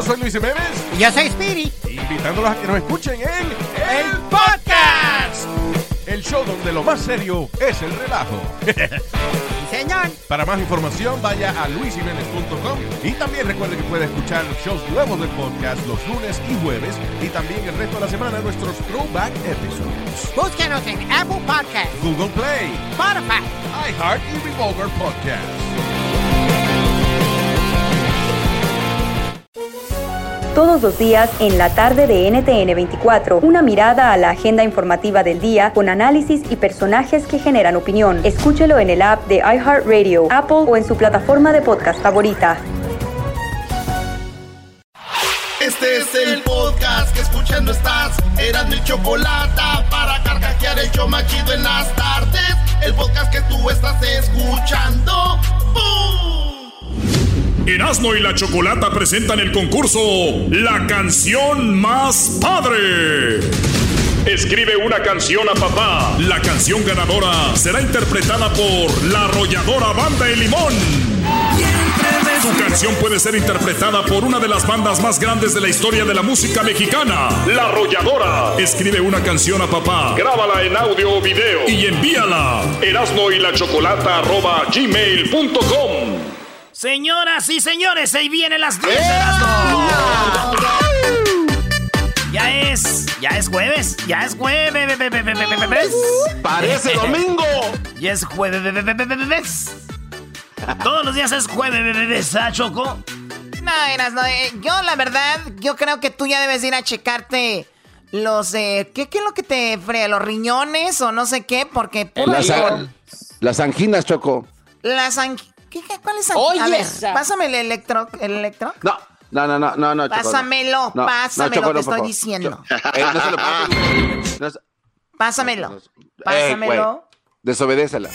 Yo soy Luis Jiménez. Y yo soy Spirit. Invitándolos a que nos escuchen en El Podcast. El show donde lo más serio es el relajo. Sí, señor. Para más información vaya a luisiménez.com y también recuerde que puede escuchar shows nuevos del podcast los lunes y jueves y también el resto de la semana nuestros throwback episodes. Búsquenos en Apple Podcast, Google Play, Spotify. iHeart y Revolver Podcast. Todos los días en la tarde de NTN 24, una mirada a la agenda informativa del día con análisis y personajes que generan opinión. Escúchelo en el app de iHeartRadio, Apple o en su plataforma de podcast favorita. Este es el podcast que escuchando estás. Eran mi chocolate para carcajear el show machido en las tardes. El podcast que tú estás escuchando. ¡Bum! Erasmo y la Chocolata presentan el concurso La canción más padre. Escribe una canción a papá. La canción ganadora será interpretada por la arrolladora Banda El Limón. Tu canción puede ser interpretada por una de las bandas más grandes de la historia de la música mexicana, La Arrolladora. Escribe una canción a papá, grábala en audio o video y envíala. Erasmo y la Chocolata arroba gmail.com. Señoras y señores, ahí vienen las 10 de Erasmo. Ya es, ya es jueves, ya es jueves. Parece domingo. Ya es jueves. Todos los días es jueves, ¿ah, Choco? No, Eras, no, eh, yo la verdad, yo creo que tú ya debes ir a checarte los, eh, ¿qué, qué es lo que te frea? ¿Los riñones o no sé qué? Porque... puro Las, las anginas, Choco. Las ang- ¿Qué, qué, ¿Cuál es Oye, A ver, esa. pásame el electro, el electro. No, no, no, no, no, no, Choco. no. Pásamelo, No, Choco, por estoy diciendo. Eh, no se lo pases. Pásamelo. Eh, Pásamelo. Desobedécela.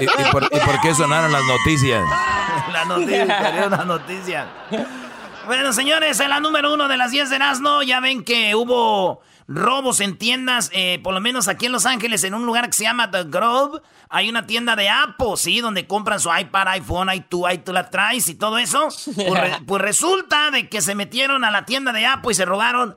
¿Y, y por, y por qué sonaron las noticias? La noticia, salió una noticia. Bueno, señores, en la número uno de las 10 de Erasmo, ya ven que hubo robos en tiendas, eh, por lo menos aquí en Los Ángeles, en un lugar que se llama The Grove. Hay una tienda de Apple, ¿sí? Donde compran su iPad, iPhone, tú, ahí tú la traes y todo eso. Pues, re- pues resulta de que se metieron a la tienda de Apple y se robaron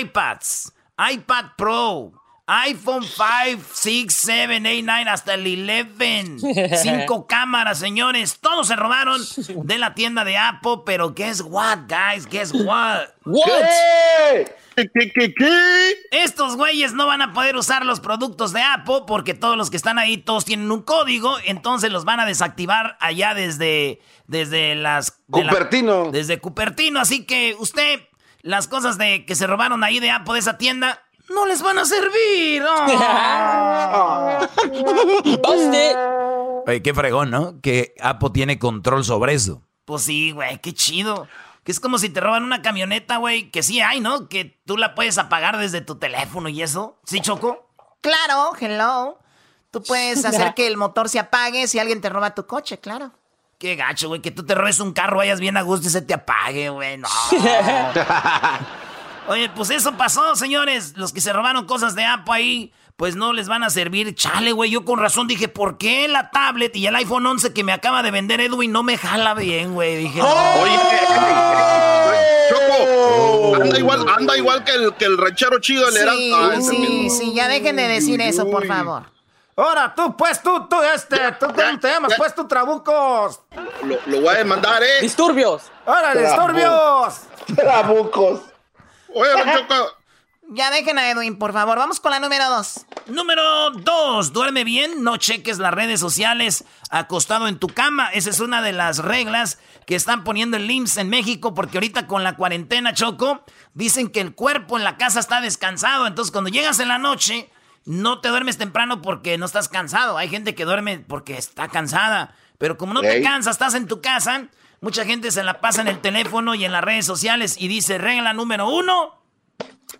iPads, iPad Pro, iPhone 5, 6, 7, 8, 9, hasta el 11. Cinco cámaras, señores. Todos se robaron de la tienda de Apple, pero guess what, guys? Guess what? ¿Qué, qué, qué, qué? Estos güeyes no van a poder usar los productos de Apple porque todos los que están ahí, todos tienen un código, entonces los van a desactivar allá desde, desde las... de la- Cupertino. desde Cupertino, así que usted, las cosas de que se robaron ahí de Apple de esa tienda, no les van a servir. ¡Oh! Oye, qué fregón, ¿no? Que Apple tiene control sobre eso. Pues sí, güey, qué chido. Que es como si te roban una camioneta, güey, que sí hay, ¿no? Que tú la puedes apagar desde tu teléfono y eso. ¿Sí, Choco? Claro, hello. Tú puedes hacer que el motor se apague si alguien te roba tu coche, claro. Qué gacho, güey, que tú te robes un carro, vayas bien a gusto y se te apague, güey. No. Oye, pues eso pasó, señores. Los que se robaron cosas de Apple ahí, pues no les van a servir. Chale, güey, yo con razón dije, ¿por qué la tablet y el iPhone 11 que me acaba de vender Edwin no me jala bien, güey? Dije, no. Oye, Choco, anda igual, anda igual que el, que el ranchero chido, el Sí, Erasmo. Ah, sí, sí, ya dejen de decir eso, por favor. Ahora tú, pues tú, tú, este, tú, ¿cómo te llamas? ya. Pues tú, trabucos. Lo, lo voy a demandar, ¿eh? Disturbios. ¡Órale, disturbios! Trabucos. Oye, Choco. Ya dejen a Edwin, por favor. Vamos con la número dos. Número 2. Duerme bien, no cheques las redes sociales acostado en tu cama. Esa es una de las reglas que están poniendo el IMSS en México porque ahorita con la cuarentena, Choco, dicen que el cuerpo en la casa está descansado. Entonces cuando llegas en la noche, no te duermes temprano porque no estás cansado. Hay gente que duerme porque está cansada. Pero como no te cansas, estás en tu casa, mucha gente se la pasa en el teléfono y en las redes sociales y dice regla número uno.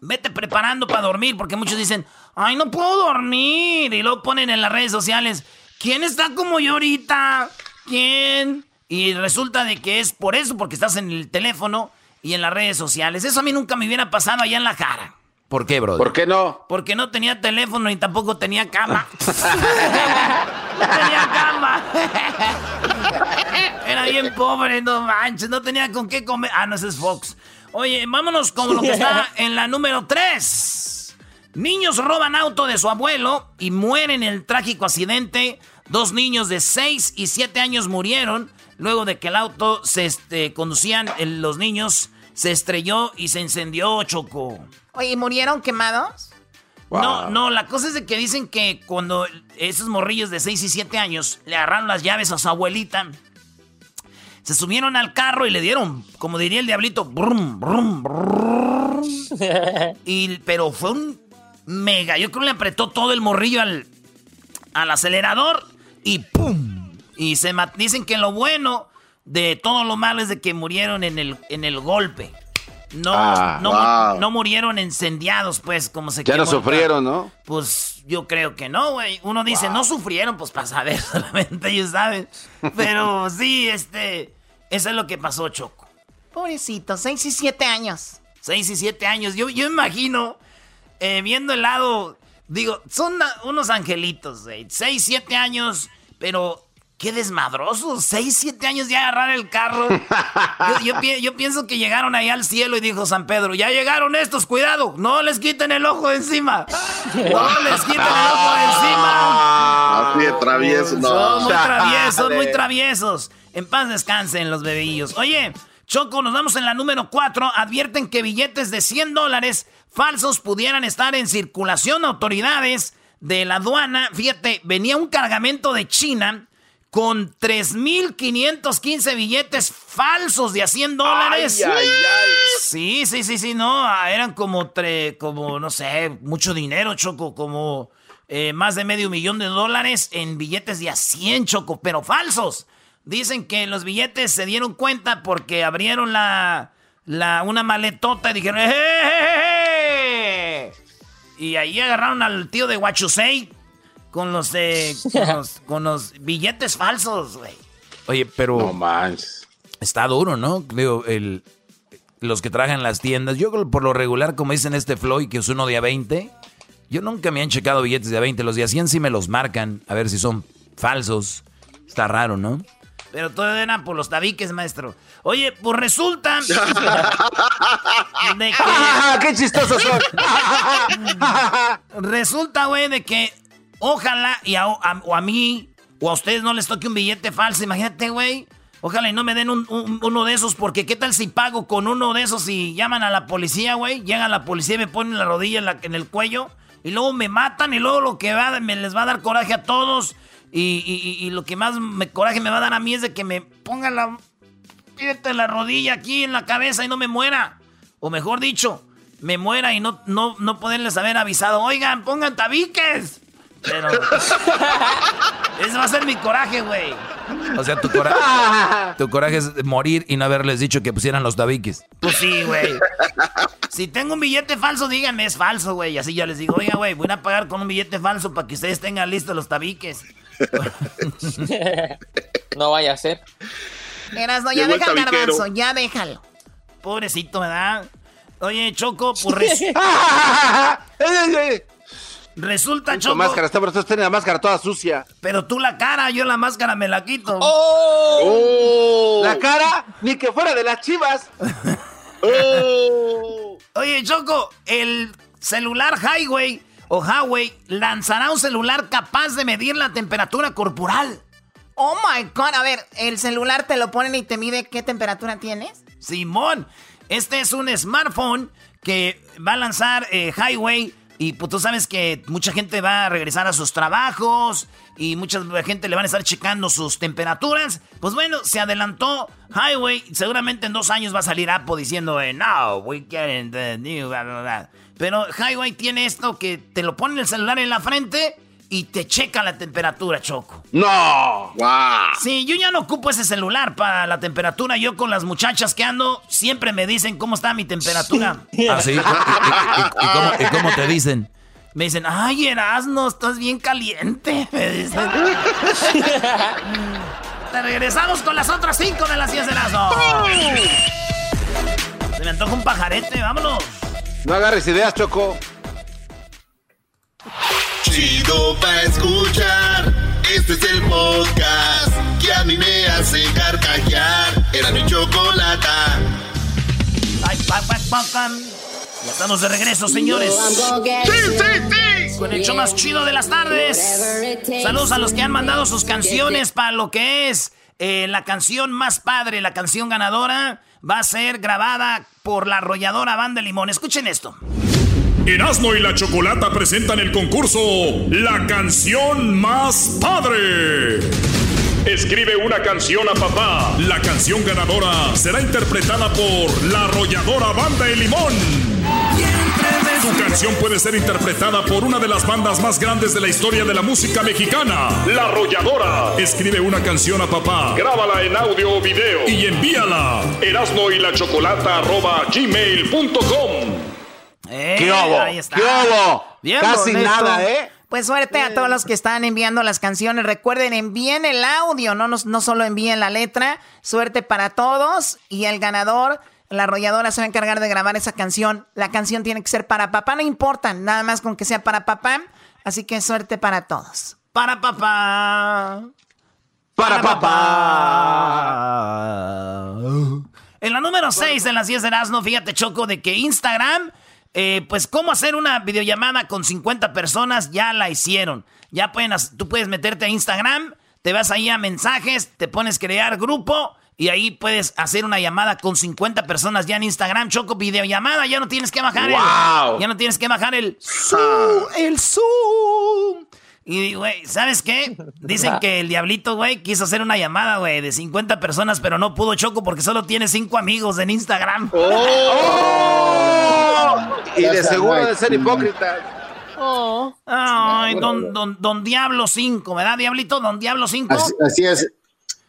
Vete preparando para dormir, porque muchos dicen, ay, no puedo dormir. Y luego ponen en las redes sociales, ¿quién está como yo ahorita? ¿Quién? Y resulta de que es por eso, porque estás en el teléfono y en las redes sociales. Eso a mí nunca me hubiera pasado allá en la cara. ¿Por qué, bro? ¿Por qué no? Porque no tenía teléfono y tampoco tenía cama. no tenía cama. Era bien pobre, no manches, no tenía con qué comer. Ah, no, ese es Fox. Oye, vámonos con lo que está en la número 3. Niños roban auto de su abuelo y mueren en el trágico accidente. Dos niños de 6 y 7 años murieron luego de que el auto se este, conducían los niños se estrelló y se encendió, Choco. Oye, ¿y murieron quemados? No, no, la cosa es de que dicen que cuando esos morrillos de 6 y 7 años le agarraron las llaves a su abuelita, se subieron al carro y le dieron, como diría el diablito, brum, brum, brum. y, pero fue un mega, yo creo que le apretó todo el morrillo al, al acelerador y ¡pum! Y se dicen que lo bueno de todo lo malo es de que murieron en el, en el golpe. No, Ah, no, wow. no murieron incendiados, pues, como se Ya no sufrieron. ¿no? Pues yo creo que no, güey. Uno dice, no sufrieron, pues para saber, solamente ellos saben. Pero sí, este, eso es lo que pasó, Choco. Pobrecito, 6 y 7 años. 6 y 7 años. Yo, yo imagino, eh, viendo el lado, digo, son unos angelitos, güey. 6, 7 años, pero qué desmadrosos. 6, 7 años de agarrar el carro. Yo, yo pi- yo pienso que llegaron ahí al cielo y dijo San Pedro, ya llegaron estos, cuidado, no les quiten el ojo de encima. No les quiten el ojo de encima. Así de travieso, no. Son muy traviesos, muy traviesos. En paz descansen los bebillos. Oye, Choco, nos vamos en la número 4. Advierten que billetes de 100 dólares falsos pudieran estar en circulación. Autoridades de la aduana, fíjate, venía un cargamento de China con 3.515 billetes falsos de a 100 dólares. Ay, ay, ay. Sí, sí, sí, sí, no, ah, eran como, tre- como no sé, mucho dinero, Choco, como eh, más de medio millón de dólares en billetes de a 100, Choco, pero falsos. Dicen que los billetes se dieron cuenta porque abrieron la, la una maletota y dijeron, ¡Eh, eh, eh, eh! Y ahí agarraron al tío de Huachusei con los, eh, con los, con los billetes falsos, güey. Oye, pero No manches. está duro, ¿no? Digo, el, los que trabajan en las tiendas, yo por lo regular, como dicen este Floyd, que es uno de a 20, yo nunca me han checado billetes de a 20, los de a 100 sí me los marcan, a ver si son falsos. Está raro, ¿no? Pero todo eran por los tabiques, maestro. Oye, pues resulta de que ¡Ah, qué chistosos son! resulta, güey, de que ojalá y a, o a mí o a ustedes no les toque un billete falso. Imagínate, güey. Ojalá y no me den un- un- uno de esos, porque ¿qué tal si pago con uno de esos y llaman a la policía, güey? Llega la policía y me ponen la rodilla en, la- en el cuello y luego me matan y luego lo que va, me les va a dar coraje a todos y, y- y- lo que más me, coraje me va a dar a mí es de que me pongan la, la rodilla aquí en la cabeza y no me muera. O mejor dicho, me muera y no, no, no poderles haber avisado, oigan, pongan tabiques. Pero... Ese va a ser mi coraje, güey. O sea, tu, cora- tu coraje es morir y no haberles dicho que pusieran los tabiques. Pues sí, güey. Si tengo un billete falso, díganme, es falso, güey. Y así yo les digo, oiga, güey, voy a pagar con un billete falso para que ustedes tengan listos los tabiques. No vaya a ser. Erasno, ya Llegó deja el garbanzo, ya déjalo. Pobrecito, ¿verdad? Oye, Choco, pues res- resulta, Con Choco. máscara, está, pero ustedes tienen la máscara toda sucia. Pero tú la cara, yo la máscara me la quito. ¡Oh! La cara, ni que fuera de las chivas. ¡Oh! Oye, Choco, el celular Highway o Huawei lanzará un celular capaz de medir la temperatura corporal. Oh my god, a ver, el celular te lo ponen y te mide qué temperatura tienes. Simón, este es un smartphone que va a lanzar eh, Highway. Y pues tú sabes que mucha gente va a regresar a sus trabajos y mucha gente le van a estar checando sus temperaturas. Pues bueno, se adelantó Highway. Seguramente en dos años va a salir Apple diciendo, eh, no, we bla, bla, bla". Pero Highway tiene esto que te lo pone el celular en la frente y te checa la temperatura, Choco. ¡No! ¡Guau! Sí, yo ya no ocupo ese celular para la temperatura. Yo con las muchachas que ando, siempre me dicen cómo está mi temperatura. ¿Ah, sí? ¿Y, y- y- y cómo, y cómo te dicen? Me dicen, ay, Erasno, estás bien caliente. Me dicen. Te regresamos con las otras cinco de las 10 de Erasno. Se me antoja un pajarete, vámonos. No agarres ideas, Choco. Chido pa' escuchar. Este es el podcast que a mí me hace carcajear. Era mi chocolata. Ay, pa, pa, pa, pam. Ya estamos de regreso, señores. Con el show más chido de las tardes. Saludos a los que han mandado sus canciones para lo que es eh, la canción más padre, la canción ganadora. Va a ser grabada por la arrolladora Banda Limón. Escuchen esto. Erasmo y la Chocolata presentan el concurso La canción más padre. Escribe una canción a papá. La canción ganadora será interpretada por la arrolladora Banda de Limón. Tu canción puede ser interpretada por una de las bandas más grandes de la historia de la música mexicana, La Arrolladora. Escribe una canción a papá, grábala en audio o video y envíala. Erasmo y la Chocolata arroba gmail.com. Eh, ¿Qué hubo? ahí está. ¿Qué hubo? Bien Casi nada, ¿eh? Pues suerte a todos los que están enviando las canciones. Recuerden, envíen el audio, no, nos- no solo envíen la letra. Suerte para todos. Y el ganador, la arrolladora, se va a encargar de grabar esa canción. La canción tiene que ser para papá, no importa, nada más con que sea para papá. Así que suerte para todos. Para papá. Para papá. En la número 6 de las 10 de Erasmo, fíjate, Choco, de que Instagram, eh, pues cómo hacer una videollamada con 50 personas, ya la hicieron. Ya pueden, tú puedes meterte a Instagram, te vas ahí a mensajes, te pones crear grupo y ahí puedes hacer una llamada con 50 personas ya en Instagram, Choco, videollamada, ya no tienes que bajar ¡Wow! el... Ya no tienes que bajar el Zoom, el Zoom. Y, güey, ¿sabes qué? Dicen que el diablito, güey, quiso hacer una llamada, güey, de 50 personas, pero no pudo Choco porque solo tiene 5 amigos en Instagram. ¡Oh! Y de seguro de ser hipócrita. Ay, don, don, don Diablo 5, ¿verdad, Diablito? Don Diablo 5. Así, así es.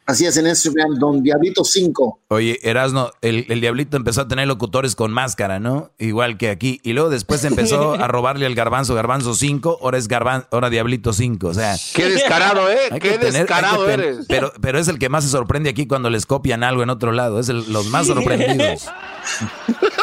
Así es en Instagram, Don Diablito 5. Oye, Erasno, el, el diablito empezó a tener locutores con máscara, ¿no? Igual que aquí. Y luego después empezó a robarle al garbanzo, garbanzo 5, ahora es garban, ahora diablito 5. O sea, Qué descarado, ¿eh? Qué tener- descarado ten- eres. Pero, pero es el que más se sorprende aquí cuando les copian algo en otro lado. Es el- los más sorprendidos.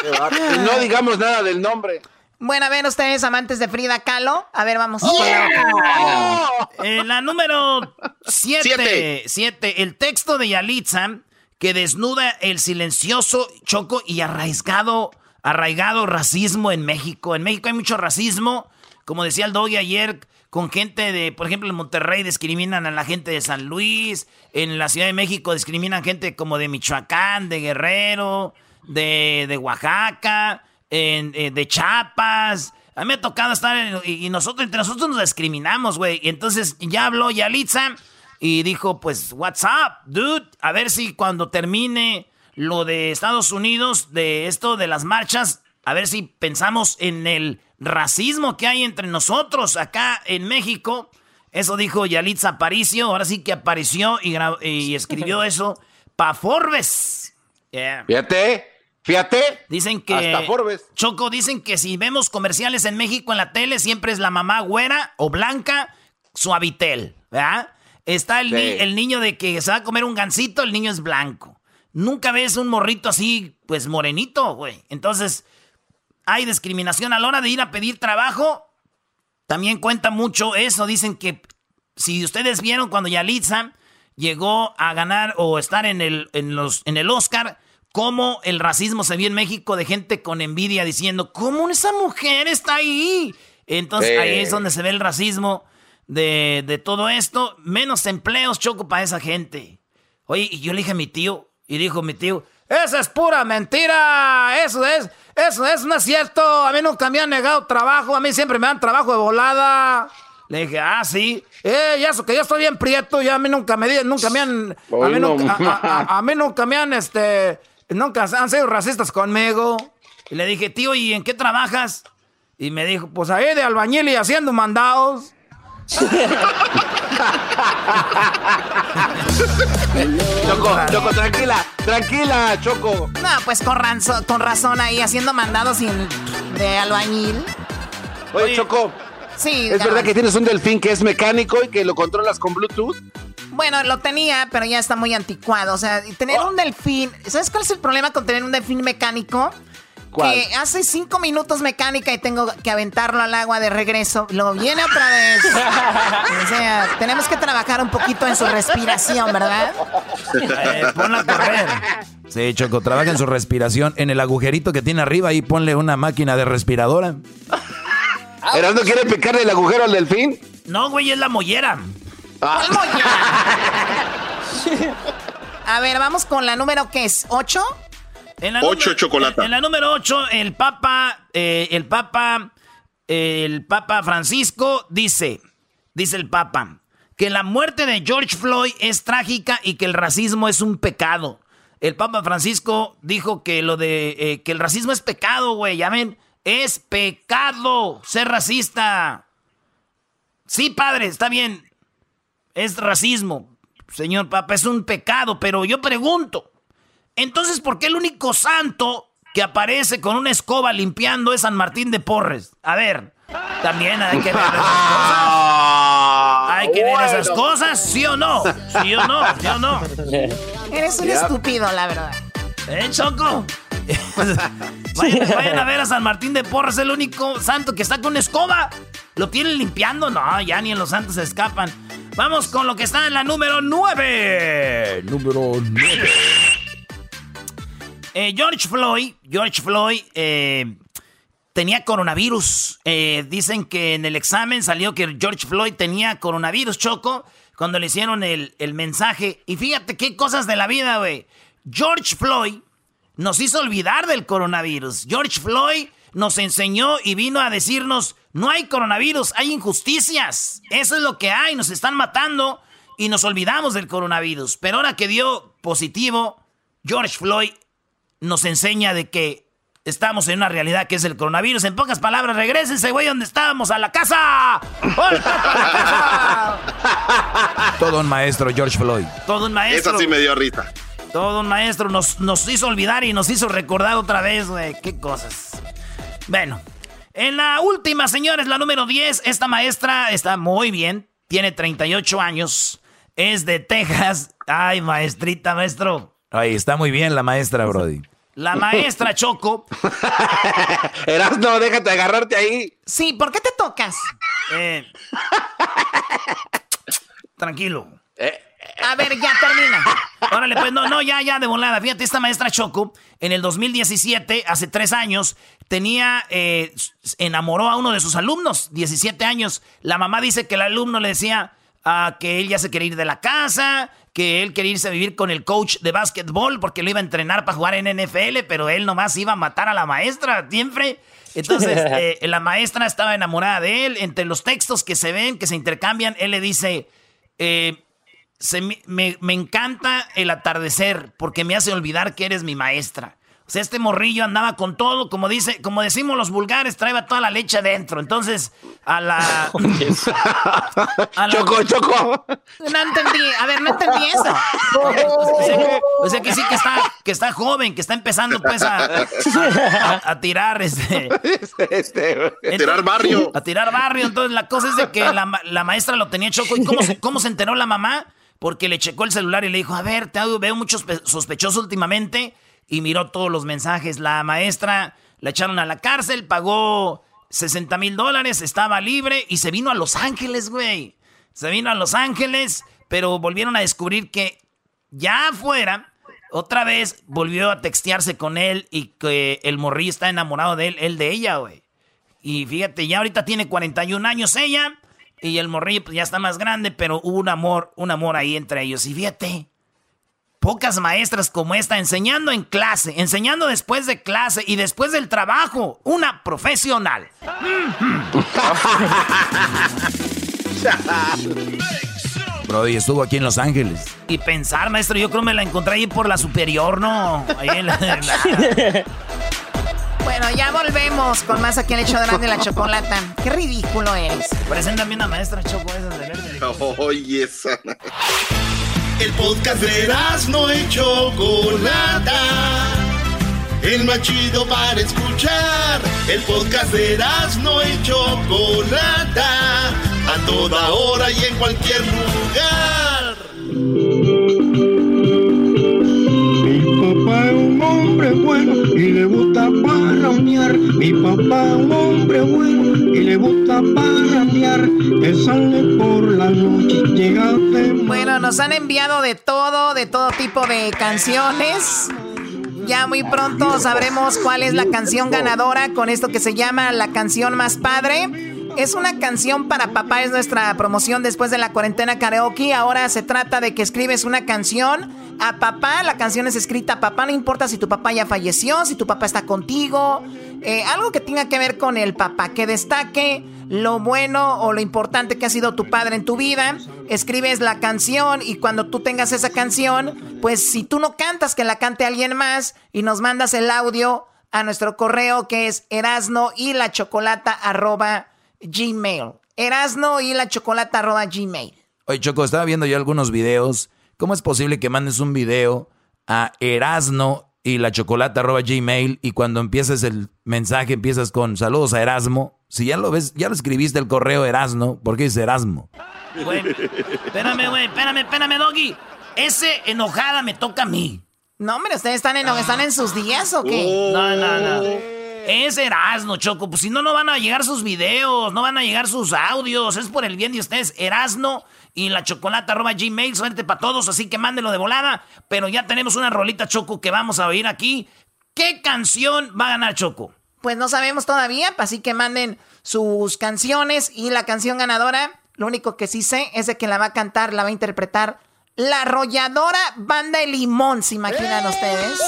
No digamos nada del nombre. Bueno, a ver, ustedes amantes de Frida Kahlo. A ver, vamos con la otra. Eh, la número 7. Siete. 7. El texto de Yalitza que desnuda el silencioso, choco y arraigado, arraigado racismo en México. En México hay mucho racismo. Como decía el Doggy ayer, con gente de, por ejemplo, en Monterrey discriminan a la gente de San Luis. En la Ciudad de México discriminan gente como de Michoacán, de Guerrero, de, de Oaxaca, en, eh, de Chiapas. A mí me ha tocado estar en- y, y nosotros, entre nosotros nos discriminamos, güey. Y entonces ya habló Yalitza y dijo, pues, what's up, dude? A ver si cuando termine lo de Estados Unidos, de esto de las marchas, a ver si pensamos en el racismo que hay entre nosotros acá en México. Eso dijo Yalitza Aparicio, ahora sí que apareció y, escribió eso pa' Forbes. Yeah. Fíjate, fíjate. Dicen que. Hasta Forbes. Choco, dicen que si vemos comerciales en México en la tele, siempre es la mamá güera o blanca, suavitel, ¿verdad? Está el, ni- Sí. el niño de que se va a comer un gansito, el niño es blanco. Nunca ves un morrito así, pues morenito, güey. Entonces, hay discriminación a la hora de ir a pedir trabajo. También cuenta mucho eso. Dicen que si ustedes vieron cuando Yalitza llegó a ganar o estar en el, en los, en el Oscar, cómo el racismo se vio en México de gente con envidia diciendo, ¿cómo esa mujer está ahí? Entonces Sí. ahí es donde se ve el racismo de, de todo esto. Menos empleos, choco, para esa gente. Oye, y yo le dije a mi tío, y dijo mi tío, esa es pura mentira, eso es, eso es, no es cierto, a mí nunca me han negado trabajo, a mí siempre me dan trabajo de volada. Le dije, ah, sí, eh, y eso que yo estoy bien prieto, ya a mí nunca me nunca me han, a Hoy mí no. nunca, a, a- a mí nunca me han, este, nunca han sido racistas conmigo. Y le dije, tío, ¿y en qué trabajas? Y me dijo, pues ahí de albañil y haciendo mandados. Choco, Choco, tranquila, tranquila, Choco. No, pues con, ranzo- con razón ahí haciendo mandados sin, de albañil. Oye, Oye. Choco, Sí, ¿es verdad que tienes un delfín que es mecánico y que lo controlas con Bluetooth? Bueno, lo tenía, pero ya está muy anticuado. O sea, y tener un delfín. ¿Sabes cuál es el problema con tener un delfín mecánico? Que hace cinco minutos mecánica y tengo que aventarlo al agua de regreso. Luego viene otra vez. o sea, tenemos que trabajar un poquito en su respiración, ¿verdad? Eh, ponla a correr. Sí, Choco, trabaja en su respiración. En el agujerito que tiene arriba, ahí ponle una máquina de respiradora. ¿Erasmo quiere picarle el agujero al delfín? No, güey, es la mollera. A ver, vamos con la número que es, ¿ocho? En la Ocho número- chocolate. En la número 8, el Papa, eh, el Papa, eh, el Papa Francisco dice, dice el Papa, que la muerte de George Floyd es trágica y que el racismo es un pecado. El Papa Francisco dijo que lo de eh, que el racismo es pecado, güey, ya ven, es pecado ser racista. Sí, padre, está bien. Es racismo, señor Papa, es un pecado, pero yo pregunto, entonces, ¿por qué el único santo que aparece con una escoba limpiando es San Martín de Porres? A ver, también hay que ver esas cosas. Hay que ver esas cosas, ¿sí o no? ¿Sí o no? ¿Sí o no? Eres un estúpido, la verdad. ¿Eh, Choco? vayan, vayan a ver a San Martín de Porres, el único santo que está con escoba. ¿Lo tienen limpiando? No, ya ni en los santos se escapan. Vamos con lo que está en la número 9. Número 9. Eh, George Floyd, George Floyd eh, tenía coronavirus. Eh, dicen que en el examen salió que George Floyd tenía coronavirus, Choco, cuando le hicieron el, el mensaje. Y fíjate qué cosas de la vida, güey. George Floyd nos hizo olvidar del coronavirus. George Floyd nos enseñó y vino a decirnos, no hay coronavirus, hay injusticias. Eso es lo que hay, nos están matando y nos olvidamos del coronavirus. Pero ahora que dio positivo, George Floyd nos enseña de que estamos en una realidad que es el coronavirus. En pocas palabras, regresense, güey, donde estábamos, a la casa. Todo un maestro, George Floyd. Todo un maestro. Esa sí me dio risa. Todo un maestro nos, nos hizo olvidar y nos hizo recordar otra vez, güey. Qué cosas. Bueno, en la última, señores, la número 10, esta maestra está muy bien. Tiene 38 años. Es de Texas. Ay, maestrita, maestro. Ay, está muy bien la maestra, Brody. La maestra Choco. Erasmo, déjate agarrarte ahí. Sí, ¿por qué te tocas? Eh, tranquilo. A ver, ya termina. Órale, pues no, no, ya, ya, de volada. Fíjate, esta maestra Choco, en el 2017, hace tres años, tenía, eh, enamoró a uno de sus alumnos, 17 años. La mamá dice que el alumno le decía ah, que él ya se quería ir de la casa, que él quería irse a vivir con el coach de básquetbol porque lo iba a entrenar para jugar en NFL, pero él nomás iba a matar a la maestra, siempre. Entonces, eh, la maestra estaba enamorada de él. Entre los textos que se ven, que se intercambian, él le dice... eh, se me, me- me encanta el atardecer porque me hace olvidar que eres mi maestra. O sea, este morrillo andaba con todo, como dice, como decimos los vulgares, traía toda la leche adentro. Entonces, a la. a la- Choco, choco. No entendí. A ver, no entendí eso. O sea, que- o sea que sí que está, que está joven, que está empezando pues a, a- a tirar este. A tirar barrio. A tirar barrio. Entonces la cosa es de que la, ma- la maestra lo tenía choco. ¿Y cómo, se- cómo se enteró la mamá? Porque le checó el celular y le dijo, a ver, te veo mucho sospe- sospechoso últimamente. Y miró todos los mensajes. La maestra la echaron a la cárcel, pagó 60 mil dólares, estaba libre y se vino a Los Ángeles, güey. Se vino a Los Ángeles, pero volvieron a descubrir que ya afuera, otra vez volvió a textearse con él y que el morrillo está enamorado de él, él de ella, güey. Y fíjate, ya ahorita tiene 41 años ella y el morrillo pues, ya está más grande, pero hubo un amor, un amor ahí entre ellos. Y fíjate, pocas maestras como esta enseñando en clase, enseñando después de clase y después del trabajo, una profesional. Brody estuvo aquí en Los Ángeles. Y pensar, maestro, yo creo me la encontré ahí por la superior, ¿no? Ahí en la- en la- Bueno, ya volvemos con más aquí en el hecho de grande la chocolata. Qué ridículo eres. Preséntame una maestra choco esas de verde. Oye, esa. El podcast de no y Chocolata. El más chido para escuchar. El podcast de no y Chocolata. A toda hora y en cualquier lugar. Hombre bueno y le gusta para Mi papá un hombre bueno y le gusta parrandear. Él sale por la noche llega Bueno, nos han enviado de todo, de todo tipo de canciones. Ya muy pronto sabremos cuál es la canción ganadora con esto que se llama la canción más padre. Es una canción para papá, es nuestra promoción después de la cuarentena karaoke. Ahora se trata de que escribes una canción a papá. La canción es escrita a papá, no importa si tu papá ya falleció, si tu papá está contigo. Eh, algo que tenga que ver con el papá, que destaque lo bueno o lo importante que ha sido tu padre en tu vida. Escribes la canción y cuando tú tengas esa canción, pues si tú no cantas, que la cante alguien más y nos mandas el audio a nuestro correo que es erasno y la chocolata arroba Gmail. Erasno y la chocolata arroba Gmail. Oye, Choco, estaba viendo yo algunos videos. ¿Cómo es posible que mandes un video a Erasno y la chocolata arroba Gmail y cuando empieces el mensaje empiezas con saludos a Erasmo? Si ya lo ves, ya lo escribiste el correo Erasno, ¿por qué dice Erasmo? Güey, espérame, güey, espérame, espérame, Doggy. Ese enojada me toca a mí. No, hombre, ¿ustedes están en, están en sus días o qué? No, no, no. Es Erasno, Choco. Pues si no, no van a llegar sus videos, no van a llegar sus audios. Es por el bien de ustedes. Erasno y la chocolata arroba gmail. Suerte para todos, así que mándenlo de volada. Pero ya tenemos una rolita, Choco, que vamos a oír aquí. ¿Qué canción va a ganar Choco? Pues no sabemos todavía, así que manden sus canciones y la canción ganadora. Lo único que sí sé es de que la va a cantar, la va a interpretar la arrolladora Banda de Limón, ¿se imaginan ustedes?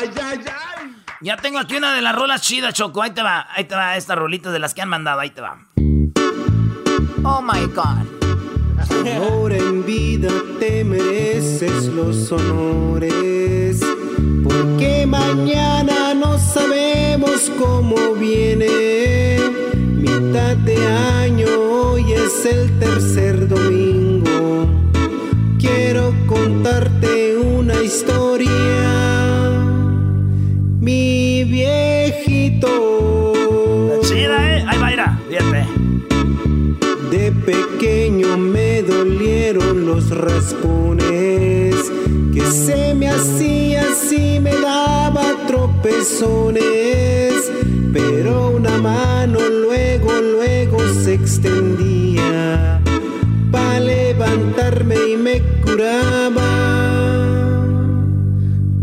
Ay, ay, ay. Ya tengo aquí una de las rolas chidas, Choco. Ahí te va, ahí te va esta rolita de las que han mandado. Ahí te va. Oh my God. Ahora en vida te mereces los honores. Porque mañana no sabemos cómo viene. Mitad de año, hoy es el tercer domingo. Quiero contarte una historia chida, ¿eh? Ahí va, irá, De pequeño me dolieron los raspones, que se me hacía así, me daba tropezones, pero una mano luego, luego se extendía, para levantarme y me curaba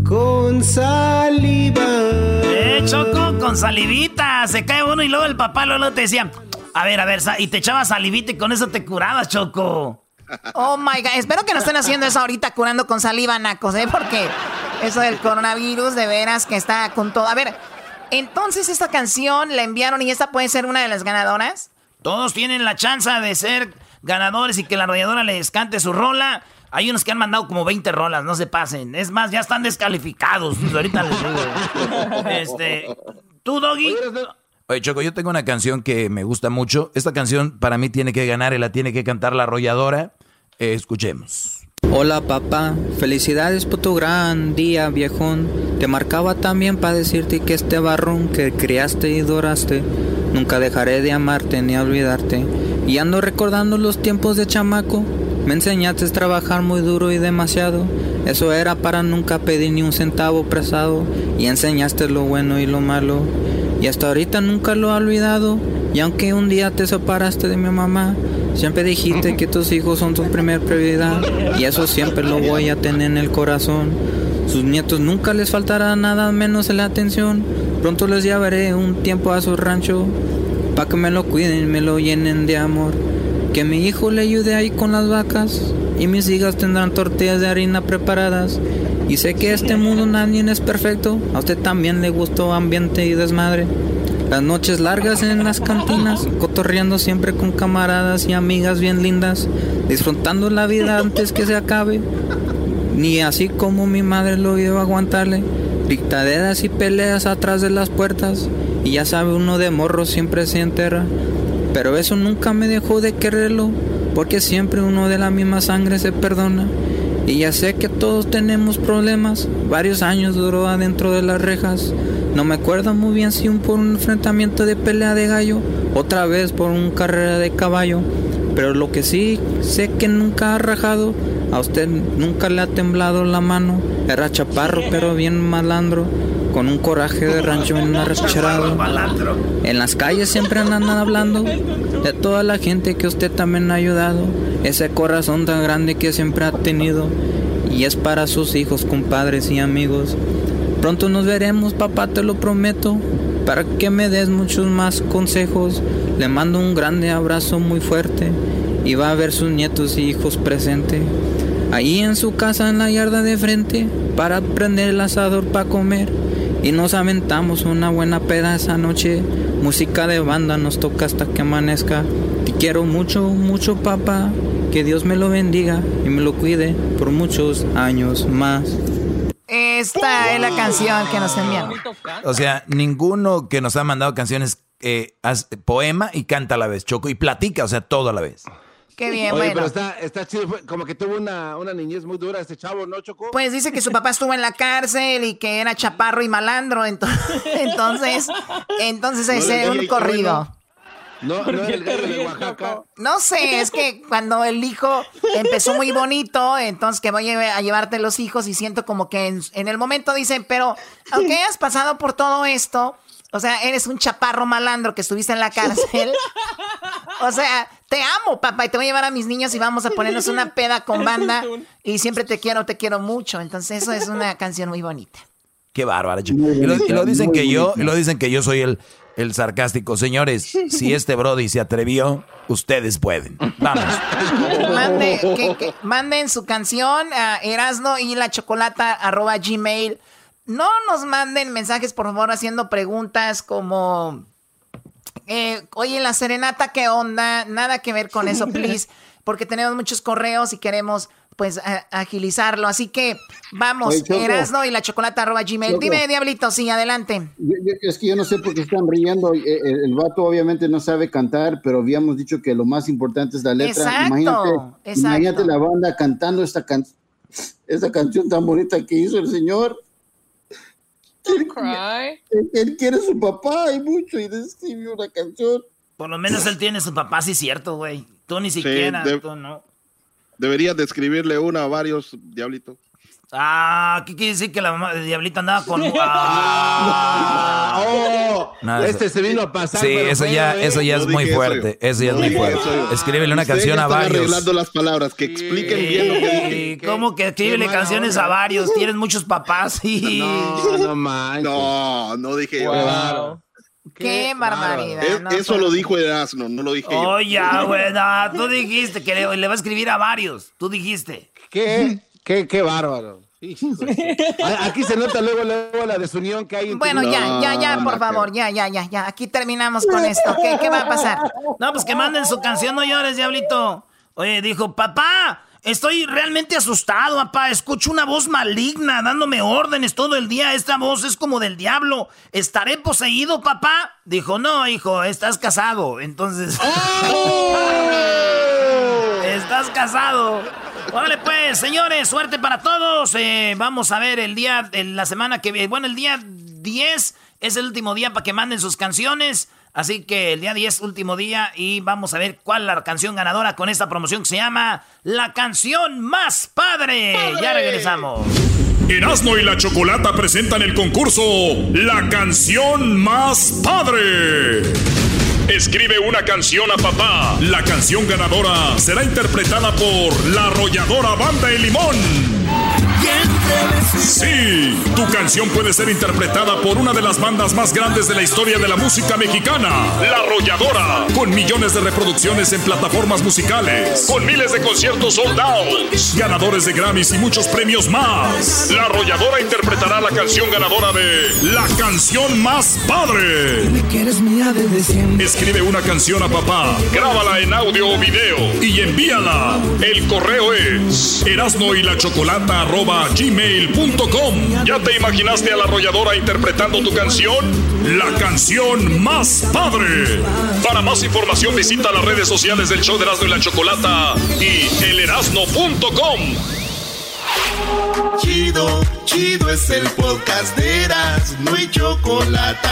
con saliva. Con salivita. Se cae uno y luego el papá luego te decía, a ver, a ver, y te echaba salivita y con eso te curabas, Choco. Oh my god, espero que no estén haciendo eso ahorita curando con saliva, nacos, ¿eh? Porque eso del coronavirus, de veras que está con todo. A ver, entonces esta canción la enviaron y esta puede ser una de las ganadoras. Todos tienen la chance de ser ganadores y que la arrolladora les cante su rola. Hay unos que han mandado como 20 rolas, no se pasen. Es más, ya están descalificados. Pues ahorita les digo. Este, ¿tú, Doggy? Oye, Choco, yo tengo una canción que me gusta mucho. Esta canción para mí tiene que ganar y la tiene que cantar la arrolladora. Eh, escuchemos. Hola papá, felicidades por tu gran día viejón. Te marcaba también para decirte que este barrón que criaste y doraste, nunca dejaré de amarte ni olvidarte. Y ando recordando los tiempos de chamaco me enseñaste a trabajar muy duro y demasiado. Eso era para nunca pedir ni un centavo prestado. Y enseñaste lo bueno y lo malo. Y hasta ahorita nunca lo he olvidado. Y aunque un día te separaste de mi mamá, siempre dijiste que tus hijos son tu primer prioridad. Y eso siempre lo voy a tener en el corazón. Sus nietos nunca les faltará nada menos en la atención. Pronto les llevaré un tiempo a su rancho. Pa' que me lo cuiden y me lo llenen de amor. Que mi hijo le ayude ahí con las vacas y mis hijas tendrán tortillas de harina preparadas. Y sé que este mundo nadie es perfecto, a usted también le gustó ambiente y desmadre. Las noches largas en las cantinas, cotorreando siempre con camaradas y amigas bien lindas, disfrutando la vida antes que se acabe. Ni así como mi madre lo vio aguantarle, dictaderas y peleas atrás de las puertas. Y ya sabe uno de morro siempre se enterra pero eso nunca me dejó de quererlo, porque siempre uno de la misma sangre se perdona. Y ya sé que todos tenemos problemas, varios años duró adentro de las rejas. No me acuerdo muy bien si un por un enfrentamiento de pelea de gallo, otra vez por una carrera de caballo. Pero lo que sí sé que nunca ha rajado, a usted nunca le ha temblado la mano. Era chaparro, pero bien malandro, con un coraje de rancho en arrachado. En las calles siempre andan hablando de toda la gente que usted también ha ayudado. Ese corazón tan grande que siempre ha tenido. Y es para sus hijos, compadres y amigos. Pronto nos veremos, papá, te lo prometo. Para que me des muchos más consejos. Le mando un grande abrazo muy fuerte. Y va a ver sus nietos y hijos presentes. Ahí en su casa en la yarda de frente. Para prender el asador para comer. Y nos aventamos una buena peda esa noche. Música de banda nos toca hasta que amanezca. Te quiero mucho, mucho papá. Que Dios me lo bendiga y me lo cuide por muchos años más. Esta es la canción que nos enviaron. O sea, ninguno que nos ha mandado canciones eh, poema y canta a la vez, Choco, y platica, o sea, todo a la vez. Qué bien, Oye, bueno. pero está, está chido. Como que tuvo una, una niñez muy dura este chavo, ¿no, Choco? Pues dice que su papá estuvo en la cárcel y que era chaparro y malandro, ento- entonces, entonces No es un corrido. No, no era el gallo de Oaxaca. No sé, es que cuando el hijo empezó muy bonito, entonces que voy a a llevarte los hijos y siento como que en, en el momento dicen, pero aunque hayas pasado por todo esto, o sea, eres un chaparro malandro que estuviste en la cárcel. O sea, te amo, papá, y te voy a llevar a mis niños y vamos a ponernos una peda con banda y siempre te quiero, te quiero mucho. Entonces, eso es una canción muy bonita. Qué bárbaro. Choco. Y lo, y lo dicen que yo, y lo dicen que yo soy el, el sarcástico. Señores, si este Brody se atrevió, ustedes pueden. Vamos. Mande- que- que- manden su canción a Erasno No nos manden mensajes, por favor, haciendo preguntas como, eh, oye, la serenata, ¿qué onda? Nada que ver con eso, please, porque tenemos muchos correos y queremos, pues, agilizarlo. Así que, vamos, Oye. Erasno y la chocolata arroba gmail. Choco. Dime, Diablito, sí, adelante. Yo- yo- es que yo no sé por qué están riendo. Eh, eh, El, vato obviamente no sabe cantar, pero habíamos dicho que lo más importante es la letra. Exacto, imagínate, exacto. imagínate la banda cantando esta, can esta canción tan bonita que hizo el señor. Él, él- él quiere a su papá y mucho y escribió una canción. Por lo menos él tiene su papá, sí, cierto, güey. Tú ni siquiera, de- tú no. Deberías de escribirle una a varios, Diablito. Ah, ¿qué quiere decir que la mamá de Diablita andaba con. Ah. ¡Oh! Este se vino a pasar. Sí, pero eso ya, ¿eh? eso ya No es muy eso fuerte. yo. Eso ya es No muy fuerte. eso yo. Escríbele una canción a están varios. arreglando las palabras, que expliquen bien lo que dije. ¿Cómo que escríbele canciones onda. a varios? Tienes muchos papás y. No, no manches. No, no dije yo. Wow. Qué, barbaridad. Es- no, eso lo dijo Erasmo, no lo dije yo. Oh, ya, güey, no, tú dijiste que le, le va a escribir a varios. Tú dijiste. ¿Qué? ¿Qué, qué bárbaro. Aquí se nota luego, luego la desunión que hay. entre- Bueno, ya, ya, ya, por favor, ya, ya, ya, ya. Aquí terminamos con esto. ¿Qué, qué va a pasar? No, pues que manden su canción, no llores, diablito. Oye, dijo, papá, estoy realmente asustado, papá. Escucho una voz maligna dándome órdenes todo el día. Esta voz es como del diablo. ¿Estaré poseído, papá? Dijo, no, hijo, estás casado. Entonces. estás casado. Órale, pues, señores, suerte para todos. Eh, vamos a ver el día, en la semana que viene. Bueno, el día 10 es el último día para que manden sus canciones. Así que el día 10, último día, y vamos a ver cuál es la canción ganadora con esta promoción que se llama La canción más padre. Ya regresamos. Erasmo y la Chocolata presentan el concurso La canción más padre. Escribe una canción a papá. La canción ganadora será interpretada por la arrolladora Banda El Limón. Sí, tu canción puede ser interpretada por una de las bandas más grandes de la historia de la música mexicana, La Arrolladora, con millones de reproducciones en plataformas musicales, con miles de conciertos sold out, ganadores de Grammys y muchos premios más. La Arrolladora interpretará la canción ganadora de La canción más padre. Escribe una canción a papá, grábala en audio o video y envíala. El correo es erasno y chocolata gmail.com. ¿Ya te imaginaste a la arrolladora interpretando tu canción? La canción más padre. Para más información visita las redes sociales del show de Erasno y la Chocolata y elerasno.com. Chido, chido es el podcast de Eras, no hay chocolate.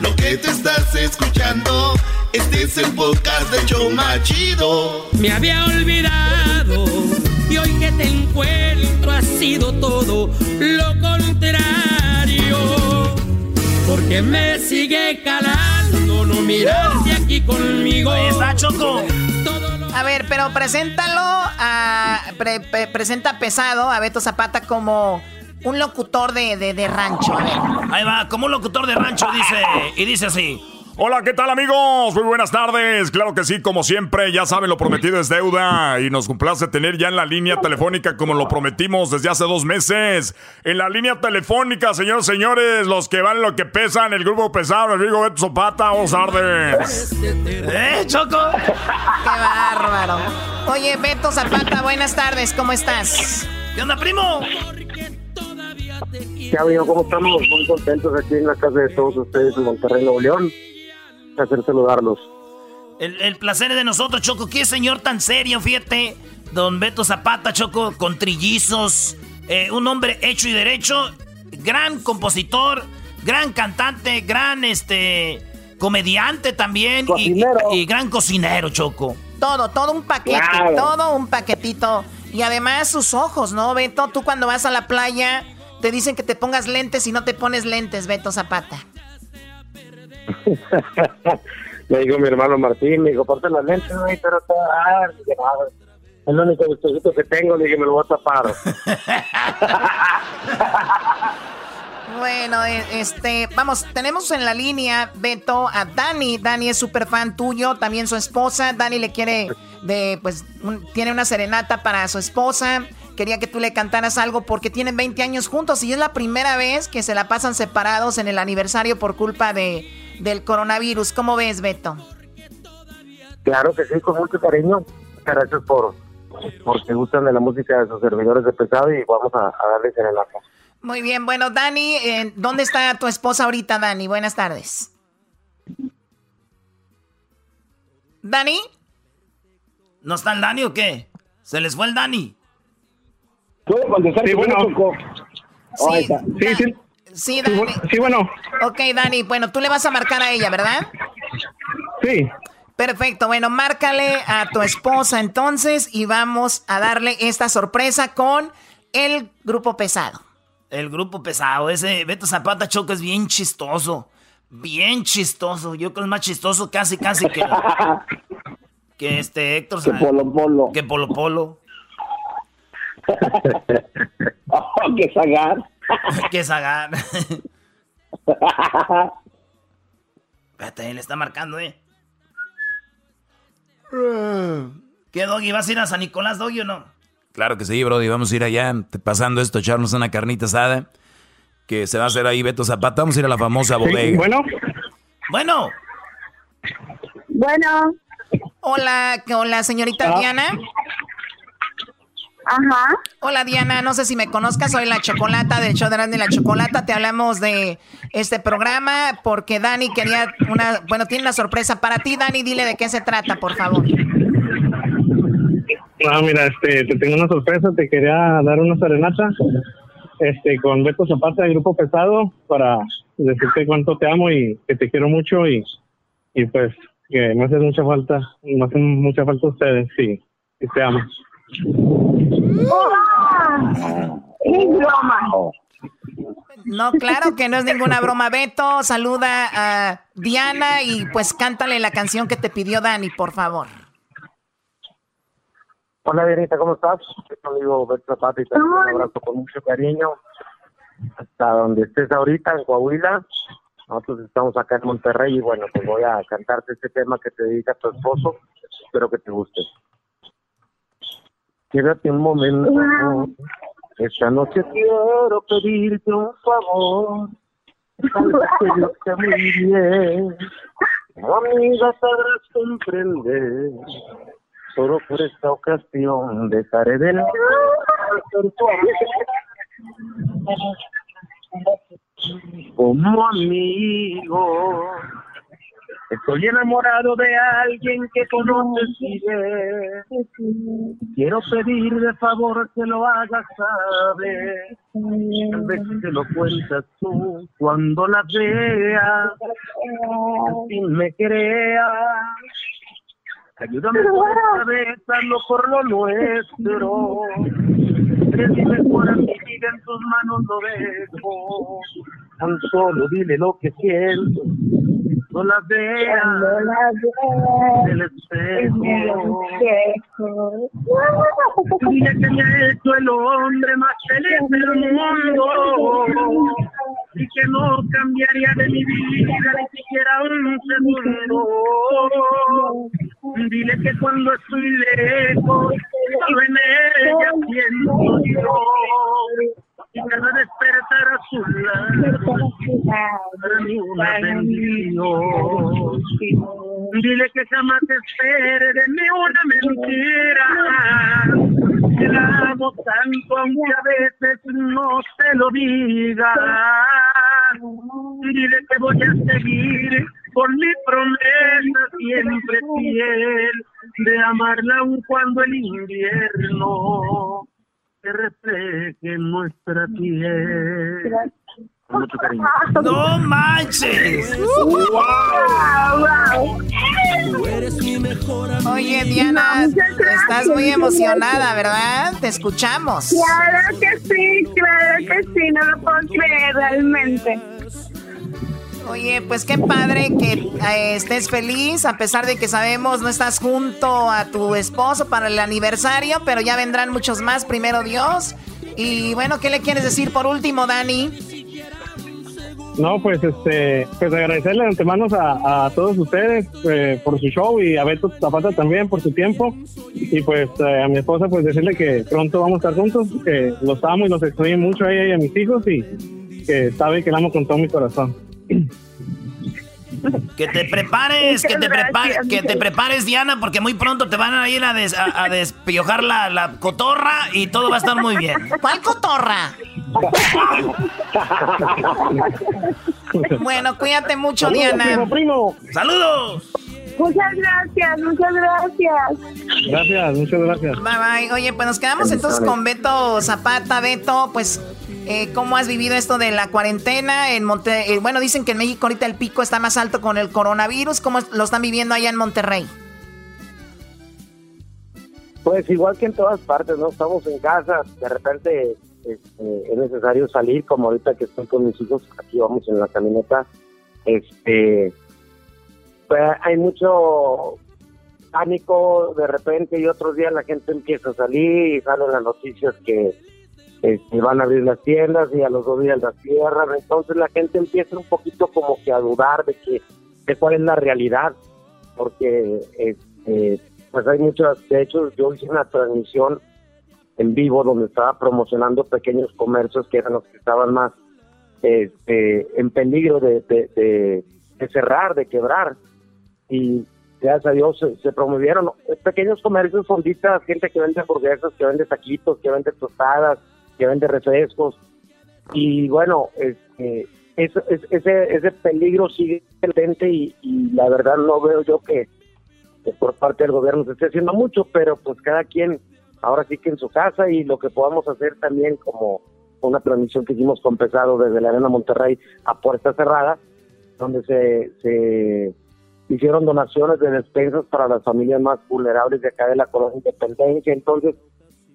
lo que te estás escuchando, este es el podcast de Choma Chido. Me había olvidado y hoy que te encuentro ha sido todo lo contrario. Porque me sigue calando no mirarte aquí conmigo. Está Choco. A ver, pero preséntalo a. presenta pesado a Beto Zapata como un locutor de, de, rancho. Ahí va, como un locutor de rancho dice. Y dice así. Hola, ¿qué tal amigos? Muy buenas tardes. Claro que sí, como siempre, ya saben, lo prometido es deuda y nos complace tener ya en la línea telefónica como lo prometimos desde hace dos meses. En la línea telefónica, señores, señores, los que van lo que pesan, el grupo pesado, el amigo Beto Zapata, vamos tardes. ¿Eh, Choco? Qué bárbaro. Oye, Beto Zapata, buenas tardes, ¿cómo estás? ¿Qué onda, primo? ¿Qué amigo? ¿Cómo estamos? Muy contentos aquí en la casa de todos ustedes en Monterrey, Nuevo León placer saludarlos. El, placer es de nosotros, Choco. Qué señor tan serio, fíjate. Don Beto Zapata, Choco, con trillizos. Eh, un hombre hecho y derecho. Gran compositor, gran cantante, gran este comediante también. Y, gran cocinero, Choco. Todo, todo un paquete, todo un paquetito. Y además sus ojos, ¿no, Beto? Tú cuando vas a la playa te dicen que te pongas lentes y no te pones lentes, Beto Zapata. me dijo mi hermano Martín, me dijo, ponte las lentes, güey, pero está... Ah, el único gustosito que tengo, le dije, me lo voy a tapar. Bueno, e, este, vamos, tenemos en la línea, Beto, a Dani. Dani es súper fan tuyo, también su esposa. Dani le quiere, de, pues, tiene una serenata para su esposa. Quería que tú le cantaras algo porque tienen 20 años juntos y es la primera vez que se la pasan separados en el aniversario por culpa de, del coronavirus. ¿Cómo ves, Beto? Claro que sí, con mucho cariño. Gracias por, por que gustan de la música de sus servidores de pesado y vamos a, a darles en el acto. Muy bien, bueno, Dani, eh, ¿dónde está tu esposa ahorita, Dani? Buenas tardes. ¿Dani? ¿No está el Dani o qué? ¿Se les fue el Dani? ¿Puedo contestar? Sí, bueno. Sí, sí, sí. Sí, Dani. Sí, bueno. Ok, Dani, bueno, tú le vas a marcar a ella, ¿verdad? Sí. Perfecto, bueno, márcale a tu esposa entonces y vamos a darle esta sorpresa con el grupo pesado. El grupo pesado, ese Beto Zapata Choco es bien chistoso. Bien chistoso. Yo creo que es más chistoso casi, casi que, que este Héctor. Que Polo Polo. Que Polo Polo. oh, que Zagar. que Zagar. Espérate, él está marcando, eh. ¿Qué, Doggy? ¿Vas a ir a San Nicolás, Doggy, o no? Claro que sí, Brody. Vamos a ir allá pasando esto, echarnos una carnita asada. Que se va a hacer ahí Beto Zapata. Vamos a ir a la famosa bodega. bueno. Bueno. Bueno. Hola, hola, señorita ah. Diana. Ajá. Hola Diana, no sé si me conozcas, soy la Chocolata del show de Randy la Chocolata. Te hablamos de este programa porque Dani quería una, bueno, tiene una sorpresa para ti. Dani, dile de qué se trata, por favor. Ah, mira, este, te tengo una sorpresa, te quería dar una serenata, este, con Beto Zapata del Grupo Pesado para decirte cuánto te amo y que te quiero mucho y, y pues que me hace mucha falta, me hacen mucha falta ustedes, sí, y te amo. No, claro que no es ninguna broma. Beto, saluda a Diana y pues cántale la canción que te pidió Dani, por favor. Hola, Dianita, ¿cómo estás? amigo Beto Zapata y te un abrazo con mucho cariño. Hasta donde estés ahorita, en Coahuila. Nosotros estamos acá en Monterrey y bueno, pues voy a cantarte este tema que te dedica a tu esposo. Espero que te guste. Quédate un momento. Esta noche quiero pedirte un favor. que yo sé muy bien. Amiga, sabrás comprender. Solo por esta ocasión dejaré de lado como amigo. Estoy enamorado de alguien que conoces y ves. Quiero pedir de favor que lo hagas saber. Tal vez te lo cuentas tú cuando la veas. Al fin me creas. Ayúdame por esta vez, hazlo por lo nuestro. Que si mejora mi vida en tus manos lo dejo. Tan solo dile lo que siento. No la veas en el espejo. Dile que me ha hecho el hombre más feliz del mundo. Y que no cambiaría de mi vida ni siquiera un segundo. Dile que cuando estoy lejos, solo en ella pienso yo. Y cada despertar a su lado, para mí una. Dile que jamás espere de mí una mentira. La amo tanto, aunque a veces no te lo diga. Dile que voy a seguir con mi promesa siempre fiel de amarla aun cuando el invierno se refleje en nuestra piel. Con mucho cariño. ¡No manches! Oye, Diana, estás muy emocionada, ¿verdad? Te escuchamos. Claro que sí, claro que sí, no lo puedo creer realmente. Oye, pues qué padre que eh, estés feliz, a pesar de que sabemos no estás junto a tu esposo para el aniversario, pero ya vendrán muchos más, primero Dios. Y bueno, ¿qué le quieres decir por último, Dani? No, pues este, pues agradecerle de antemano a, a todos ustedes eh, por su show y a Beto Zapata también por su tiempo. Y pues eh, a mi esposa pues decirle que pronto vamos a estar juntos, que los amo y los extraño mucho a ella y a mis hijos y que sabe que la amo con todo mi corazón. Que te prepares, que te prepares, que te prepares, Diana, porque muy pronto te van a ir a, des- a- a despiojar la, la cotorra y todo va a estar muy bien. ¿Cuál cotorra? Bueno, cuídate mucho, Diana. ¡Saludos! Muchas gracias, muchas gracias. Gracias, muchas gracias. Bye bye. Oye, pues nos quedamos entonces con Beto Zapata. Beto, pues, eh, ¿cómo has vivido esto de la cuarentena en Monterrey? bueno, dicen que en México ahorita el pico está más alto con el coronavirus. ¿Cómo lo están viviendo allá en Monterrey? Pues igual que en todas partes, ¿no? Estamos en casa, de repente este, es necesario salir, como ahorita que estoy con mis hijos, aquí vamos en la camioneta, este, hay mucho pánico de repente y otros días la gente empieza a salir y salen las noticias que van a abrir las tiendas y a los dos días las cierran, entonces la gente empieza un poquito como que a dudar de que de cuál es la realidad, porque este, pues hay muchas, de hecho yo hice una transmisión en vivo donde estaba promocionando pequeños comercios que eran los que estaban más este, en peligro de- de cerrar, de quebrar. Y gracias a Dios se, promovieron pequeños comercios, fonditas, gente que vende hamburguesas, que vende taquitos, que vende tostadas, que vende refrescos. Y bueno, este, ese, ese peligro sigue latente y, la verdad no veo yo que, por parte del gobierno se esté haciendo mucho, pero pues cada quien ahora sí que en su casa y lo que podamos hacer también como una transmisión que hicimos con Pesado desde la Arena Monterrey a puerta cerrada, donde se hicieron donaciones de despensas para las familias más vulnerables de acá de la colonia Independencia. Entonces,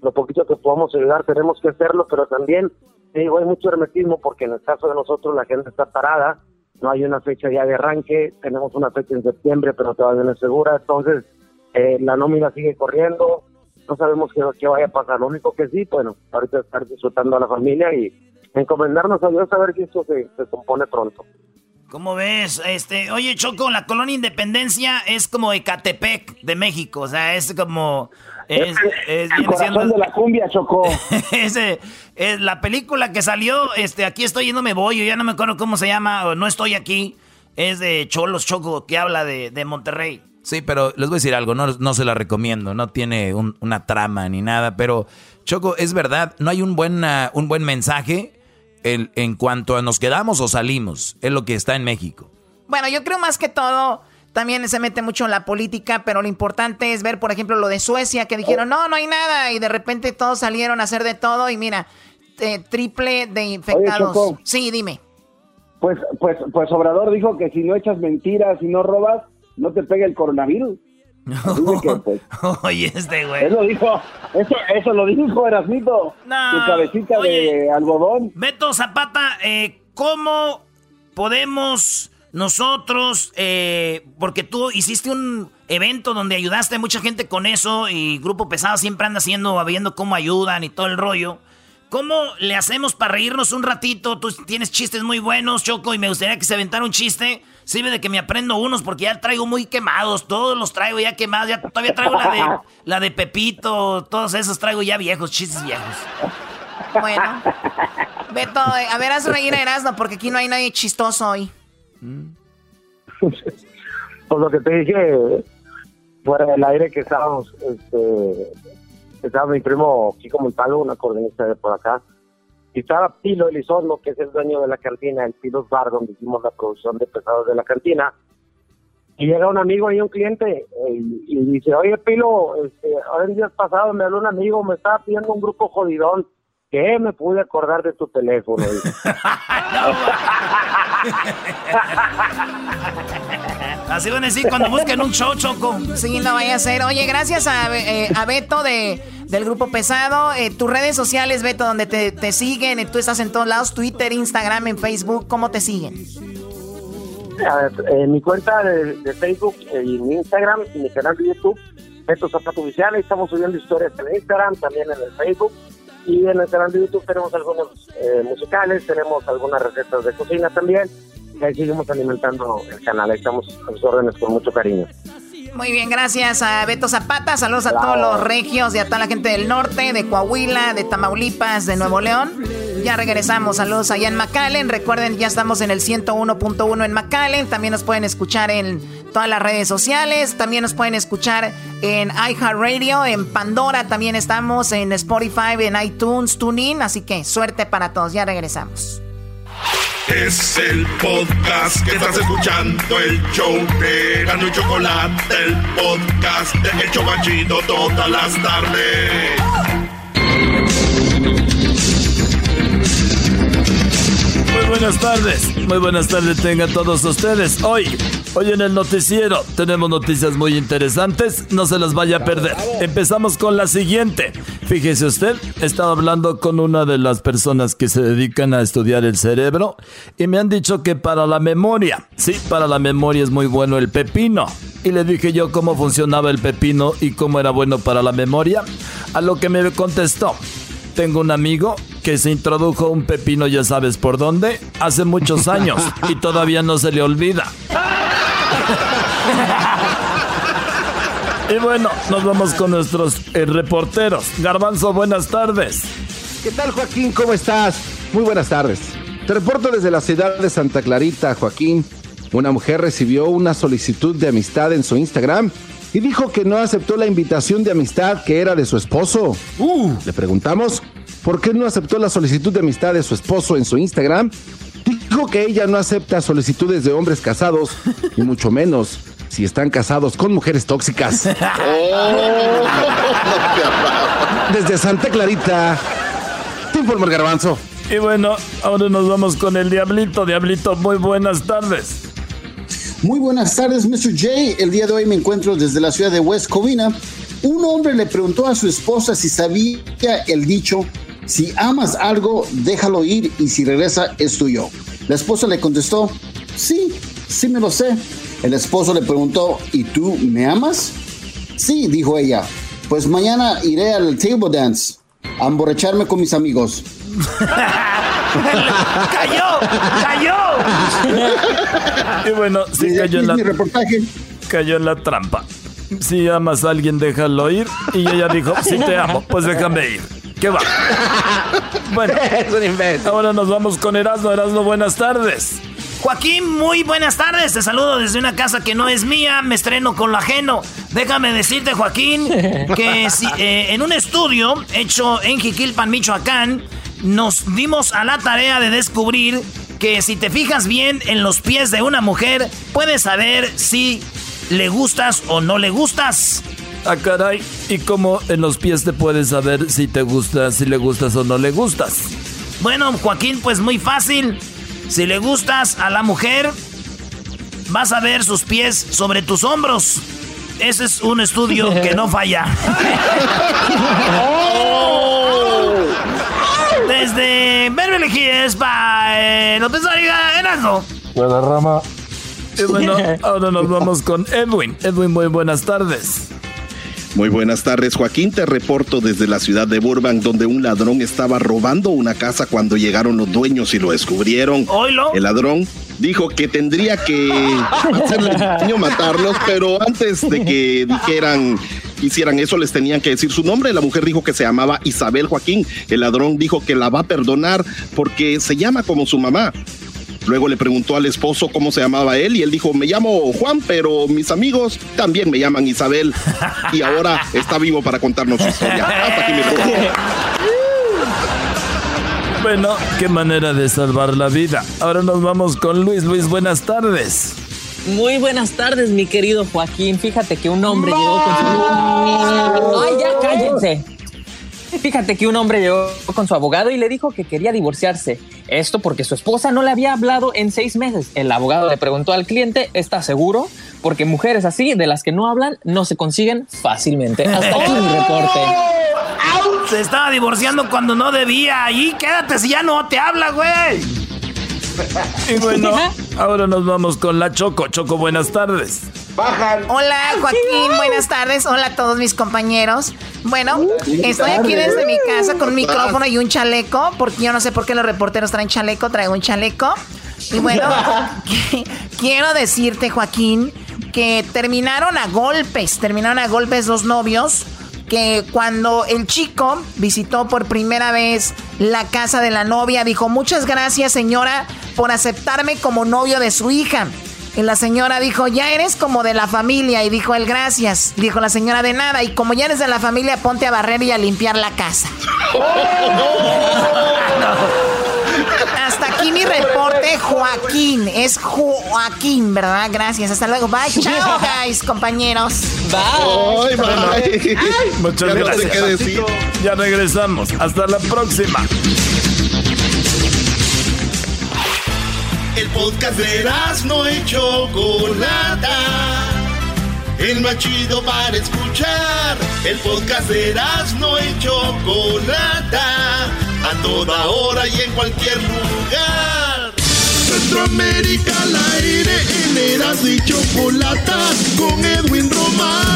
lo poquito que podamos ayudar tenemos que hacerlo, pero también, digo, hay mucho hermetismo porque en el caso de nosotros la gente está parada, no hay una fecha ya de arranque, tenemos una fecha en septiembre, pero todavía no es segura, entonces eh, la nómina sigue corriendo, no sabemos qué, qué vaya a pasar, lo único que sí, bueno, ahorita estar disfrutando a la familia y encomendarnos a Dios a ver si esto se compone pronto. ¿Cómo ves? Este, oye, Choco, la colonia Independencia es como Ecatepec de México, o sea, es como es, es- Corazón siendo- de la cumbia, Chocó. Ese, es la película que salió, este, aquí estoy y no me voy, yo ya no me acuerdo cómo se llama, o no estoy aquí, es de Cholos Choco, que habla de, de Monterrey. Sí, pero les voy a decir algo, no, no se la recomiendo, no tiene un- una trama ni nada, pero Choco, es verdad, no hay un buen, un buen mensaje en, en cuanto a nos quedamos o salimos, es lo que está en México. Bueno, yo creo más que todo, también se mete mucho en la política, pero lo importante es ver, por ejemplo, lo de Suecia, que dijeron, no, no hay nada, y de repente todos salieron a hacer de todo, y mira, eh, triple de infectados. sí, dime. Pues, pues, pues Obrador dijo que si no echas mentiras y no robas, no te pega el coronavirus. Pues, oye, este güey. Eso dijo, eso, eso lo dijo Erasmito. No, tu cabecita de algodón. Beto Zapata, eh, ¿cómo podemos nosotros, eh, porque tú hiciste un evento donde ayudaste a mucha gente con eso y Grupo Pesado siempre anda haciendo, viendo cómo ayudan y todo el rollo. ¿Cómo le hacemos para reírnos un ratito? Tú tienes chistes muy buenos, Choco, y me gustaría que se aventara un chiste. Sirve de que me aprendo unos porque ya traigo muy quemados. Todos los traigo ya quemados. Ya todavía traigo la de, la de Pepito. Todos esos traigo ya viejos, chistes viejos. Bueno. Beto, eh, a ver, haz reír a Erasmo porque aquí no hay nadie chistoso hoy. Pues lo que te dije fuera del aire que estábamos, este, estaba mi primo Kiko Montalvo, una coordinista de por acá, y estaba Pilo Elizondo, que es el dueño de la cantina, el Pilos Bar, donde hicimos la producción de pesados de la cantina, y llega un amigo y un cliente y, dice, oye Pilo, este, ahora en días pasados me habló un amigo, me estaba pidiendo un grupo jodidón, que me pude acordar de tu teléfono. Así van a decir cuando busquen un show, Choco. Sí, no vaya a ser. Oye, gracias a, eh, Beto de, del Grupo Pesado. Eh, tus redes sociales, Beto, donde te, siguen. Tú estás en todos lados, Twitter, Instagram, en Facebook. ¿Cómo te siguen? En mi cuenta de, Facebook y mi Instagram y mi canal de YouTube, Beto Zapato Oficial. estamos subiendo historias en Instagram, también en el Facebook. Y en el canal de YouTube tenemos algunos eh, musicales, tenemos algunas recetas de cocina también. Y ahí seguimos alimentando el canal. Ahí estamos a sus órdenes con mucho cariño. Muy bien, gracias a Beto Zapata. Saludos a todos los regios y a toda la gente del norte, de Coahuila, de Tamaulipas, de Nuevo León. Ya regresamos. Saludos allá en McAllen. Recuerden, ya estamos en el 101.1 en McAllen. También nos pueden escuchar en todas las redes sociales. También nos pueden escuchar en iHeartRadio, en Pandora. También estamos en Spotify, en iTunes, TuneIn. Así que suerte para todos. Ya regresamos. Es el podcast que estás escuchando, el show de Gano y Chocolate, el podcast de El Chocachito todas las tardes. Buenas tardes, muy buenas tardes tengan todos ustedes. Hoy Hoy en el noticiero tenemos noticias muy interesantes, no se las vaya a perder. Empezamos con la siguiente. Fíjese usted, estaba hablando con una de las personas que se dedican a estudiar el cerebro y me han dicho que para la memoria, sí, para la memoria es muy bueno el pepino. Y le dije yo cómo funcionaba el pepino y cómo era bueno para la memoria, a lo que me contestó. Tengo un amigo que se introdujo un pepino, ya sabes por dónde, hace muchos años y todavía no se le olvida. y bueno, nos vamos con nuestros eh, reporteros. Garbanzo, buenas tardes. ¿Qué tal, Joaquín? ¿Cómo estás? Muy buenas tardes. Te reporto desde la ciudad de Santa Clarita, Joaquín. Una mujer recibió una solicitud de amistad en su Instagram y dijo que no aceptó la invitación de amistad que era de su esposo. Uh. Le preguntamos por qué no aceptó la solicitud de amistad de su esposo en su Instagram Dijo que ella no acepta solicitudes de hombres casados, y mucho menos si están casados con mujeres tóxicas. Oh. Desde Santa Clarita, te informo el garbanzo. Y bueno, ahora nos vamos con el Diablito. Diablito, muy buenas tardes. Muy buenas tardes, Mr. J. El día de hoy me encuentro desde la ciudad de West Covina. Un hombre le preguntó a su esposa si sabía el dicho si amas algo, déjalo ir y si regresa es tuyo. La esposa le contestó, sí, sí me lo sé. El esposo le preguntó, ¿y tú me amas? Sí, dijo ella. Pues mañana iré al table dance a emborracharme con mis amigos. ¡Cayó! ¡Cayó! y bueno, sí cayó en la... Cayó en la trampa. Si amas a alguien, déjalo ir. Y ella dijo, si te amo, pues déjame ir. ¿Qué va? Bueno, es un ahora nos vamos con Erasmo. Erasmo, buenas tardes. Joaquín, muy buenas tardes. Te saludo desde una casa que no es mía. Me estreno con lo ajeno. Déjame decirte, Joaquín, que si, eh, en un estudio hecho en Jiquilpan, Michoacán, nos dimos a la tarea de descubrir que si te fijas bien en los pies de una mujer, puedes saber si ¿Le gustas o no le gustas? Ah, caray. ¿Y cómo en los pies te puedes saber si te gustas, si le gustas o no le gustas? Bueno, Joaquín, pues muy fácil. Si le gustas a la mujer, vas a ver sus pies sobre tus hombros. Ese es un estudio que no falla. Desde Beverly Hills para López Ariga, Erasmo. Buena rama. Y bueno, ahora nos vamos con Edwin. Edwin, muy buenas tardes. Muy buenas tardes, Joaquín. Te reporto desde la ciudad de Burbank, donde un ladrón estaba robando una casa cuando llegaron los dueños y lo descubrieron. ¿Oilo? El ladrón dijo que tendría que hacerle daño, matarlos, pero antes de que dijeran hicieran eso, les tenían que decir su nombre. La mujer dijo que se llamaba Isabel Joaquín. El ladrón dijo que la va a perdonar porque se llama como su mamá. Luego le preguntó al esposo cómo se llamaba él y él dijo, me llamo Juan, pero mis amigos también me llaman Isabel. Y ahora está vivo para contarnos su historia. Hasta aquí mi. Bueno, qué manera de salvar la vida. Ahora nos vamos con Luis. Luis, buenas tardes. Muy buenas tardes, mi querido Joaquín. Fíjate que un hombre llegó con su... ¡Ay, ya cállense! Fíjate que un hombre llegó con su abogado y le dijo que quería divorciarse. Esto porque su esposa no le había hablado en seis meses. El abogado le preguntó al cliente, ¿está seguro? Porque mujeres así, de las que no hablan, no se consiguen fácilmente. Hasta aquí mi reporte. Se estaba divorciando cuando no debía. Ahí quédate si ya no te habla, güey. Y bueno, ahora nos vamos con la Choco. Choco, buenas tardes. Hola Joaquín, buenas tardes. Hola a todos mis compañeros. Bueno, estoy aquí desde mi casa con un micrófono y un chaleco, porque yo no sé por qué los reporteros traen chaleco, traigo un chaleco. Y bueno, quiero decirte Joaquín que terminaron a golpes, terminaron a golpes los novios que cuando el chico visitó por primera vez la casa de la novia, dijo, muchas gracias señora por aceptarme como novio de su hija. Y la señora dijo, ya eres como de la familia. Y dijo él, gracias. Dijo la señora, de nada. Y como ya eres de la familia, ponte a barrer y a limpiar la casa. Hasta aquí mi reporte, Joaquín. Es Joaquín, ¿verdad? Gracias. Hasta luego. Bye. Chao, guys, compañeros. Bye. bye. Muchas Ya no sé gracias. qué decir. Ya regresamos. Hasta la próxima. El podcast de no y Chocolata. El más chido para escuchar. El podcast de no y Chocolata. A toda hora y en cualquier lugar. Centroamérica al aire en Erasmo y Chocolata con Edwin Román.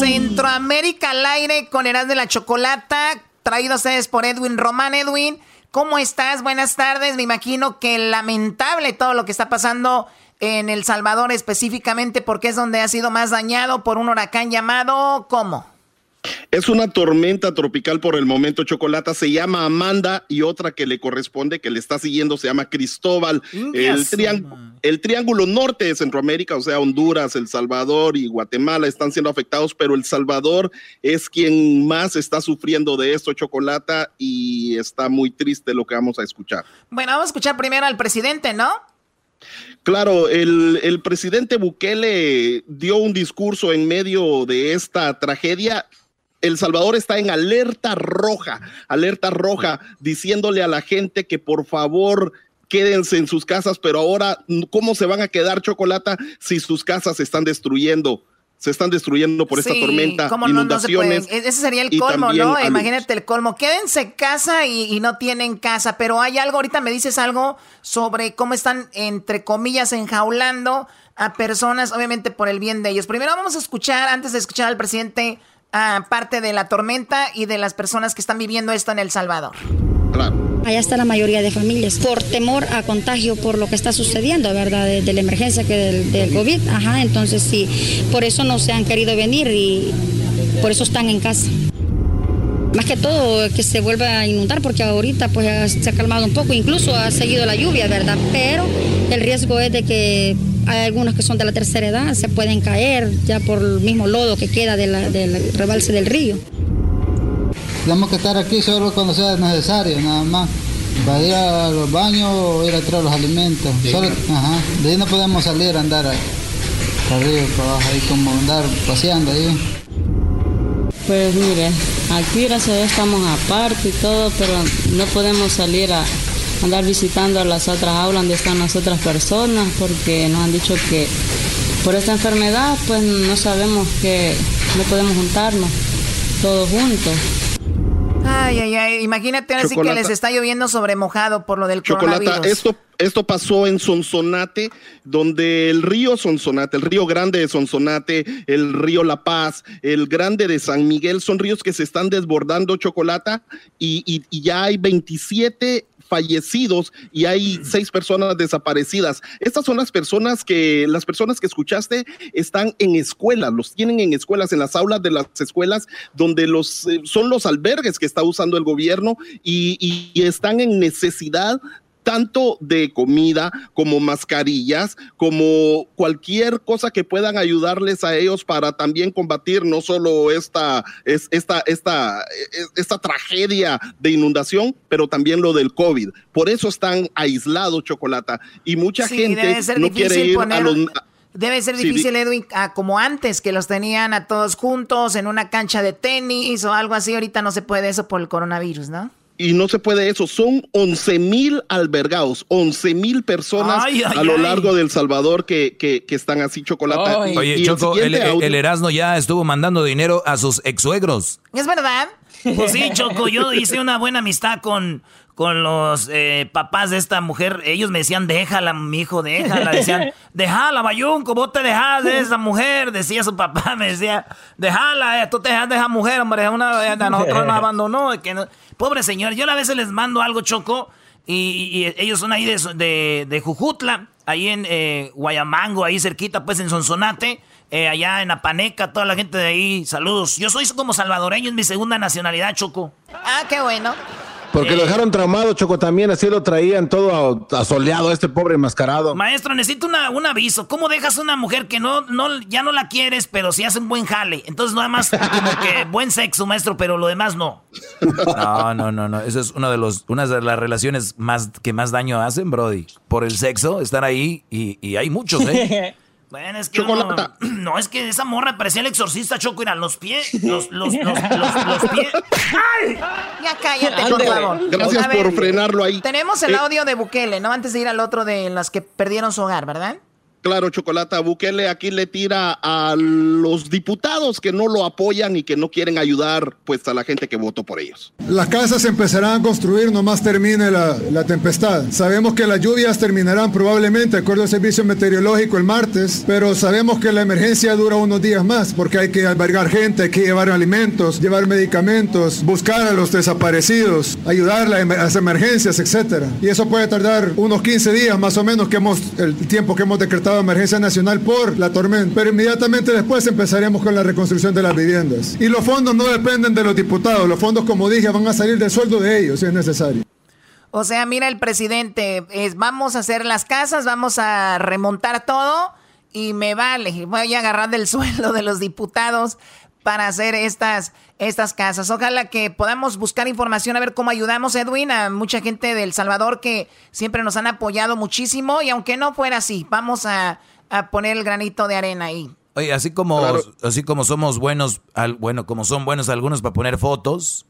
Centroamérica al aire con Eras de la Chocolata, traído a ustedes por Edwin Román. Edwin, ¿cómo estás? Buenas tardes. Me imagino que lamentable todo lo que está pasando en El Salvador específicamente porque es donde ha sido más dañado por un huracán llamado ¿cómo? Es una tormenta tropical por el momento, Chocolata. Se llama Amanda y otra que le corresponde, que le está siguiendo, se llama Cristóbal. El, triángulo norte de Centroamérica, o sea, Honduras, El Salvador y Guatemala están siendo afectados, pero El Salvador es quien más está sufriendo de esto, Chocolata, y está muy triste lo que vamos a escuchar. Bueno, vamos a escuchar primero al presidente, ¿no? Claro, el, el presidente Bukele dio un discurso en medio de esta tragedia. El Salvador está en alerta roja, alerta roja, diciéndole a la gente que por favor quédense en sus casas, pero ahora, ¿cómo se van a quedar chocolata si sus casas se están destruyendo? Se están destruyendo por esta tormenta, ¿cómo no, no se inundaciones. E- Ese sería el colmo, ¿no? Imagínate el colmo. Quédense en casa y, y no tienen casa. Pero hay algo, ahorita me dices algo sobre cómo están, entre comillas, enjaulando a personas, obviamente por el bien de ellos. Primero vamos a escuchar, antes de escuchar al presidente, ah, parte de la tormenta y de las personas que están viviendo esto en El Salvador. Allá está la mayoría de familias, por temor a contagio, por lo que está sucediendo, ¿verdad? De, de la emergencia que del, del COVID. Ajá, entonces sí, por eso no se han querido venir y por eso están en casa. Más que todo que se vuelva a inundar porque ahorita pues se ha calmado un poco, incluso ha seguido la lluvia, ¿verdad? Pero el riesgo es de que hay algunos que son de la tercera edad, se pueden caer ya por el mismo lodo que queda de la- del rebalse del río. Tenemos que estar aquí solo cuando sea necesario, nada más. Para ir a los baños o ir a traer los alimentos. Solo, ajá, de ahí no podemos salir a andar para arriba, para abajo, ahí como andar paseando ahí. Pues mire, aquí gracias a Dios estamos aparte y todo, pero no podemos salir a andar visitando las otras aulas donde están las otras personas porque nos han dicho que por esta enfermedad pues no sabemos que no podemos juntarnos todos juntos. Ay, ay, ay, imagínate así que les está lloviendo sobre mojado por lo del Chocolata, coronavirus. esto, esto pasó en Sonsonate, donde el río Sonsonate, el río Grande de Sonsonate, el río La Paz, el Grande de San Miguel, son ríos que se están desbordando, Chocolata, y, y- y ya hay 27 fallecidos y hay seis personas desaparecidas. Estas son las personas que, las personas que escuchaste están en escuelas, los tienen en escuelas, en las aulas de las escuelas, donde los, eh, son los albergues que está usando el gobierno y, y- y están en necesidad tanto de comida como mascarillas, como cualquier cosa que puedan ayudarles a ellos para también combatir no solo esta, es, esta, esta, es- esta tragedia de inundación, pero también lo del COVID. Por eso están aislados, Chocolata. Y mucha Sí, gente debe ser no quiere difícil ir poner- a los... Debe ser Sí, difícil, Edwin, como antes, que los tenían a todos juntos en una cancha de tenis o algo así. Ahorita no se puede eso por el coronavirus, ¿no? Y no se puede eso. Son 11 mil albergados, 11 mil personas Ay, ay, a lo ay. largo del Salvador que, que, que están así, chocolate. Y- Oye, y Choco, el, siguiente el- audio- el Erasmo ya estuvo mandando dinero a sus ex suegros. ¿Es verdad? Pues sí, Choco, yo hice una buena amistad con, con los eh, papás de esta mujer. Ellos me decían, déjala, mi hijo, déjala. Decían, déjala, Bayunco, vos te dejas de esa mujer. Decía su papá, me decía, déjala, eh, tú te dejas de esa mujer, hombre, una, a nosotros nos abandonó. Que no- Pobre señor, yo a veces les mando algo, Choco, y, y ellos son ahí de, de, de Jujutla, ahí en eh, Guayamango, ahí cerquita, pues en Sonsonate. eh, allá en Apaneca, toda la gente de ahí, saludos. Yo soy como salvadoreño, es mi segunda nacionalidad, Choco. Ah, qué bueno. Porque lo dejaron traumado, Choco, también así lo traían todo asoleado, este pobre enmascarado. Maestro, necesito una- un aviso. ¿Cómo dejas a una mujer que no, no, ya no la quieres, pero sí hace un buen jale? Entonces, nada más como que buen sexo, maestro, pero lo demás no. No, no, no, no. Esa es una de los, una de las relaciones más que más daño hacen, Brody. Por el sexo, estar ahí y, y hay muchos, ¿eh? Bueno, es que no, no, es que esa morra parecía el exorcista, Choco, eran los pies, los, los, los, los, los pies. ¡Ay! Ya cállate, por favor. Gracias ver, por frenarlo ahí. Tenemos el Eh, audio de Bukele, ¿no? Antes de ir al otro de las que perdieron su hogar, ¿verdad? Claro, Chocolata, Bukele aquí le tira a los diputados que no lo apoyan y que no quieren ayudar pues a la gente que votó por ellos. Las casas se empezarán a construir nomás termine la, la tempestad. Sabemos que las lluvias terminarán probablemente, acuerdo al servicio meteorológico, el martes, pero sabemos que la emergencia dura unos días más porque hay que albergar gente, hay que llevar alimentos, llevar medicamentos, buscar a los desaparecidos, ayudar a las emergencias, etc. Y eso puede tardar unos 15 días más o menos que hemos, el tiempo que hemos decretado emergencia nacional por la tormenta. Pero inmediatamente después empezaremos con la reconstrucción de las viviendas. Y los fondos no dependen de los diputados, los fondos, como dije, van a salir del sueldo de ellos si es necesario. O sea, mira el presidente, es, vamos a hacer las casas, vamos a remontar todo y me vale, voy a agarrar del sueldo de los diputados para hacer estas, estas casas. Ojalá que podamos buscar información a ver cómo ayudamos, Edwin, a mucha gente del Salvador que siempre nos han apoyado muchísimo y aunque no fuera así, vamos a, a poner el granito de arena ahí. Oye, así como, así como somos buenos, al, bueno, como son buenos algunos para poner fotos,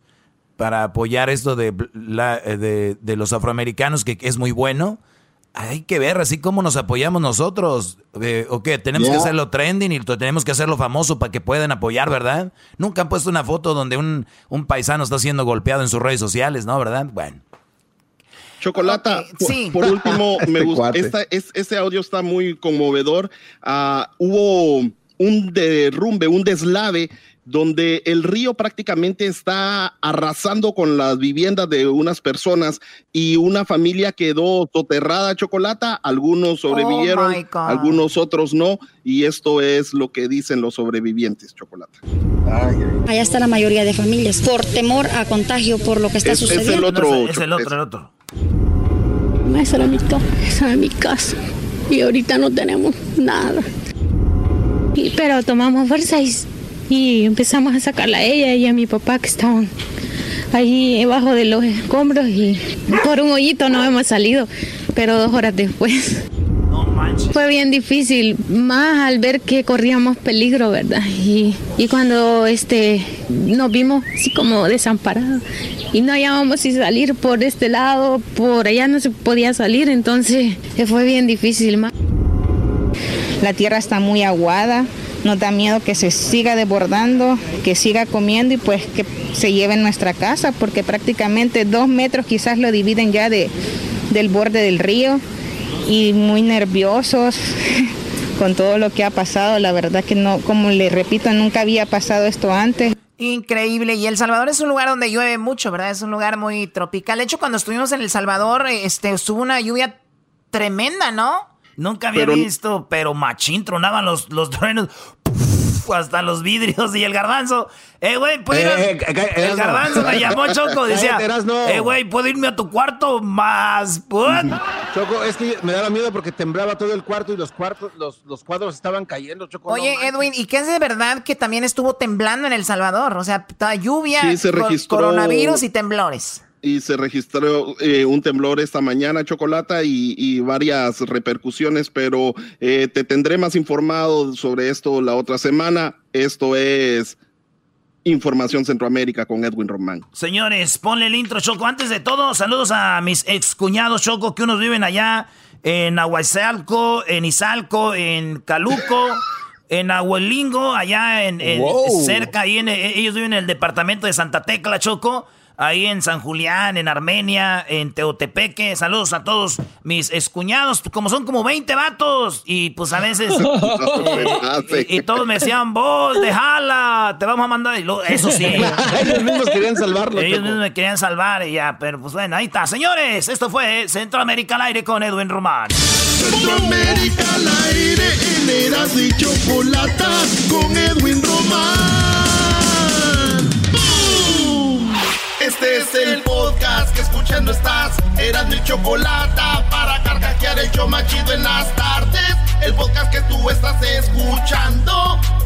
para apoyar esto de, la- eh, de, de los afroamericanos, que es muy bueno, hay que ver así como nos apoyamos nosotros. Eh, ¿O qué? Tenemos que hacerlo trending y tenemos que hacerlo famoso para que puedan apoyar, ¿verdad? Nunca han puesto una foto donde un, un paisano está siendo golpeado en sus redes sociales, ¿no? ¿Verdad? Bueno. Chocolata, por, sí. por último, me Este gusta. cuate. Esta, es, este audio está muy conmovedor. Ah, hubo un derrumbe, un deslave, donde el río prácticamente está arrasando con las viviendas de unas personas y una familia quedó soterrada, Chocolata. Algunos sobrevivieron, my God. algunos otros no. Y esto es lo que dicen los sobrevivientes, Chocolata. Allá está la mayoría de familias, por temor a contagio, por lo que está Es- es el sucediendo. otro, Es el otro, el otro. Esa era mi casa, esa era mi casa. Y ahorita no tenemos nada. Y- pero tomamos fuerza y, y empezamos a sacarla a ella y a mi papá que estaban ahí debajo de los escombros y por un hoyito no hemos salido, pero dos horas después. Fue bien difícil, más al ver que corríamos peligro, ¿verdad? Y, y cuando este, nos vimos así como desamparados y no hallábamos si salir por este lado, por allá no se podía salir, entonces eh, fue bien difícil. La tierra está muy aguada, nos da miedo que se siga desbordando, que siga comiendo y pues que se lleve en nuestra casa, porque prácticamente dos metros quizás lo dividen ya de, del borde del río y muy nerviosos con todo lo que ha pasado. La verdad que no, como le repito, nunca había pasado esto antes. Increíble. Y El Salvador es un lugar donde llueve mucho, ¿verdad? Es un lugar muy tropical. De hecho, cuando estuvimos en El Salvador, este, estuvo una lluvia tremenda, ¿no? Nunca había Pero- visto, pero machín, tronaban los, los truenos. Hasta los vidrios y el garbanzo. Eh, güey, ¿puedo ir a- Eh, El garbanzo me llamó Choco. Decía, eh, güey, ¿puedo irme a tu cuarto más? What? Choco, es que me daba miedo porque temblaba todo el cuarto y los cuartos, los, los cuadros estaban cayendo, Choco. Oye. Edwin, ¿y qué es de verdad que también estuvo temblando en El Salvador? O sea, ta- lluvia, Sí, se co- registró- coronavirus y temblores. Y se registró eh, un temblor esta mañana, Chocolata, y, y varias repercusiones, pero eh, te tendré más informado sobre esto la otra semana. Esto es Información Centroamérica con Edwin Román. Señores, ponle el intro, Choco. Antes de todo, saludos a mis excuñados, Choco, que unos viven allá en Aguazalco, en Izalco, en Caluco, en Abuelingo, allá en, en- Wow. cerca, ahí en, ellos viven en el departamento de Santa Tecla, Choco. Ahí en San Julián, en Armenia, en Teotepeque. Saludos a todos mis excuñados, como son como 20 vatos. Y pues a veces. eh, y, y todos me decían, vos, déjala, te vamos a mandar. Y luego, eso sí. Ellos mismos querían salvarlo, Ellos mismos me querían salvar y ya, pero pues bueno, ahí está. Señores, esto fue Centroamérica al aire con Edwin Román. Centroamérica al aire en Erasmo y Chocolata con Edwin Román. Este es el podcast que escuchando estás. Erasmo y Chocolata para carcajear el show más chido en las tardes. El podcast que tú estás escuchando.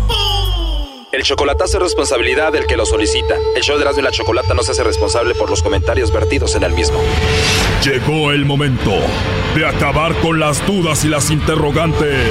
¡Bum! El chocolatazo es responsabilidad del que lo solicita. El show de Erasmo y la Chocolata no se hace responsable por los comentarios vertidos en el mismo. Llegó el momento de acabar con las dudas y las interrogantes.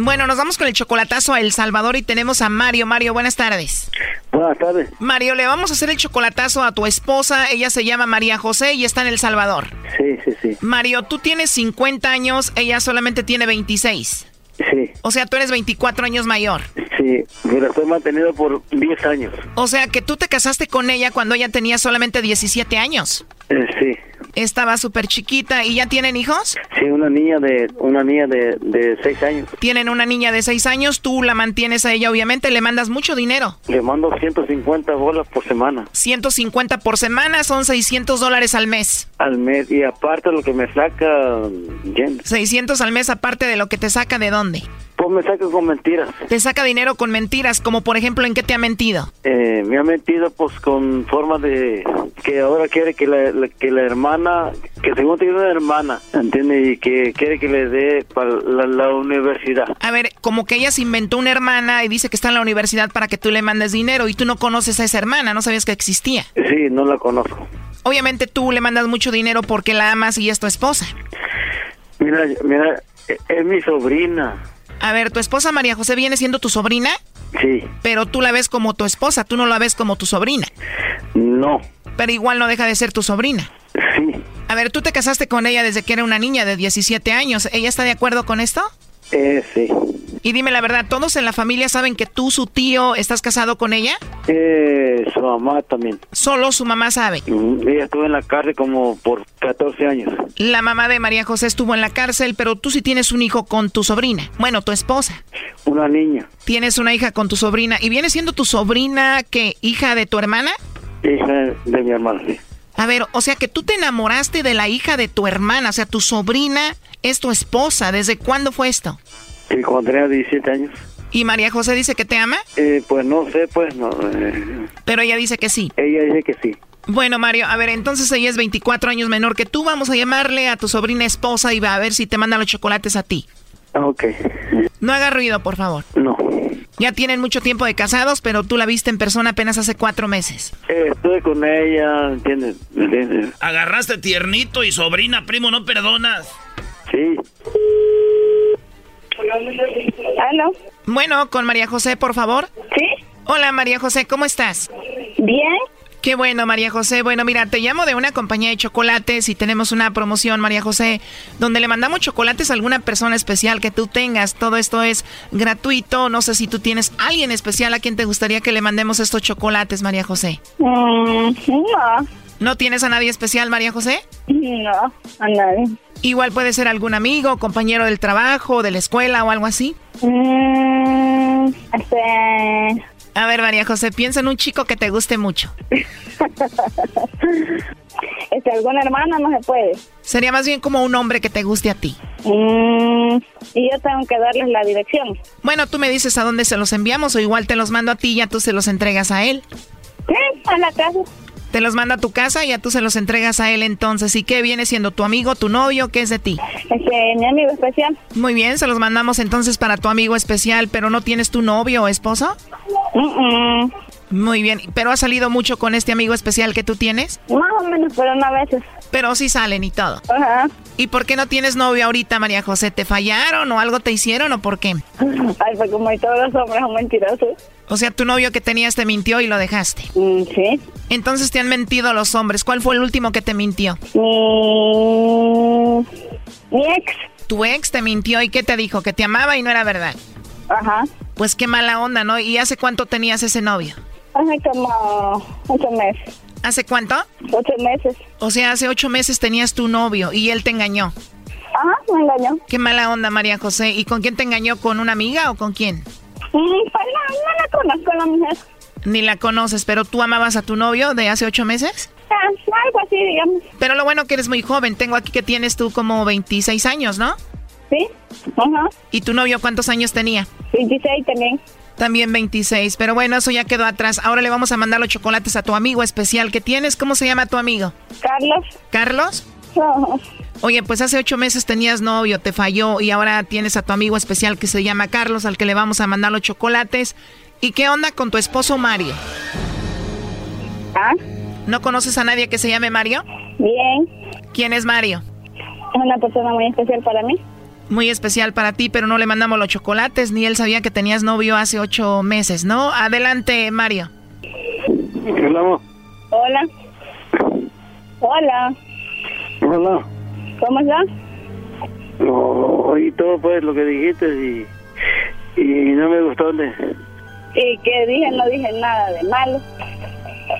Bueno, nos vamos con el chocolatazo a El Salvador y tenemos a Mario. Mario, buenas tardes. Buenas tardes. Mario, le vamos a hacer el chocolatazo a tu esposa. Ella se llama María José y está en El Salvador. Sí, sí, sí. Mario, tú tienes 50 años, ella solamente tiene 26. Sí, O sea, tú eres 24 años mayor. sí. Me la estoy manteniendo por 10 años. O sea, que tú te casaste con ella cuando ella tenía solamente 17 años. Eh, sí. Estaba súper chiquita. ¿Y ya tienen hijos? Sí, una niña de una niña de, de 6 años. Tienen una niña de 6 años. Tú la mantienes a ella, obviamente. Le mandas mucho dinero. Le mando 150 bolas por semana 150 por semana son 600 dólares al mes. al mes. Y aparte lo que me saca, Jen, 600 al mes aparte de lo que te saca de dónde. Pues me saca con mentiras. Te saca dinero con mentiras, como por ejemplo, ¿en qué te ha mentido? Eh, me ha mentido pues con forma de que ahora quiere que la, la- que la hermana, que según tiene una hermana, ¿entiende? Y que quiere que le dé para la, la universidad. A ver, como que ella se inventó una hermana y dice que está en la universidad para que tú le mandes dinero y tú no conoces a esa hermana, no sabías que existía. Sí, no la conozco. Obviamente tú le mandas mucho dinero porque la amas y es tu esposa. Mira, mira, e- es mi sobrina. A ver, tu esposa María José viene siendo tu sobrina, Sí, pero tú la ves como tu esposa, tú no la ves como tu sobrina. no, Pero igual no deja de ser tu sobrina. sí, A ver, tú te casaste con ella desde que era una niña de 17 años. ¿Ella está de acuerdo con esto? eh, sí. Y dime la verdad, ¿todos en la familia saben que tú, su tío, estás casado con ella? Eh, su mamá también. Solo su mamá sabe. Mm, Ella estuvo en la cárcel como por 14 años. La mamá de María José estuvo en la cárcel, pero tú sí tienes un hijo con tu sobrina. Bueno, tu esposa. Una niña, Tienes una hija con tu sobrina. ¿Y viene siendo tu sobrina que hija de tu hermana? hija de mi hermana, sí. A ver, o sea que tú te enamoraste de la hija de tu hermana, o sea, tu sobrina es tu esposa. ¿Desde cuándo fue esto? Sí, cuando tenía 17 años. ¿Y María José dice que te ama? Eh, pues no sé, pues no. eh, Pero ella dice que sí. ella dice que sí. Bueno, Mario, a ver, entonces ella es 24 años menor que tú. Vamos a llamarle a tu sobrina esposa y va a ver si te manda los chocolates a ti. Ah, ok. No haga ruido, por favor. No. Ya tienen mucho tiempo de casados, pero tú la viste en persona apenas hace cuatro meses. Eh, estuve con ella, ¿entiendes? ¿Entiendes? Agarraste tiernito y sobrina, primo, no perdonas. Sí. ¿Aló? Bueno, con María José, por favor. Sí. Hola, María José, ¿cómo estás? Bien. Qué bueno, María José. Bueno, mira, te llamo de una compañía de chocolates y tenemos una promoción, María José, donde le mandamos chocolates a alguna persona especial que tú tengas. Todo esto es gratuito. No sé si tú tienes alguien especial a quien te gustaría que le mandemos estos chocolates, María José. Mm, no, ¿No tienes a nadie especial, María José? no, a nadie. Igual puede ser algún amigo, compañero del trabajo, de la escuela o algo así. Mm, este... A ver, María José, piensa en un chico que te guste mucho. este, alguna hermana no se puede. Sería más bien como un hombre que te guste a ti. Mm, y yo tengo que darles la dirección. Bueno, tú me dices a dónde se los enviamos o igual te los mando a ti y ya tú se los entregas a él. Sí, a la casa. Te los manda a tu casa y ya tú se los entregas a él entonces. ¿Y qué viene siendo tu amigo, tu novio? ¿Qué es de ti? Este, mi amigo especial. Muy bien, se los mandamos entonces para tu amigo especial, pero ¿no tienes tu novio o esposo? Muy bien, ¿pero has salido mucho con este amigo especial que tú tienes? Más o menos, pero no a veces. Pero sí salen y todo. Ajá. ¿Y por qué no tienes novio ahorita, María José? ¿Te fallaron o algo te hicieron o por qué? Ay, pues como todos los hombres son mentirosos. O sea, tu novio que tenías te mintió y lo dejaste. Mm, sí. Entonces te han mentido los hombres. ¿Cuál fue el último que te mintió? Mi, mi ex. Tu ex te mintió y qué te dijo? Que te amaba y no era verdad. Ajá. Pues qué mala onda, ¿no? ¿Y hace cuánto tenías ese novio? Hace como ocho meses. ¿Hace cuánto? Ocho meses. O sea, hace ocho meses tenías tu novio y él te engañó. Ajá, me engañó. Qué mala onda, María José. ¿Y con quién te engañó? ¿Con una amiga o con quién? Pues no, no la conozco la mujer. Ni la conoces, pero tú amabas a tu novio de hace ocho meses. Ah, algo así, digamos. Pero lo bueno que eres muy joven. Tengo aquí que tienes tú como 26 años, ¿no? Sí. Ajá. ¿Y tu novio cuántos años tenía? 26 también. También 26. Pero bueno, eso ya quedó atrás. Ahora le vamos a mandar los chocolates a tu amigo especial que tienes. ¿Cómo se llama tu amigo? Carlos. ¿Carlos? Oye, pues hace ocho meses tenías novio, te falló y ahora tienes a tu amigo especial que se llama Carlos, al que le vamos a mandar los chocolates. ¿Y qué onda con tu esposo Mario? ¿Ah? ¿No conoces a nadie que se llame Mario? Bien. ¿Quién es Mario? Es una persona muy especial para mí. Muy especial para ti, pero no le mandamos los chocolates, ni él sabía que tenías novio hace ocho meses, ¿no? Adelante, Mario. Hola. Hola. Hola. Hola. ¿Cómo estás? No, oí todo pues lo que dijiste y, y no me gustó. De, ¿Y qué dije? No dije nada de malo.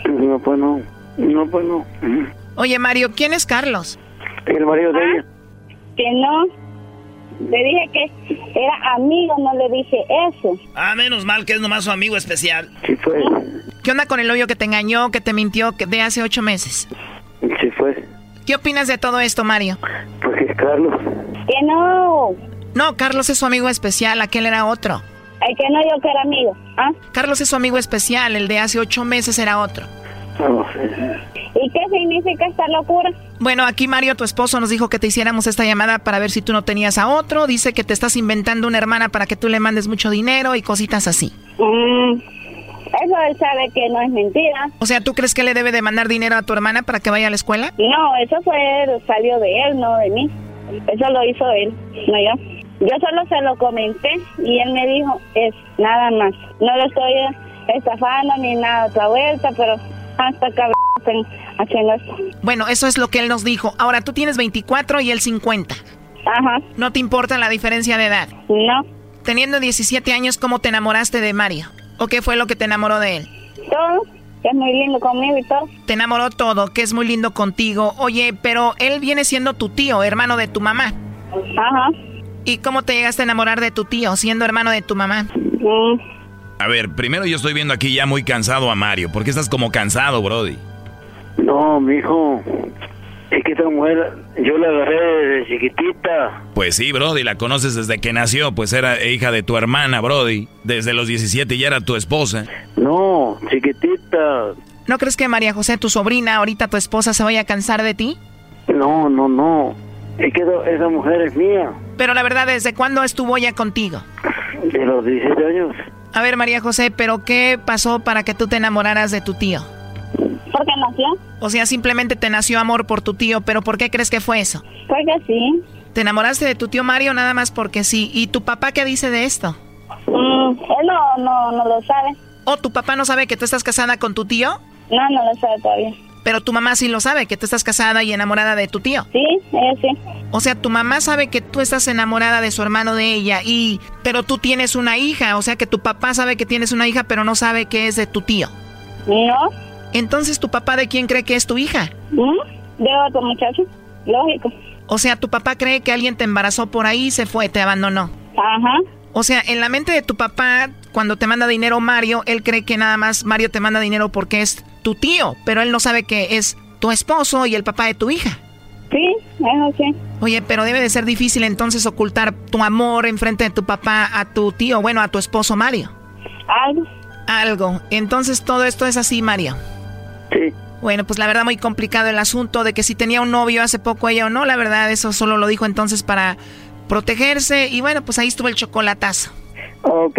no, pues no. No, pues no. Oye, Mario, ¿quién es Carlos? El marido de ella. Que no. Le dije que era amigo, no le dije eso. Ah, menos mal que es nomás su amigo especial. Sí fue. ¿Qué onda con el novio que te engañó, que te mintió que de hace ocho meses? Sí fue. ¿Qué opinas de todo esto, Mario? Pues es Carlos. Que no. No, Carlos es su amigo especial, aquel era otro. El que no, yo que era amigo. ¿Ah? Carlos es su amigo especial, el de hace ocho meses era otro. No sé. ¿Y qué significa esta locura? Bueno, aquí Mario, tu esposo, nos dijo que te hiciéramos esta llamada para ver si tú no tenías a otro. Dice que te estás inventando una hermana para que tú le mandes mucho dinero y cositas así. Mm, eso él sabe que no es mentira. O sea, ¿tú crees que le debe de mandar dinero a tu hermana para que vaya a la escuela? No, eso fue, salió de él, no de mí. Eso lo hizo él, no yo. Yo solo se lo comenté y él me dijo, es nada más. No lo estoy estafando ni nada otra vuelta, pero hasta cabrón haciendo esto. Bueno, eso es lo que él nos dijo. Ahora, tú tienes 24 y él 50. Ajá. ¿No te importa la diferencia de edad? No. Teniendo 17 años, ¿cómo te enamoraste de Mario? ¿O qué fue lo que te enamoró de él? Todo, que es muy lindo conmigo y todo. Te enamoró todo, que es muy lindo contigo. Oye, pero él viene siendo tu tío, hermano de tu mamá. Ajá. ¿Y cómo te llegaste a enamorar de tu tío, siendo hermano de tu mamá? Mm, A ver, primero yo estoy viendo aquí ya muy cansado a Mario. ¿Por qué estás como cansado, Brody? No, mijo. Es que esta mujer, yo la agarré desde chiquitita. Pues sí, Brody, la conoces desde que nació, pues era hija de tu hermana, Brody. Desde los 17 ya era tu esposa. No, chiquitita. ¿No crees que María José, tu sobrina, ahorita tu esposa, se vaya a cansar de ti? No, no, no. Es que esa mujer es mía. Pero la verdad, ¿desde cuándo estuvo ya contigo? De los 17 años. A ver, María José, ¿pero qué pasó para que tú te enamoraras de tu tío? Porque nació. O sea, simplemente te nació amor por tu tío, pero ¿por qué crees que fue eso? Porque sí. ¿Te enamoraste de tu tío Mario nada más porque sí? ¿Y tu papá qué dice de esto? Mm, él no, no, no lo sabe. ¿O tu papá no sabe que tú estás casada con tu tío? No, no lo sabe todavía. Pero tu mamá sí lo sabe, que tú estás casada y enamorada de tu tío. Sí, ella sí. O sea, tu mamá sabe que tú estás enamorada de su hermano de ella y pero tú tienes una hija, o sea que tu papá sabe que tienes una hija, pero no sabe que es de tu tío. No. Entonces, ¿tu papá de quién cree que es tu hija? De otro muchacho, lógico. O sea, tu papá cree que alguien te embarazó por ahí y se fue, te abandonó. Ajá. O sea, en la mente de tu papá, cuando te manda dinero Mario, él cree que nada más Mario te manda dinero porque es tu tío, pero él no sabe que es tu esposo y el papá de tu hija. Sí, eso sí. Oye, pero debe de ser difícil entonces ocultar tu amor enfrente de tu papá a tu tío, bueno, a tu esposo Mario. Algo. Algo. Entonces todo esto es así, Mario. Sí. Bueno, pues la verdad muy complicado el asunto de que si tenía un novio hace poco ella o no, la verdad eso solo lo dijo entonces para protegerse y bueno, pues ahí estuvo el chocolatazo. Ok.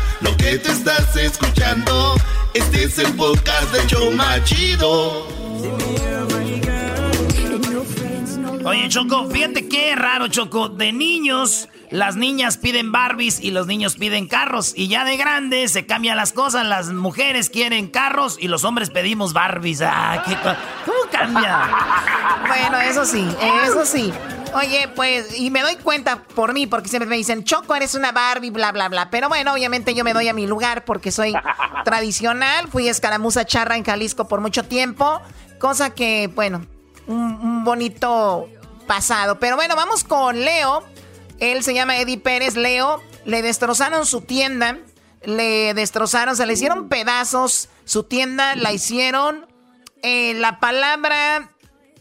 lo que te estás escuchando, este es el podcast de Choma Chido. Oye, Choco, fíjate qué raro, Choco. De niños, las niñas piden Barbies y los niños piden carros. Y ya de grandes se cambian las cosas. Las mujeres quieren carros y los hombres pedimos Barbies. Ah, ¿qué, ¿Cómo cambia? Bueno, eso sí, eso sí. Oye, pues, y me doy cuenta por mí, porque siempre me dicen, Choco, eres una Barbie, bla, bla, bla. Pero bueno, obviamente yo me doy a mi lugar porque soy tradicional. Fui escaramuza charra en Jalisco por mucho tiempo. Cosa que, bueno, un, bonito pasado. Pero bueno, vamos con Leo. Él se llama Eddie Pérez. Leo, le destrozaron su tienda. Le destrozaron, se le hicieron pedazos. Su tienda la hicieron. Eh, la palabra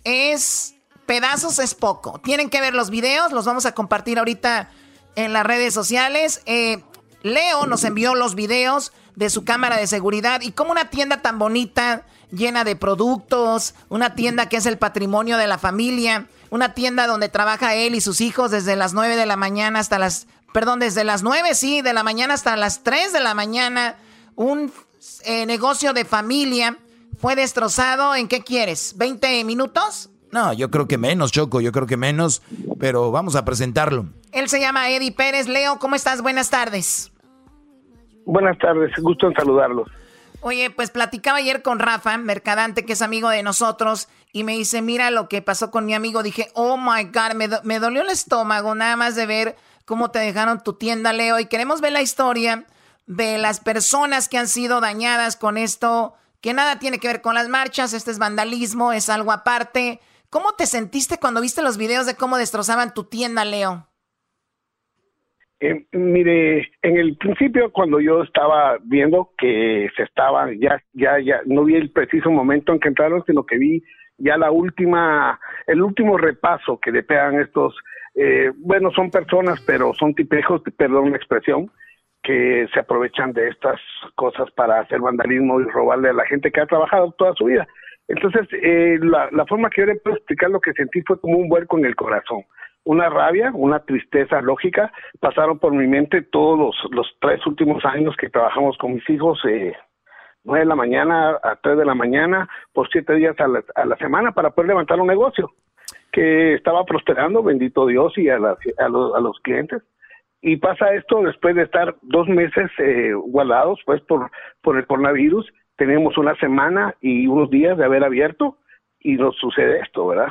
es pedazos es poco. Tienen que ver los videos, los vamos a compartir ahorita en las redes sociales. Eh, Leo nos envió los videos de su cámara de seguridad y como una tienda tan bonita, llena de productos, una tienda que es el patrimonio de la familia, una tienda donde trabaja él y sus hijos desde las 9 de la mañana hasta las, perdón, desde las 9, sí, de la mañana hasta las 3 de la mañana, un eh, negocio de familia fue destrozado en qué quieres, 20 minutos. No, yo creo que menos, Choco, yo creo que menos, pero vamos a presentarlo. Él se llama Eddie Pérez. Leo, ¿cómo estás? Buenas tardes. Buenas tardes, gusto en saludarlos. Oye, pues platicaba ayer con Rafa, Mercadante, que es amigo de nosotros, y me dice, mira lo que pasó con mi amigo. Dije, oh my God, me, me dolió el estómago nada más de ver cómo te dejaron tu tienda, Leo, y queremos ver la historia de las personas que han sido dañadas con esto, que nada tiene que ver con las marchas, este es vandalismo, es algo aparte. ¿Cómo te sentiste cuando viste los videos de cómo destrozaban tu tienda, Leo? Eh, mire, en el principio cuando yo estaba viendo que se estaban, ya, ya, ya, no vi el preciso momento en que entraron, sino que vi ya la última, el último repaso que le pegan estos, eh, bueno, son personas, pero son tipejos, perdón la expresión, que se aprovechan de estas cosas para hacer vandalismo y robarle a la gente que ha trabajado toda su vida. Entonces, eh, la, forma que yo le puedo explicar lo que sentí fue como un vuelco en el corazón. Una rabia, una tristeza lógica, pasaron por mi mente todos los, tres últimos años que trabajamos con mis hijos, eh, nueve de la mañana a tres de la mañana, por siete días a la, a la semana para poder levantar un negocio que estaba prosperando, bendito Dios, y a, a, los, a los clientes. Y pasa esto después de estar dos meses eh, guardados pues por por el coronavirus tenemos una semana y unos días de haber abierto y nos sucede esto, ¿verdad?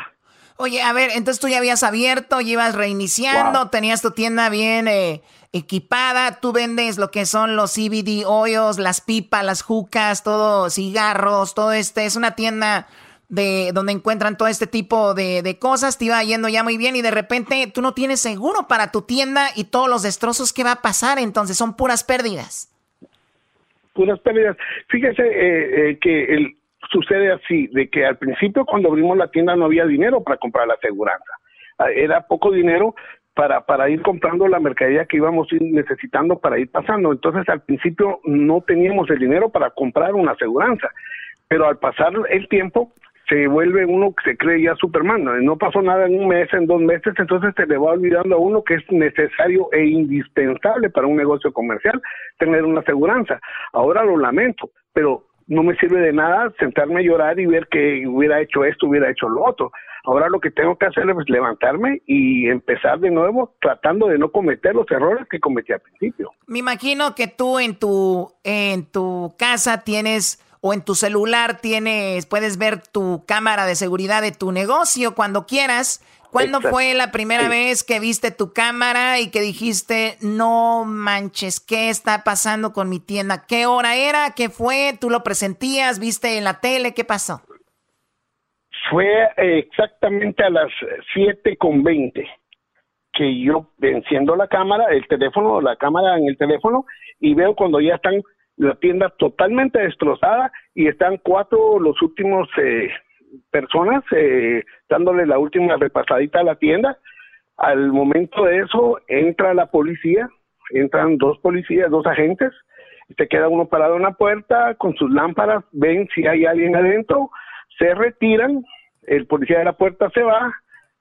Oye, a ver, entonces tú ya habías abierto, ya ibas reiniciando, tenías tu tienda bien eh, equipada, tú vendes lo que son los CBD oils, las pipas, las jucas, todo, cigarros, todo este, es una tienda de donde encuentran todo este tipo de, de, cosas, te iba yendo ya muy bien y de repente tú no tienes seguro para tu tienda y todos los destrozos, ¿qué va a pasar? Entonces son puras pérdidas. Puras pérdidas. Fíjese eh, eh, que el, sucede así, de que al principio cuando abrimos la tienda no había dinero para comprar la aseguranza. Ah, era poco dinero para, para ir comprando la mercadería que íbamos necesitando para ir pasando. Entonces al principio no teníamos el dinero para comprar una aseguranza. Pero al pasar el tiempo, se vuelve uno que se cree ya Superman. No pasó nada en un mes, en dos meses, entonces se le va olvidando a uno que es necesario e indispensable para un negocio comercial tener una aseguranza. Ahora lo lamento, pero no me sirve de nada sentarme a llorar y ver que hubiera hecho esto, hubiera hecho lo otro. Ahora lo que tengo que hacer es levantarme y empezar de nuevo tratando de no cometer los errores que cometí al principio. Me imagino que tú en tu en tu casa tienes o en tu celular tienes, puedes ver tu cámara de seguridad de tu negocio cuando quieras. ¿Cuándo fue la primera vez que viste tu cámara y que dijiste, no manches, ¿qué está pasando con mi tienda? ¿Qué hora era? ¿Qué fue? ¿Tú lo presentías? ¿Viste en la tele? ¿Qué pasó? Fue exactamente a las 7 con 20 que yo enciendo la cámara, el teléfono, la cámara en el teléfono y veo cuando ya están la tienda totalmente destrozada y están cuatro los últimos eh, personas eh, dándole la última repasadita a la tienda. Al momento de eso entra la policía, entran dos policías, dos agentes, se queda uno parado en la puerta con sus lámparas, ven si hay alguien adentro, se retiran, el policía de la puerta se va,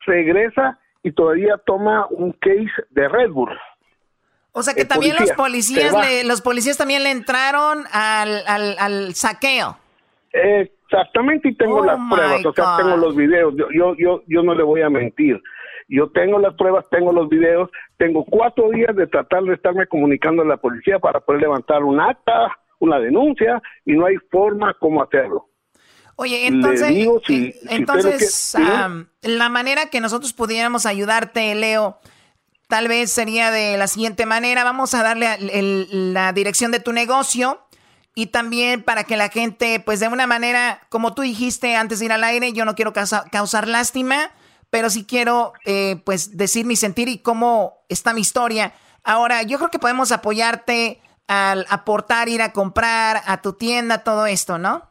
regresa y todavía toma un case de Red Bull. O sea que también los policías, los policías también le entraron al, al, saqueo. Exactamente, y tengo oh las pruebas, o sea, tengo los videos. Yo, yo, yo, yo no le voy a mentir. Yo tengo las pruebas, tengo los videos, tengo cuatro días de tratar de estarme comunicando a la policía para poder levantar un acta, una denuncia, y no hay forma como hacerlo. Oye, entonces, eh, entonces la manera que nosotros pudiéramos ayudarte, Leo, Tal vez sería de la siguiente manera, vamos a darle la dirección de tu negocio y también para que la gente, pues de una manera, como tú dijiste antes de ir al aire, yo no quiero causar lástima, pero sí quiero, eh, pues, decir mi sentir y cómo está mi historia. Ahora, yo creo que podemos apoyarte al aportar, ir a comprar a tu tienda, todo esto, ¿no?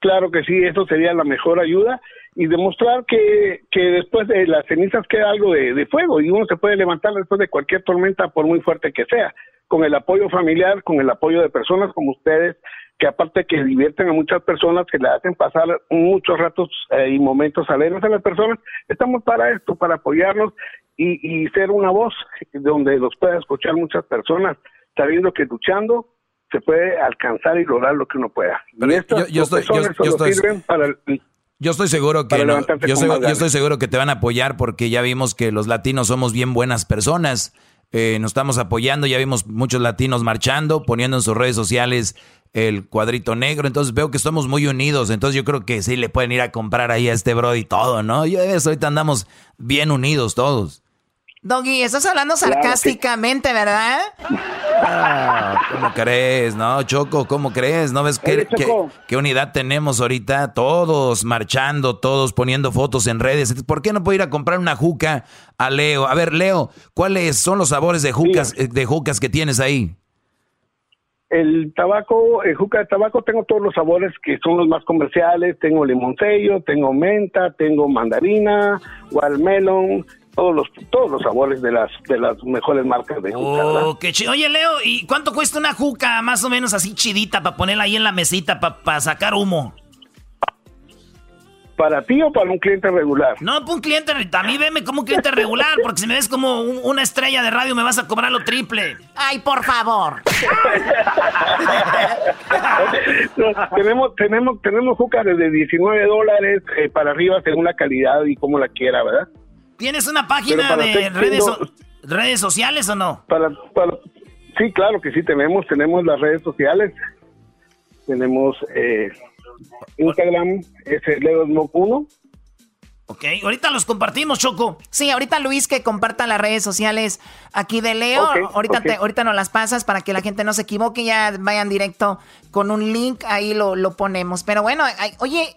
Claro que sí, eso sería la mejor ayuda y demostrar que, que después de las cenizas queda algo de, fuego y uno se puede levantar después de cualquier tormenta por muy fuerte que sea, con el apoyo familiar, con el apoyo de personas como ustedes, que aparte que divierten a muchas personas, que le hacen pasar muchos ratos eh, y momentos alegres a las personas, estamos para esto, para apoyarnos y, y ser una voz donde los pueda escuchar muchas personas, sabiendo que luchando se puede alcanzar y lograr lo que uno pueda. yo, yo, estoy, para el, yo estoy seguro que yo, estoy seguro que te van a apoyar porque ya vimos que los latinos somos bien buenas personas. Eh, nos estamos apoyando, ya vimos muchos latinos marchando, poniendo en sus redes sociales el cuadrito negro, entonces veo que estamos muy unidos, entonces yo creo que sí le pueden ir a comprar ahí a este bro y todo, ¿no? Yo eso, ahorita andamos bien unidos todos. Doggy, estás hablando sarcásticamente, ¿verdad? Ah, ¿Cómo crees? No, Choco, ¿cómo crees? ¿No ves qué, qué, unidad tenemos ahorita? Todos marchando, todos poniendo fotos en redes. ¿Por qué no puedo ir a comprar una juca a Leo? A ver, Leo, ¿cuáles son los sabores de jucas, eh, de jucas que tienes ahí? El tabaco, el juca de tabaco, tengo todos los sabores que son los más comerciales. Tengo limoncello, tengo menta, tengo mandarina, watermelon, todos los todos los sabores de las de las mejores marcas de juca. Oh, qué Oye, Leo, ¿y cuánto cuesta una juca más o menos así chidita para ponerla ahí en la mesita para sacar humo? ¿Para ti o para un cliente regular? No, para un cliente, a mí veme como un cliente regular, porque si me ves como una estrella de radio me vas a cobrar lo triple. Ay, por favor. tenemos, tenemos, tenemos juca desde 19 dólares eh, para arriba según la calidad y como la quiera, ¿verdad? ¿Tienes una página de redes, redes sociales o no? Para, sí, claro que sí tenemos. Tenemos las redes sociales. Tenemos eh, Instagram es Leo Smoke 1. Ok, ahorita los compartimos, Choco. Sí, ahorita Luis que comparta las redes sociales aquí de Leo. ahorita, Te, ahorita nos las pasas para que la gente no se equivoque, ya vayan directo con un link, ahí lo, lo ponemos. Pero bueno, oye,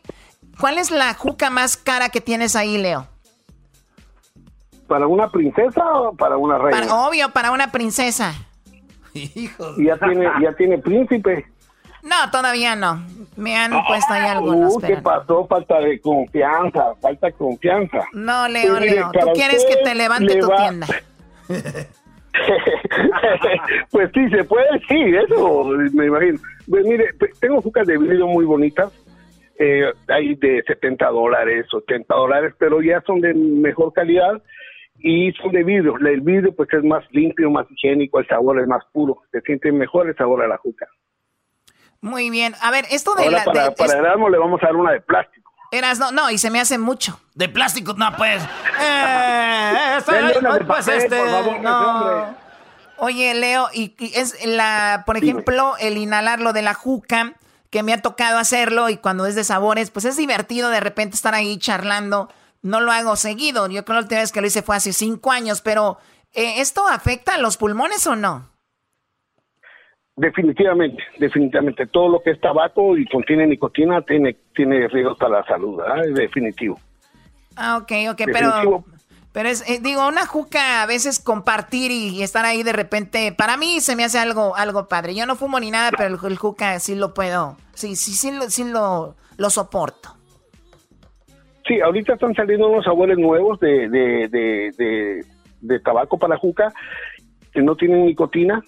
¿cuál es la juca más cara que tienes ahí, Leo? ¿Para una princesa o para una reina? obvio, para una princesa. Hijo ya tiene, ya tiene príncipe. No, todavía no. Me han puesto ahí algunos. Uh, ¿Qué pasó? Falta de confianza, falta de confianza. No, Leo, pues Leo, tú quieres que te levante tu tienda. pues sí, se puede, sí, eso me imagino. Pues mire, tengo jucas de vidrio muy bonitas, eh, hay de 70 dólares, 80 dólares, pero ya son de mejor calidad y son de vidrio. El vidrio pues es más limpio, más higiénico, el sabor es más puro, se siente mejor el sabor a la juca. Muy bien, a ver, esto de Ahora la... Para, para Erasmo le vamos a dar una de plástico. Erasmo, no, y se me hace mucho. De plástico, no, pues. Eh, pues este, no. Oye, Leo, y, es la, por ejemplo, el inhalar lo de la juca, que me ha tocado hacerlo y cuando es de sabores, pues es divertido de repente estar ahí charlando no lo hago seguido. Yo creo que la última vez que lo hice fue hace cinco años, pero eh, ¿esto afecta a los pulmones o no? Definitivamente, definitivamente. Todo lo que es tabaco y contiene nicotina tiene, tiene riesgos para la salud, Es definitivo. Ah, ok, ok, pero... Pero es, eh, digo, una juca a veces compartir y, estar ahí de repente, para mí se me hace algo, algo padre. Yo no fumo ni nada, pero el, juca sí lo puedo, sí, sí, sí, lo, sí lo, lo soporto. Sí, ahorita están saliendo unos sabores nuevos de, de, de, tabaco para juca que no tienen nicotina,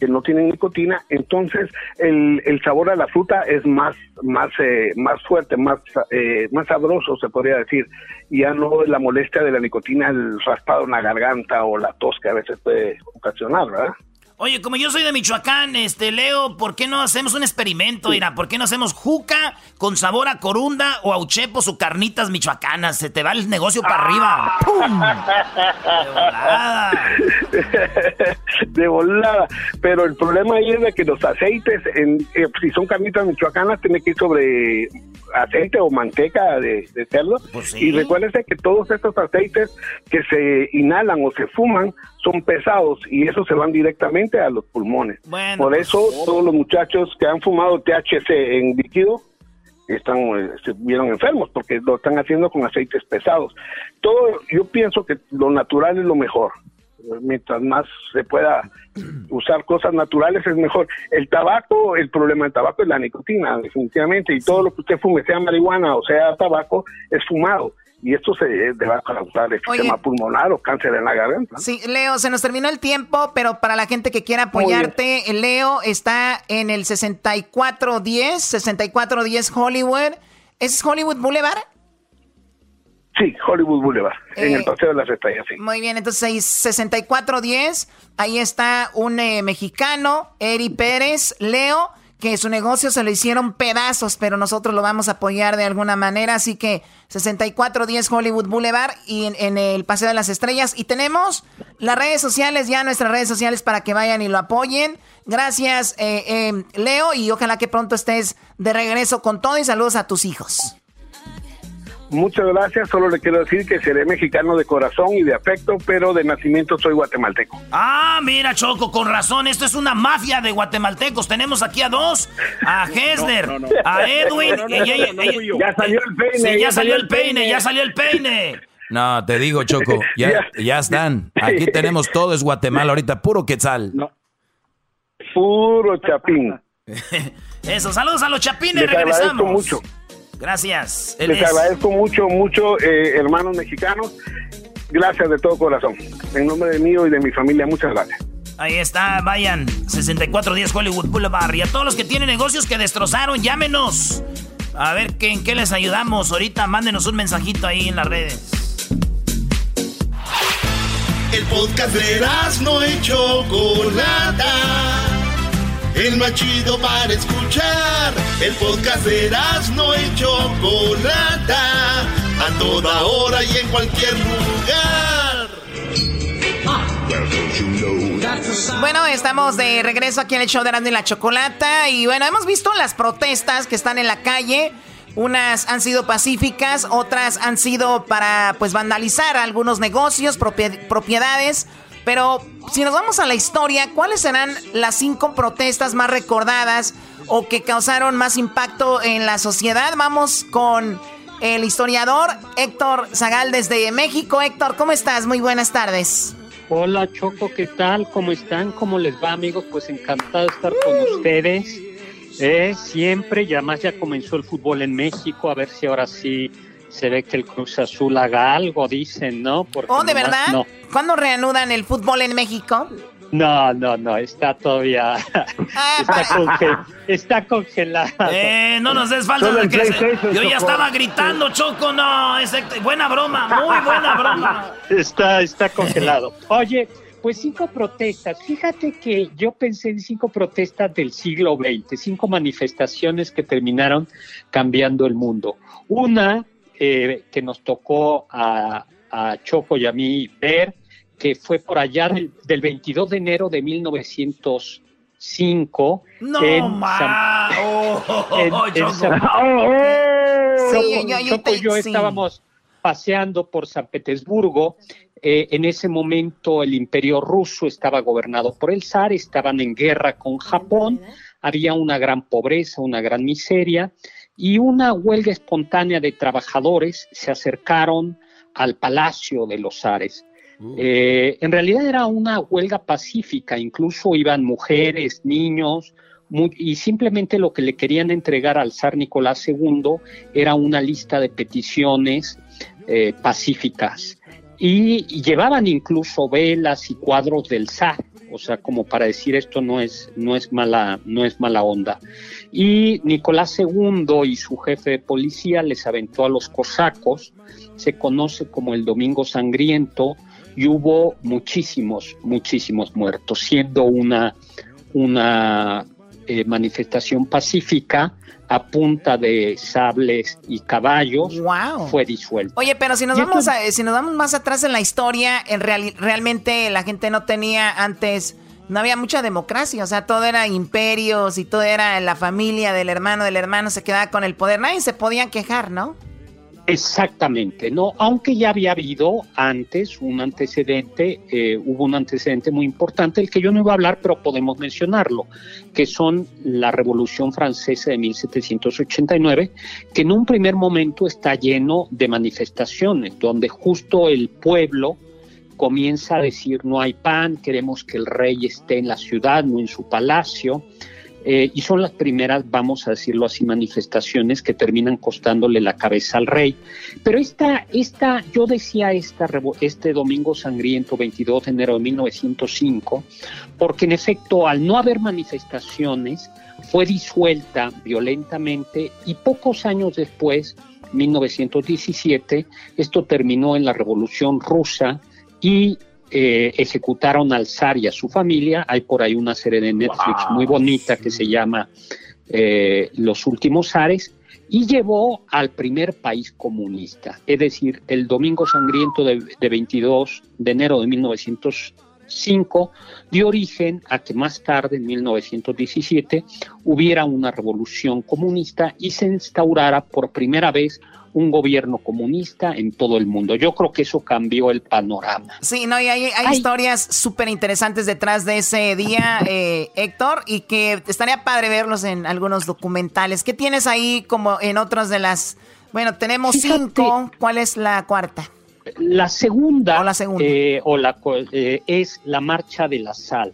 que no tienen nicotina, entonces el, el sabor a la fruta es más más eh, más fuerte, más eh, más sabroso se podría decir, ya no la molestia de la nicotina, el raspado en la garganta o la tos que a veces puede ocasionar, ¿verdad? Oye, como yo soy de Michoacán, este, Leo, ¿por qué no hacemos un experimento? Mira, ¿por qué no hacemos juca con sabor a corunda o a uchepos o carnitas michoacanas? Se te va el negocio para arriba. ¡Pum! De volada. de volada. Pero el problema ahí es de que los aceites, en, eh, si son carnitas michoacanas, tienen que ir sobre aceite o manteca de, cerdo. Pues y recuérdense que todos estos aceites que se inhalan o se fuman son pesados y eso se van directamente a los pulmones. Por pues, eso todos los muchachos que han fumado THC en líquido están eh, se vieron enfermos porque lo están haciendo con aceites pesados. Todo yo pienso que lo natural es lo mejor. Mientras más se pueda usar cosas naturales es mejor. El tabaco, el problema del tabaco es la nicotina, definitivamente, y todo lo que usted fume, sea marihuana o sea tabaco, es fumado y esto se va a causar sistema pulmonar o cáncer en la garganta. Sí, Leo, se nos terminó el tiempo, pero para la gente que quiera apoyarte, Leo está en el 6410, 6410 Hollywood. ¿Es Hollywood Boulevard? Sí, Hollywood Boulevard, en el eh, Paseo de las Estrellas, sí. Muy bien, entonces 6410, ahí está un eh, mexicano, Eri Pérez, Leo que su negocio se lo hicieron pedazos, pero nosotros lo vamos a apoyar de alguna manera. Así que 6410 Hollywood Boulevard y en, el Paseo de las Estrellas. Y tenemos las redes sociales, ya nuestras redes sociales para que vayan y lo apoyen. Gracias, eh, eh, Leo, y ojalá que pronto estés de regreso con todo y saludos a tus hijos. Muchas gracias, solo le quiero decir que seré mexicano de corazón y de afecto, pero de nacimiento soy guatemalteco. Ah, mira, Choco, con razón, esto es una mafia de guatemaltecos. Tenemos aquí a dos, a Hesner, a Edwin. ya salió el peine. ya, salió el peine, ya salió el peine. No, te digo, Choco, ya, ya están. Aquí tenemos todo, es Guatemala ahorita, puro quetzal. No. Puro chapín. Eso, saludos a los chapines, regresamos. mucho. Gracias. Les agradezco mucho, mucho, eh, hermanos mexicanos. Gracias de todo corazón. En nombre de mío y de mi familia, muchas gracias. Ahí está, vayan. 6410 Hollywood Boulevard. Y a todos los que tienen negocios que destrozaron, llámenos. A ver ¿qué, en qué les ayudamos. Ahorita mándenos un mensajito ahí en las redes. El podcast de las no hecho Chocolata el más chido para escuchar. El podcast de no y Chocolata, a toda hora y en cualquier lugar. Bueno, estamos de regreso aquí en el show de Erasmo y la Chocolata. Y bueno, hemos visto las protestas que están en la calle. Unas han sido pacíficas, otras han sido para pues vandalizar algunos negocios, propiedades. Pero si nos vamos a la historia, ¿cuáles serán las cinco protestas más recordadas o que causaron más impacto en la sociedad? Vamos con el historiador Héctor Zagal desde México. Héctor, ¿cómo estás? Muy buenas tardes. Hola Choco, ¿qué tal? ¿Cómo están? ¿Cómo les va amigos? Pues encantado de estar con ustedes. Eh, siempre, y además ya comenzó el fútbol en México, a ver si ahora sí se ve que el Cruz Azul haga algo, dicen, ¿no? Porque oh, ¿de verdad? No. ¿Cuándo reanudan el fútbol en México? No, no, no, está todavía. Ah, está, congelado. Eh, no nos des falta de que Yo ya estaba gritando, Choco, no. Es... Buena broma, muy buena broma. Está, está congelado. Oye, pues cinco protestas. Fíjate que yo pensé en cinco protestas del siglo XX, cinco manifestaciones que terminaron cambiando el mundo. Una eh, que nos tocó a, Choco y a mí ver, que fue por allá del, 22 de enero de 1905. No, en Choco. Y yo estábamos paseando por San Petersburgo. Eh, en ese momento el imperio ruso estaba gobernado por el zar, estaban en guerra con Japón, había una gran pobreza, una gran miseria y una huelga espontánea de trabajadores se acercaron al palacio de los zares. Uh. Eh, en realidad era una huelga pacífica, incluso iban mujeres, niños, y simplemente lo que le querían entregar al zar Nicolás II era una lista de peticiones eh, pacíficas. Y, y, llevaban incluso velas y cuadros del zar o sea, como para decir esto no es, no es, mala, no es mala onda. Y Nicolás II y su jefe de policía les aventó a los cosacos, se conoce como el Domingo Sangriento, y hubo muchísimos, muchísimos muertos, siendo una, una eh, manifestación pacífica a punta de sables y caballos fue disuelto. Oye, pero si nos vamos a, si nos vamos más atrás en la historia, en realmente la gente no tenía antes no había mucha democracia, o sea, todo era imperios y todo era la familia del hermano del hermano se quedaba con el poder, nadie se podía quejar, ¿no? Exactamente, no, aunque ya había habido antes un antecedente, eh, hubo un antecedente muy importante, el que yo no iba a hablar, pero podemos mencionarlo, que son la Revolución Francesa de 1789, que en un primer momento está lleno de manifestaciones, donde justo el pueblo comienza a decir no hay pan, queremos que el rey esté en la ciudad, no en su palacio, eh, y son las primeras, vamos a decirlo así, manifestaciones que terminan costándole la cabeza al rey. Pero esta, esta yo decía esta, este domingo sangriento, 22 de enero de 1905, porque en efecto, al no haber manifestaciones, fue disuelta violentamente y pocos años después, 1917, esto terminó en la Revolución Rusa y eh, ejecutaron al zar y a su familia. Hay por ahí una serie de Netflix muy bonita que se llama eh, Los últimos zares y llevó al primer país comunista. Es decir, el Domingo Sangriento de, de 22 de enero de 1905 dio origen a que más tarde, en 1917, hubiera una revolución comunista y se instaurara por primera vez un gobierno comunista en todo el mundo. Yo creo que eso cambió el panorama. Sí, no, y hay, historias súper interesantes detrás de ese día, eh, Héctor, y que estaría padre verlos en algunos documentales. ¿Qué tienes ahí como en otras de las... Bueno, tenemos cinco, ¿cuál es la cuarta? La segunda, o la segunda. Eh, o la, eh, es la Marcha de la Sal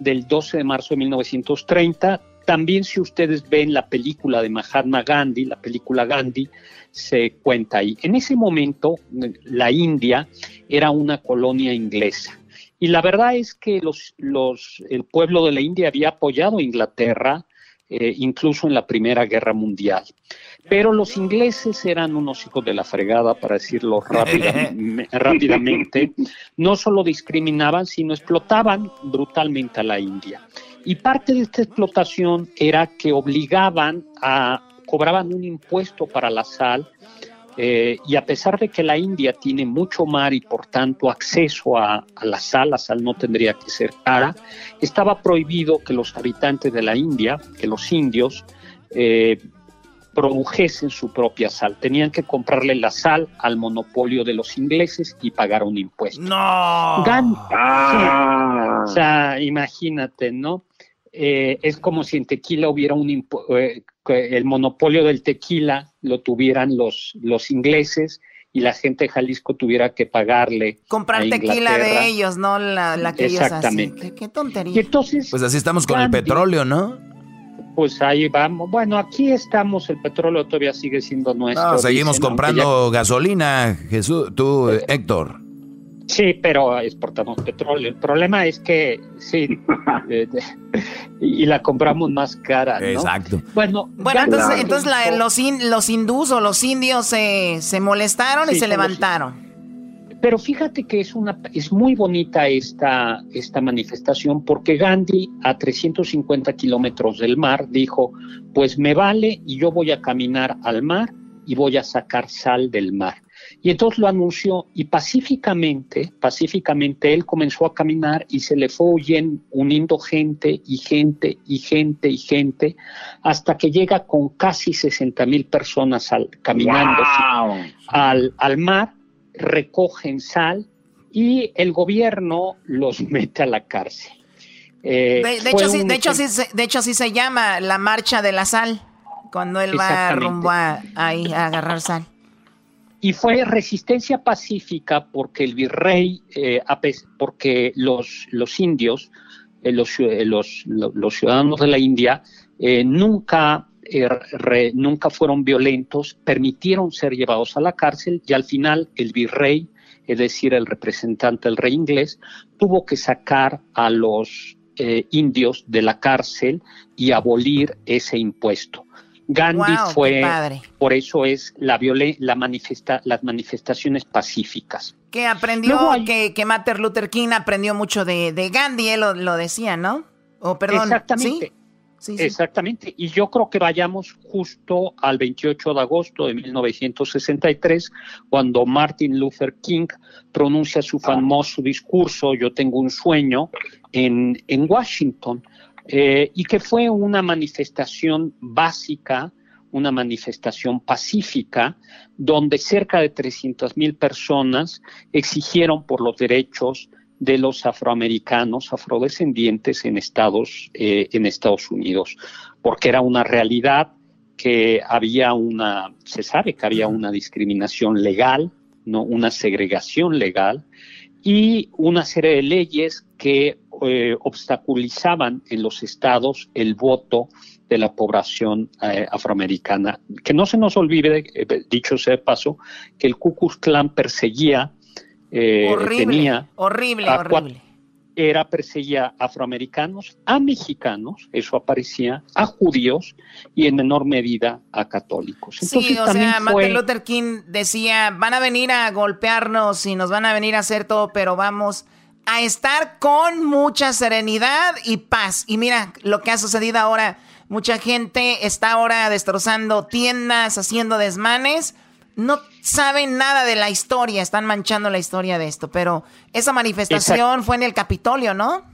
del 12 de marzo de 1930. También si ustedes ven la película de Mahatma Gandhi, la película Gandhi, se cuenta ahí. En ese momento, la India era una colonia inglesa. Y la verdad es que los, los, el pueblo de la India había apoyado a Inglaterra, eh, incluso en la Primera Guerra Mundial. Pero los ingleses eran unos hijos de la fregada, para decirlo rápidamente. No solo discriminaban, sino explotaban brutalmente a la India. Y parte de esta explotación era que obligaban a cobraban un impuesto para la sal Eh, y a pesar de que la India tiene mucho mar y por tanto acceso a, la sal, la sal no tendría que ser cara, estaba prohibido que los habitantes de la India, que los indios, eh, produjesen su propia sal. Tenían que comprarle la sal al monopolio de los ingleses y pagar un impuesto. ¡No! Ah. O sea, imagínate, ¿no? Eh, es como si en tequila hubiera un eh, el monopolio del tequila lo tuvieran los, los ingleses y la gente de Jalisco tuviera que pagarle. Comprar tequila de ellos, no la, la que Exactamente. ellos hacen. ¿Qué, tontería. entonces, pues así estamos con el petróleo, ¿no? Pues ahí vamos. Bueno, aquí estamos, el petróleo todavía sigue siendo nuestro. seguimos comprando gasolina, Jesús, tú, eh, Héctor. Sí, pero exportamos petróleo. El problema es que sí, y la compramos más cara. ¿no? Exacto. Bueno, bueno entonces, entonces los, los hindús o los indios se, molestaron y se levantaron. Pero fíjate que es una es muy bonita esta, esta manifestación porque Gandhi a 350 kilómetros del mar dijo, pues me vale y yo voy a caminar al mar y voy a sacar sal del mar. Y entonces lo anunció y pacíficamente, pacíficamente él comenzó a caminar y se le fue huyendo, uniendo gente y gente y gente y gente, hasta que llega con casi 60 mil personas al, caminando al, al mar, recogen sal y el gobierno los mete a la cárcel. Eh, de, hecho, sí, de, hecho, de hecho, sí se llama la marcha de la sal, cuando él va rumbo a, ahí a agarrar sal y fue resistencia pacífica porque el virrey, eh, porque los, los indios, eh, los, eh, los, los, ciudadanos de la India, nunca, nunca fueron violentos, permitieron ser llevados a la cárcel y al final el virrey, es decir, el representante del rey inglés, tuvo que sacar a los indios de la cárcel y abolir ese impuesto. Gandhi fue, por eso es la, la manifesta, las manifestaciones pacíficas. Que aprendió, que, que Martin Luther King aprendió mucho de, de Gandhi, él lo, decía, ¿no? O perdón, Exactamente. Exactamente. Y yo creo que vayamos justo al 28 de agosto de 1963, cuando Martin Luther King pronuncia su famoso discurso Yo tengo un sueño en, en Washington. Eh, y que fue una manifestación básica, una manifestación pacífica, donde cerca de 300 mil personas exigieron por los derechos de los afroamericanos, afrodescendientes en Estados, eh, en Estados Unidos, porque era una realidad que había una, se sabe que había una discriminación legal, no una segregación legal, y una serie de leyes que eh, obstaculizaban en los estados el voto de la población eh, afroamericana. Que no se nos olvide, eh, dicho sea de paso, que el Ku Klux Klan perseguía, horrible, tenía horrible, horrible. Era perseguía a afroamericanos, a mexicanos, eso aparecía, a judíos y en menor medida a católicos. sí, o sea, Martin Luther King decía, van a venir a golpearnos y nos van a venir a hacer todo, pero vamos a estar con mucha serenidad y paz. Y mira lo que ha sucedido ahora. Mucha gente está ahora destrozando tiendas, haciendo desmanes. No saben nada de la historia, están manchando la historia de esto. Pero esa manifestación fue en el Capitolio, ¿no?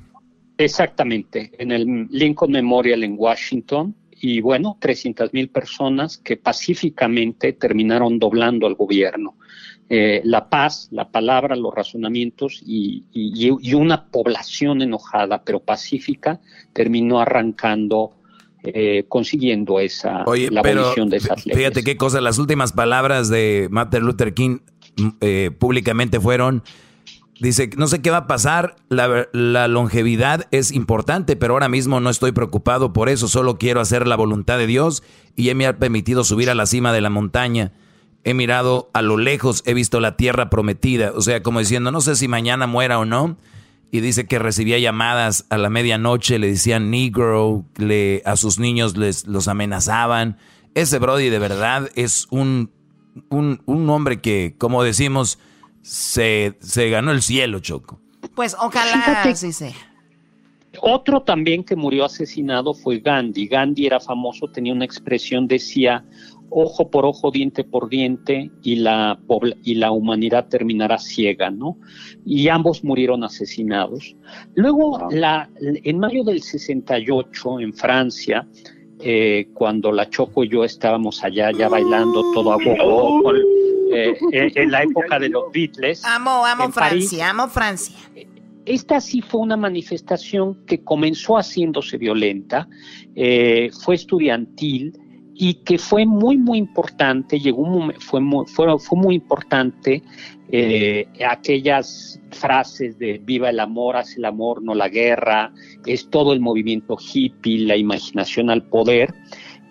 Exactamente, en el Lincoln Memorial en Washington. Y bueno, 300 mil personas que pacíficamente terminaron doblando al gobierno. Eh, la paz, la palabra, los razonamientos y, una población enojada pero pacífica terminó arrancando, eh, consiguiendo esa la abolición de esas leyes. Fíjate qué cosa, las últimas palabras de Martin Luther King mm, eh, públicamente fueron, dice, no sé qué va a pasar, la, la longevidad es importante, pero ahora mismo no estoy preocupado por eso, solo quiero hacer la voluntad de Dios y Él me ha permitido subir a la cima de la montaña he mirado a lo lejos, he visto la tierra prometida, o sea, como diciendo, no sé si mañana muera o no. Y dice que recibía llamadas a la medianoche, le decían negro, le, a sus niños les los amenazaban. Ese Brody de verdad es un, un, un hombre que, como decimos, se, se ganó el cielo, Choco. Pues ojalá sí sea. Otro también que murió asesinado fue Gandhi. Gandhi era famoso, tenía una expresión, decía, ojo por ojo, diente por diente, y la, y la humanidad terminará ciega, ¿no? Y ambos murieron asesinados. Luego, la, en mayo del 68, en Francia, eh, cuando la Choco y yo estábamos allá ya bailando todo a gogo, eh, eh, en la época de los Beatles. Amo, amo Francia, amo Francia. Esta sí fue una manifestación que comenzó haciéndose violenta, fue estudiantil, y que fue muy, muy importante, llegó un fue, muy, fue, fue muy importante eh, aquellas frases de viva el amor, hace el amor, no la guerra, es todo el movimiento hippie, la imaginación al poder,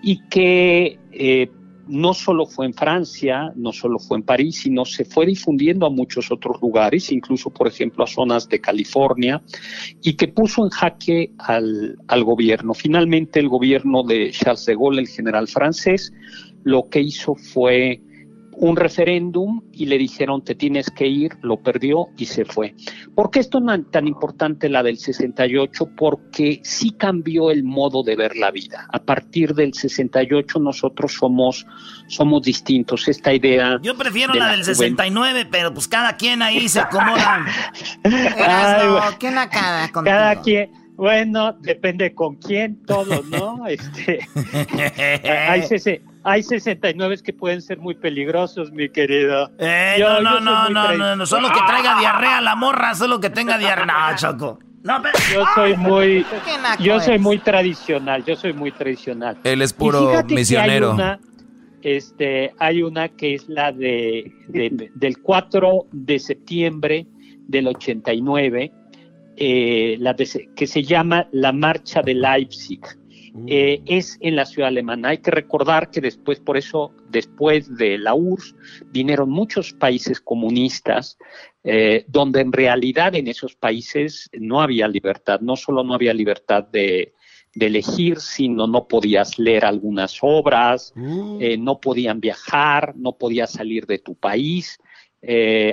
y que eh, no solo fue en Francia, no solo fue en París, sino se fue difundiendo a muchos otros lugares, incluso, por ejemplo, a zonas de California, y que puso en jaque al, al gobierno. Finalmente, el gobierno de Charles de Gaulle, el general francés, lo que hizo fue un referéndum y le dijeron te tienes que ir, lo perdió y se fue. ¿Por qué esto es tan importante la del 68? Porque sí cambió el modo de ver la vida. A partir del 68 nosotros somos, somos distintos. Esta idea... Yo prefiero la, del 69, pero pues cada quien ahí se acomoda. ¿Quién acaba Cada quien... Bueno, depende con quién, todo, ¿no? este, hay, hay 69 que pueden ser muy peligrosos, mi querido. Eh, no, no, no, no, no, solo que traiga diarrea la morra, solo que tenga diarrea. No, Choco. No, Yo soy muy, yo soy muy tradicional, yo soy muy tradicional. Él es puro misionero. Hay una, este, hay una que es la de, del 4 de septiembre del 89, eh, la que se llama la Marcha de Leipzig. Eh, es en la ciudad alemana. Hay que recordar que después, por eso, después de la URSS, vinieron muchos países comunistas, eh, donde en realidad en esos países no había libertad, no solo no había libertad de, elegir, sino no podías leer algunas obras, mm. eh, no podían viajar, no podías salir de tu país.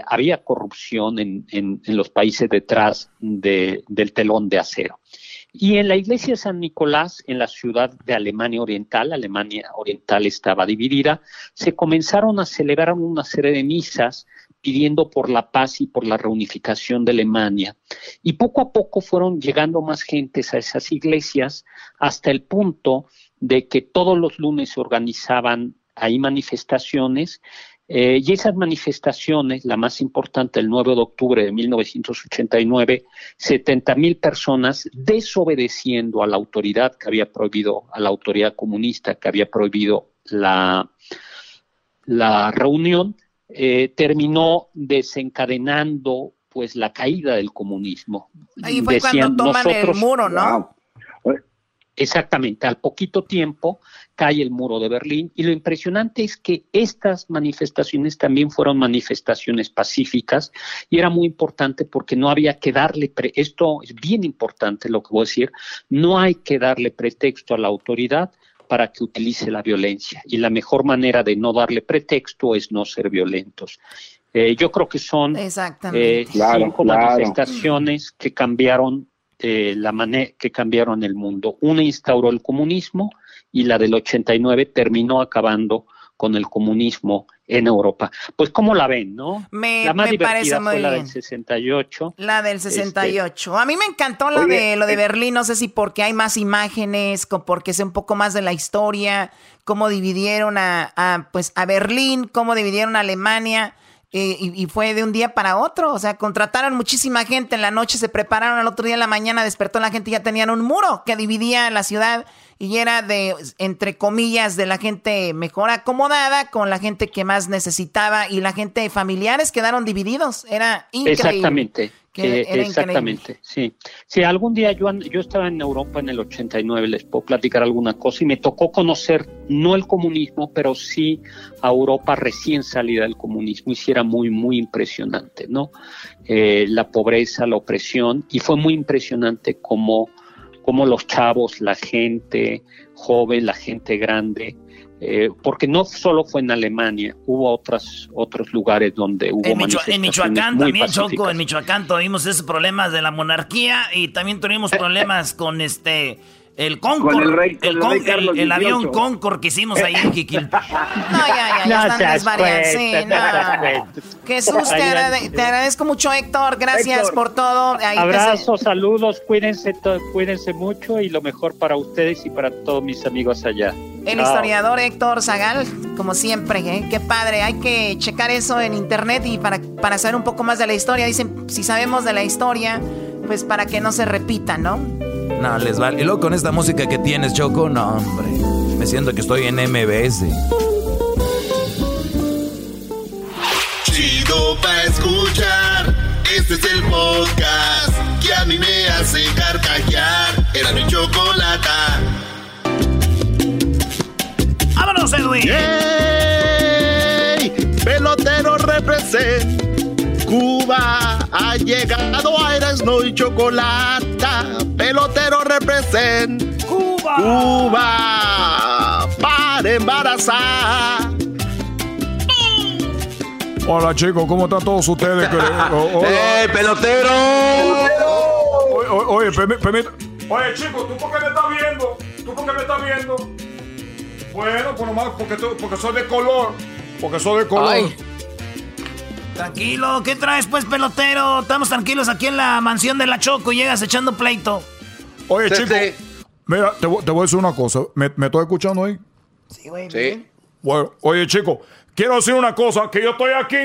había corrupción en, los países detrás del telón de acero. Y en la iglesia de San Nicolás, en la ciudad de Alemania Oriental, Alemania Oriental estaba dividida, se comenzaron a celebrar una serie de misas pidiendo por la paz y por la reunificación de Alemania. Y poco a poco fueron llegando más gentes a esas iglesias hasta el punto de que todos los lunes se organizaban ahí manifestaciones eh, y esas manifestaciones, la más importante el 9 de octubre de 1989, 70 mil personas desobedeciendo a la autoridad que había prohibido, a la autoridad comunista que había prohibido la, la reunión, eh, terminó desencadenando pues la caída del comunismo. Ahí fue cuando toman el muro, ¿no? Exactamente, al poquito tiempo cae el muro de Berlín y lo impresionante es que estas manifestaciones también fueron manifestaciones pacíficas y era muy importante porque no había que darle, esto es bien importante lo que voy a decir, no hay que darle pretexto a la autoridad para que utilice la violencia y la mejor manera de no darle pretexto es no ser violentos. Eh, yo creo que son eh, cinco manifestaciones que cambiaron eh, la manera que cambiaron el mundo. Una instauró el comunismo y la del 89 terminó acabando con el comunismo en Europa. Pues cómo la ven, ¿no? Me, la más parece muy fue la del 68. La del 68. Este, a mí me encantó la de lo de eh, Berlín, no sé si porque hay más imágenes, porque sé un poco más de la historia, cómo dividieron a, a pues a Berlín, cómo dividieron a Alemania. Eh, y, fue de un día para otro. O sea, contrataron muchísima gente en la noche, se prepararon al otro día en la mañana, despertó la gente y ya tenían un muro que dividía la ciudad y era de, entre comillas, de la gente mejor acomodada con la gente que más necesitaba y la gente familiares quedaron divididos. Era increíble. Exactamente. Eh, exactamente, sí. Sí, algún día yo, yo estaba en Europa en el 89, les puedo platicar alguna cosa, y me tocó conocer no el comunismo, pero sí a Europa recién salida del comunismo, y sí era muy, muy impresionante, ¿no? Eh, la pobreza, la opresión, y fue muy impresionante cómo cómo los chavos, la gente joven, la gente grande, eh, porque no solo fue en Alemania, hubo otras, otros lugares donde hubo en, manifestaciones en Michoacán muy también, pacíficas. Choco, en Michoacán tuvimos esos problemas de la monarquía y también tuvimos problemas con este... El Concord, Con el rey- con el Con- rey Carlos el avión. Concord que hicimos ahí en. No, ya, ya, ya No están desvariando. Sí, no. Jesús, te, agrade- te agradezco mucho, Héctor. Gracias Héctor. por todo. Ahí Abrazos, saludos, cuídense, cuídense mucho y lo mejor para ustedes y para todos mis amigos allá. El Chao. historiador Héctor Zagal, como siempre, ¿eh? qué padre. Hay que checar eso en internet y para, para saber un poco más de la historia. Dicen, si sabemos de la historia, pues para que no se repita, ¿no? No, les vale. Y luego con esta música que tienes, Choco, no, hombre. Me siento que estoy en MBS. Chido pa' escuchar. Este es el podcast que a mí me hace carcajear. Era mi chocolata. ¡Vámonos, Edwin! ¡Ey! Pelotero represent. Cuba ha llegado a Erasmo y Chocolata. Pelotero represent. Cuba. Cuba para embarazar. Hola chicos, ¿cómo están todos ustedes? ¡Eh, pelotero! Oye, oye, oye, permi- permit- Oye, chicos, ¿tú por qué me estás viendo? ¿Tú por qué me estás viendo? Bueno, por nomás porque, tú- porque soy de color. Porque soy de color. Ay. Tranquilo, ¿qué traes pues, pelotero? Estamos tranquilos aquí en la mansión de la Choco y llegas echando pleito. Oye, chicos, mira, te, voy- te voy a decir una cosa. ¿Me, me estoy escuchando ahí? Sí, güey. Sí. Bueno, oye, chicos, quiero decir una cosa, que yo estoy aquí,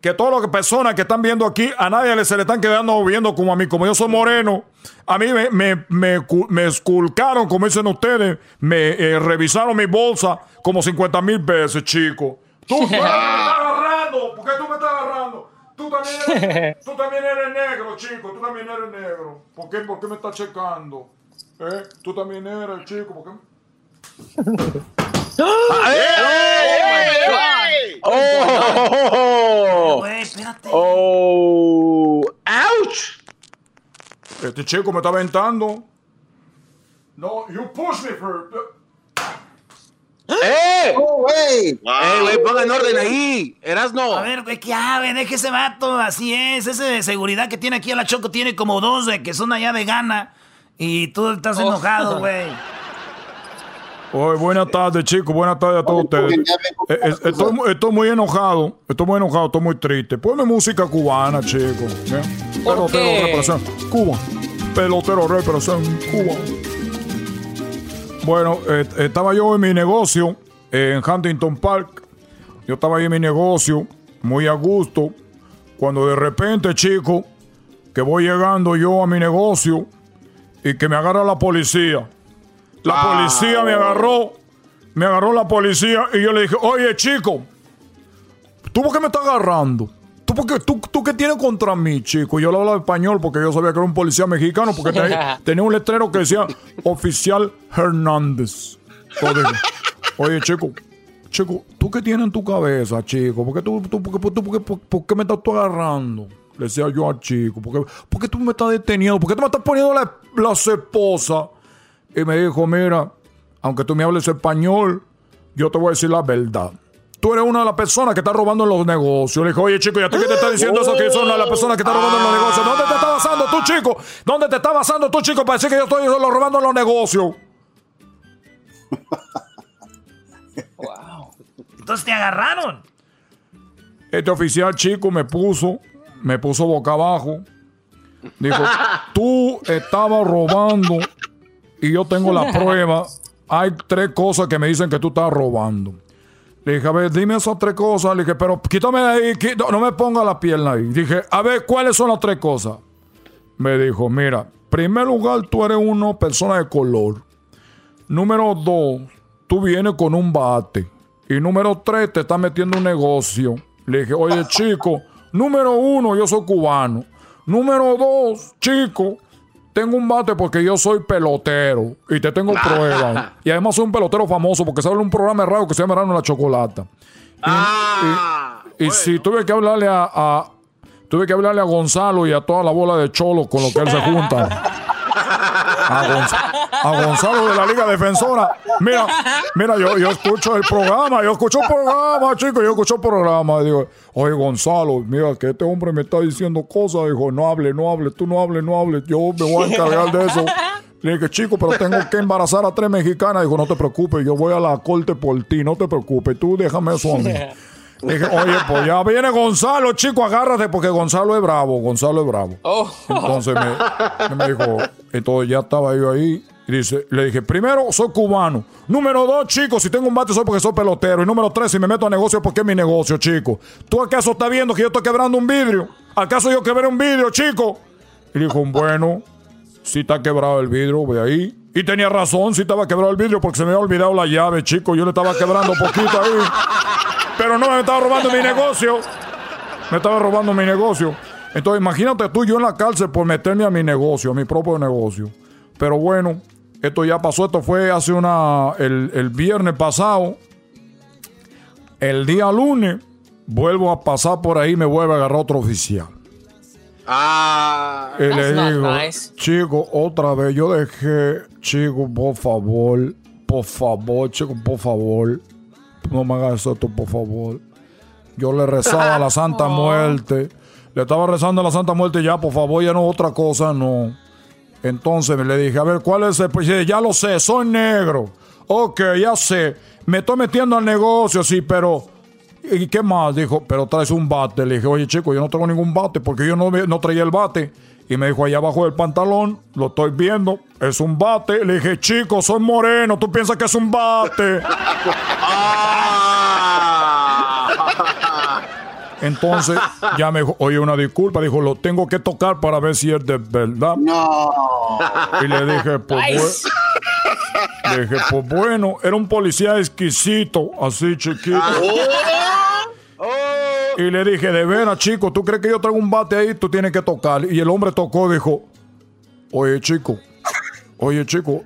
que todas las personas que están viendo aquí, a nadie le- se le están quedando viendo como a mí, como yo soy moreno, a mí me, me, me, cu- me esculcaron, como dicen ustedes, me eh, revisaron mi bolsa como 50 mil veces, chicos. Tú, agarrando, ¿por qué tú me estás agarrando? Tú también eres, tú también eres negro, chico, tú también eres negro. ¿Por qué, por qué me estás checando? ¿Eh? Tú también eres, chico, ¿por qué? ¡Oh! Espérate. ¡Oh! ¡Ouch! Este chico me está aventando. No, you push me for... ¡Eh! ¡Oh, güey! ¡Eh, güey, pongan orden ahí! ¡Erasno! A ver, güey, qué ave, deje ese vato, así es. Ese de seguridad que tiene aquí a la Choco tiene como dos de que son allá de gana. Y tú estás enojado, güey. Oye, buenas tardes, chicos. Buenas tardes a todos ustedes. Eh, eh, Estoy, mu- estoy muy enojado. Estoy muy enojado. Estoy muy triste. Ponme música cubana, chicos. Pelotero representa Cuba. Pelotero representa Cuba. Bueno, eh, estaba yo en mi negocio eh, en Huntington Park. Yo estaba ahí en mi negocio, muy a gusto. Cuando de repente, chico, que voy llegando yo a mi negocio y que me agarra la policía. La policía me agarró, me agarró la policía y yo le dije, oye chico, ¿tú por qué me estás agarrando? ¿Tú, por qué, tú, tú qué tienes contra mí, chico? Yo le hablaba español porque yo sabía que era un policía mexicano porque tenía, tenía un letrero que decía oficial Hernández. Oye chico, chico, ¿tú qué tienes en tu cabeza, chico? ¿Por qué, tú, tú- por qué- por qué- por- por qué me estás tú agarrando? Le decía yo al chico, ¿por qué, por qué tú me estás deteniendo? ¿Por qué tú me estás poniendo la, las esposas? Y me dijo, mira, aunque tú me hables español, yo te voy a decir la verdad. Tú eres una de las personas que está robando en los negocios. Le dije, oye, chico, ¿y a ti qué te está diciendo eso? Que yo soy una de las personas que está robando en los negocios. ¿Dónde te está basando tú, chico? ¿Dónde te está basando tú, chico, para decir que yo estoy solo robando en los negocios? Entonces te agarraron. Este oficial chico me puso, me puso boca abajo. Dijo, tú estabas robando y yo tengo la prueba. Hay tres cosas que me dicen que tú estás robando. Le dije, a ver, dime esas tres cosas. Le dije, pero quítame de ahí, no, me ponga la pierna ahí. Dije, a ver, ¿cuáles son las tres cosas? Me dijo, mira, primer lugar, tú eres una persona de color. Número dos, tú vienes con un bate. Y número tres, te estás metiendo en un negocio. Le dije, oye, chico, número uno, yo soy cubano. Número dos, chico, tengo un bate porque yo soy pelotero. Y te tengo pruebas. Y además soy un pelotero famoso porque sale un programa radio que se llama Verano en la Chocolata. Y, y- y si tuve que hablarle a, a- Tuve que hablarle a Gonzalo y a toda la bola de cholos con lo que él se junta. a, Gonzalo de la Liga Defensora. Mira, mira, yo, yo escucho el programa, yo escucho el programa, chicos, yo escucho el programa. Y digo, oye, Gonzalo, mira, que este hombre me está diciendo cosas. Dijo, no hable, no hable, tú no hables, no hables, yo me voy a encargar de eso. Le dije, chico, pero tengo que embarazar a tres mexicanas. Dijo, no te preocupes, yo voy a la corte por ti, no te preocupes, tú déjame eso a mí. dije, oye, pues ya viene Gonzalo, chico, agárrate, porque Gonzalo es bravo, Gonzalo es bravo. Oh. Entonces me, me dijo, entonces ya estaba yo ahí. Y dice, le dije, primero, soy cubano. Número dos, chico, si tengo un bate soy porque soy pelotero. Y número tres, si me meto a negocio porque es mi negocio, chico. ¿Tú acaso estás viendo que yo estoy quebrando un vidrio? ¿Acaso yo quebré un vidrio, chico? Y dijo, bueno, si está quebrado el vidrio, voy ahí. Y tenía razón, si estaba quebrado el vidrio porque se me había olvidado la llave, chico. Yo le estaba quebrando poquito ahí. Pero no, me estaba robando mi negocio. Me estaba robando mi negocio. Entonces, imagínate tú yo en la cárcel por meterme a mi negocio, a mi propio negocio. Pero bueno, esto ya pasó. Esto fue hace una. El, el viernes pasado. El día lunes, vuelvo a pasar por ahí me vuelve a agarrar otro oficial. Ah, Y le digo, nice. chico, otra vez, yo dejé, chico, por favor, por favor, chico, por favor, no me hagas esto, por favor. Yo le rezaba a la Santa Muerte, le estaba rezando a la Santa Muerte ya, por favor, ya no otra cosa, no. Entonces le dije, a ver, ¿cuál es el pues, dice, Ya lo sé, soy negro. Ok, ya sé, me estoy metiendo al negocio, sí, pero ¿Y qué más? Dijo, pero traes un bate. Le dije, oye, chico, yo no tengo ningún bate porque yo no, no traía el bate. Y me dijo, allá abajo del pantalón, lo estoy viendo, es un bate. Le dije, chico, soy moreno, tú piensas que es un bate. Entonces, ya me dijo, oye, una disculpa. Dijo, lo tengo que tocar para ver si es de verdad. No. Y le dije, pues, Nice. bue- le dije, pues bueno, era un policía exquisito, así chiquito. Y le dije, de veras, chico, ¿tú crees que yo traigo un bate ahí? Tú tienes que tocar. Y el hombre tocó, dijo, oye, chico, oye, chico,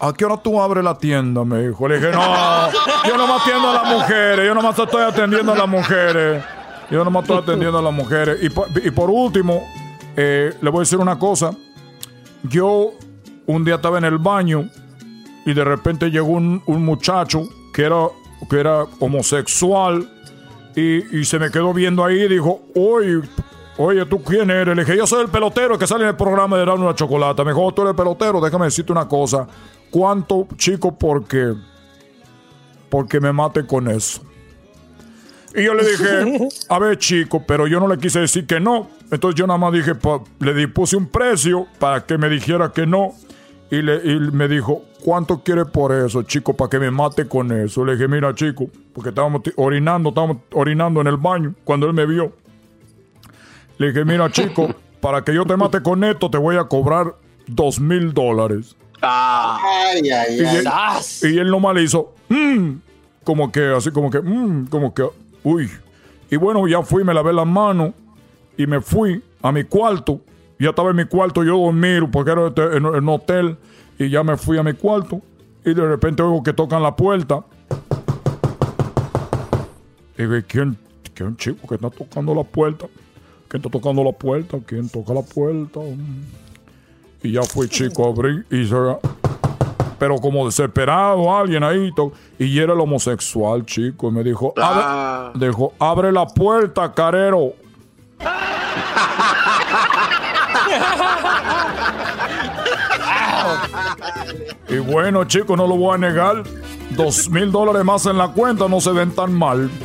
¿a qué hora tú abres la tienda? Me dijo. Le dije, no, yo no me atiendo a las mujeres, yo nomás estoy atendiendo a las mujeres. Yo nomás estoy atendiendo a las mujeres. Y por, y por último, eh, le voy a decir una cosa. Yo un día estaba en el baño y de repente llegó un, un muchacho que era, que era homosexual y, y se me quedó viendo ahí y dijo, oye, oye, ¿tú quién eres? Le dije, yo soy el pelotero que sale en el programa de Darme una Chocolata. Me dijo, "Oh, tú eres pelotero, déjame decirte una cosa. ¿Cuánto, chico, porque, porque me mate con eso? Y yo le dije, a ver, chico, pero yo no le quise decir que no. Entonces yo nada más dije, pa- le di- puse un precio para que me dijera que no. Y, le, y me dijo, ¿cuánto quiere por eso, chico, para que me mate con eso? Le dije, mira, chico, porque estábamos orinando, estábamos orinando en el baño cuando él me vio. Le dije, mira, chico, para que yo te mate con esto, te voy a cobrar dos mil dólares. Ay, ay, Y ay. él, y él nomás le hizo, "Mm", como que, así como que, "Mm", como que, uy. Y bueno, ya fui, me lavé las manos y me fui a mi cuarto. Ya estaba en mi cuarto, yo dormir porque era este- en un hotel. Y ya me fui a mi cuarto. Y de repente oigo que tocan la puerta. Y digo, ¿y ¿quién, quién chico que está tocando la puerta? ¿Quién está tocando la puerta? ¿Quién toca la puerta? Y ya fui chico, abrí y se pero como desesperado alguien ahí y era el homosexual chico y me dijo abre, dijo abre la puerta carero y bueno chico no lo voy a negar dos mil dólares más en la cuenta no se ven tan mal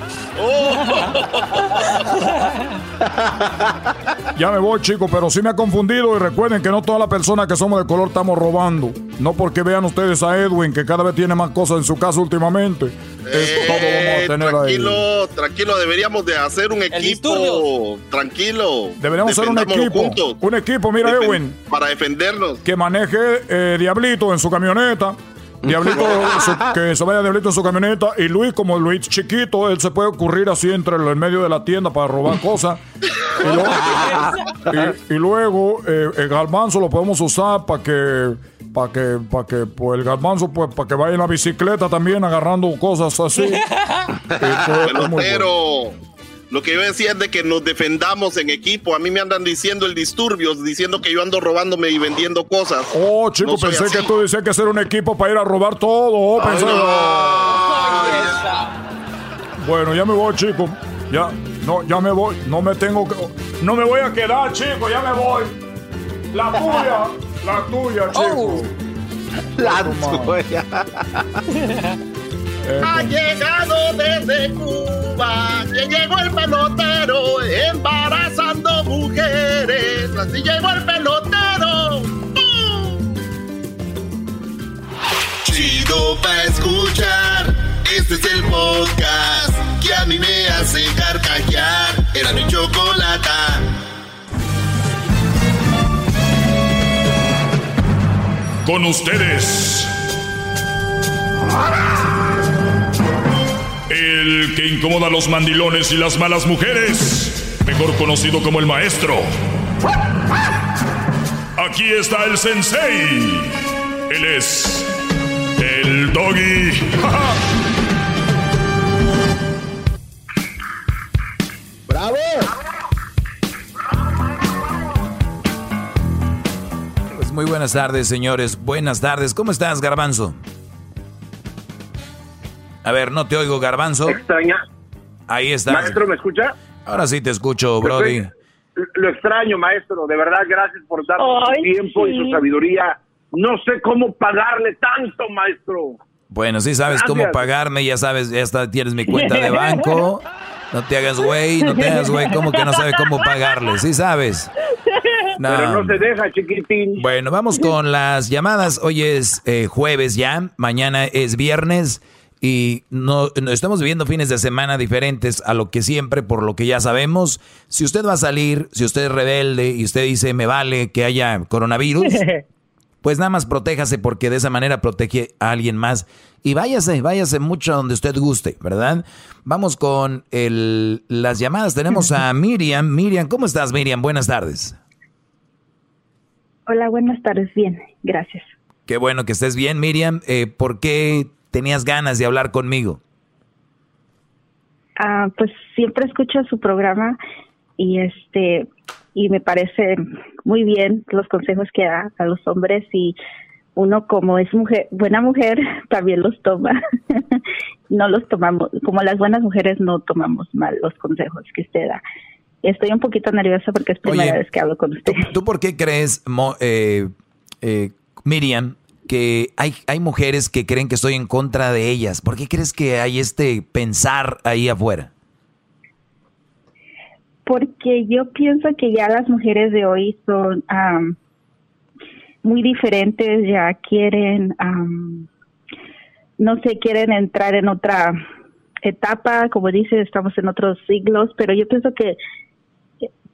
Ya me voy, chicos, pero sí me ha confundido y recuerden que no todas las personas que somos de color estamos robando. No porque vean ustedes a Edwin, que cada vez tiene más cosas en su casa últimamente. Esto todo vamos a tener ahí. Eh, tranquilo, tranquilo, deberíamos de hacer un equipo. Tranquilo. Deberíamos ser un equipo. juntos. Un equipo, mira, Edwin, Para defendernos. que maneje eh, Diablito en su camioneta. Diablito, su- que se vaya Diablito en su camioneta. Y Luis, como Luis chiquito, él se puede ocurrir así entre el, en medio de la tienda para robar cosas. Y, lo- y- y luego eh, el garbanzo lo podemos usar para que para que para que pues el garbanzo pues para que vaya en la bicicleta también agarrando cosas así. Bueno. Lo que yo decía es de que nos defendamos en equipo. A mí me andan diciendo el disturbios, diciendo que yo ando robándome y vendiendo cosas. Oh, chico, pensé que tú decías que hacer un equipo para ir a robar todo. Oh, bueno, ya me voy, chico. Ya, no, ya me voy. No me tengo que. No me voy a quedar, chico, ya me voy. La tuya, la tuya, chico. Oh. La tuya. ha llegado desde Cuba, que llegó el pelotero embarazando mujeres. Así llegó el pelotero. Chido pa escuchar. Este es el podcast que a mí me hace carcajear. Era mi chocolate. Con ustedes. El que incomoda a los mandilones y las malas mujeres, mejor conocido como el maestro. Aquí está el sensei. Él es el doggy. ¡Bravo! Pues muy buenas tardes, señores. Buenas tardes. ¿Cómo estás, Garbanzo? A ver, no te oigo, Garbanzo. Extraña. Ahí está. Maestro, ¿me escucha? Ahora sí te escucho, Brody. Lo extraño, maestro. De verdad, gracias por dar su tiempo y su sabiduría. No sé cómo pagarle tanto, maestro. Bueno, sí sabes cómo pagarme, ya sabes, ya está, tienes mi cuenta de banco. No te hagas güey, no te hagas güey, ¿cómo que no sabes cómo pagarle? Sí sabes. Pero no se deja, chiquitín. Bueno, vamos con las llamadas. Hoy es eh, jueves ya, mañana es viernes y no, estamos viviendo fines de semana diferentes a lo que siempre, por lo que ya sabemos. Si usted va a salir, si usted es rebelde y usted dice me vale que haya coronavirus, pues nada más protéjase porque de esa manera protege a alguien más. Y váyase, váyase mucho a donde usted guste, ¿verdad? Vamos con el, las llamadas. Tenemos a Miriam. Miriam, ¿cómo estás, Miriam? Buenas tardes. Hola, buenas tardes. Bien, gracias. Qué bueno que estés bien, Miriam. Eh, ¿Por qué tenías ganas de hablar conmigo? Ah, pues siempre escucho su programa y este y me parece muy bien los consejos que da a los hombres y uno como es mujer, buena mujer también los toma. no los tomamos, como las buenas mujeres no tomamos mal los consejos que usted da. Estoy un poquito nerviosa porque es primera vez que hablo con usted. ¿Tú, por qué crees, eh, eh, Miriam, que hay, hay mujeres que creen que estoy en contra de ellas. ¿Por qué crees que hay este pensar ahí afuera? Porque yo pienso que ya las mujeres de hoy son muy diferentes, ya quieren, no sé, quieren entrar en otra etapa, como dice, estamos en otros siglos, pero yo pienso que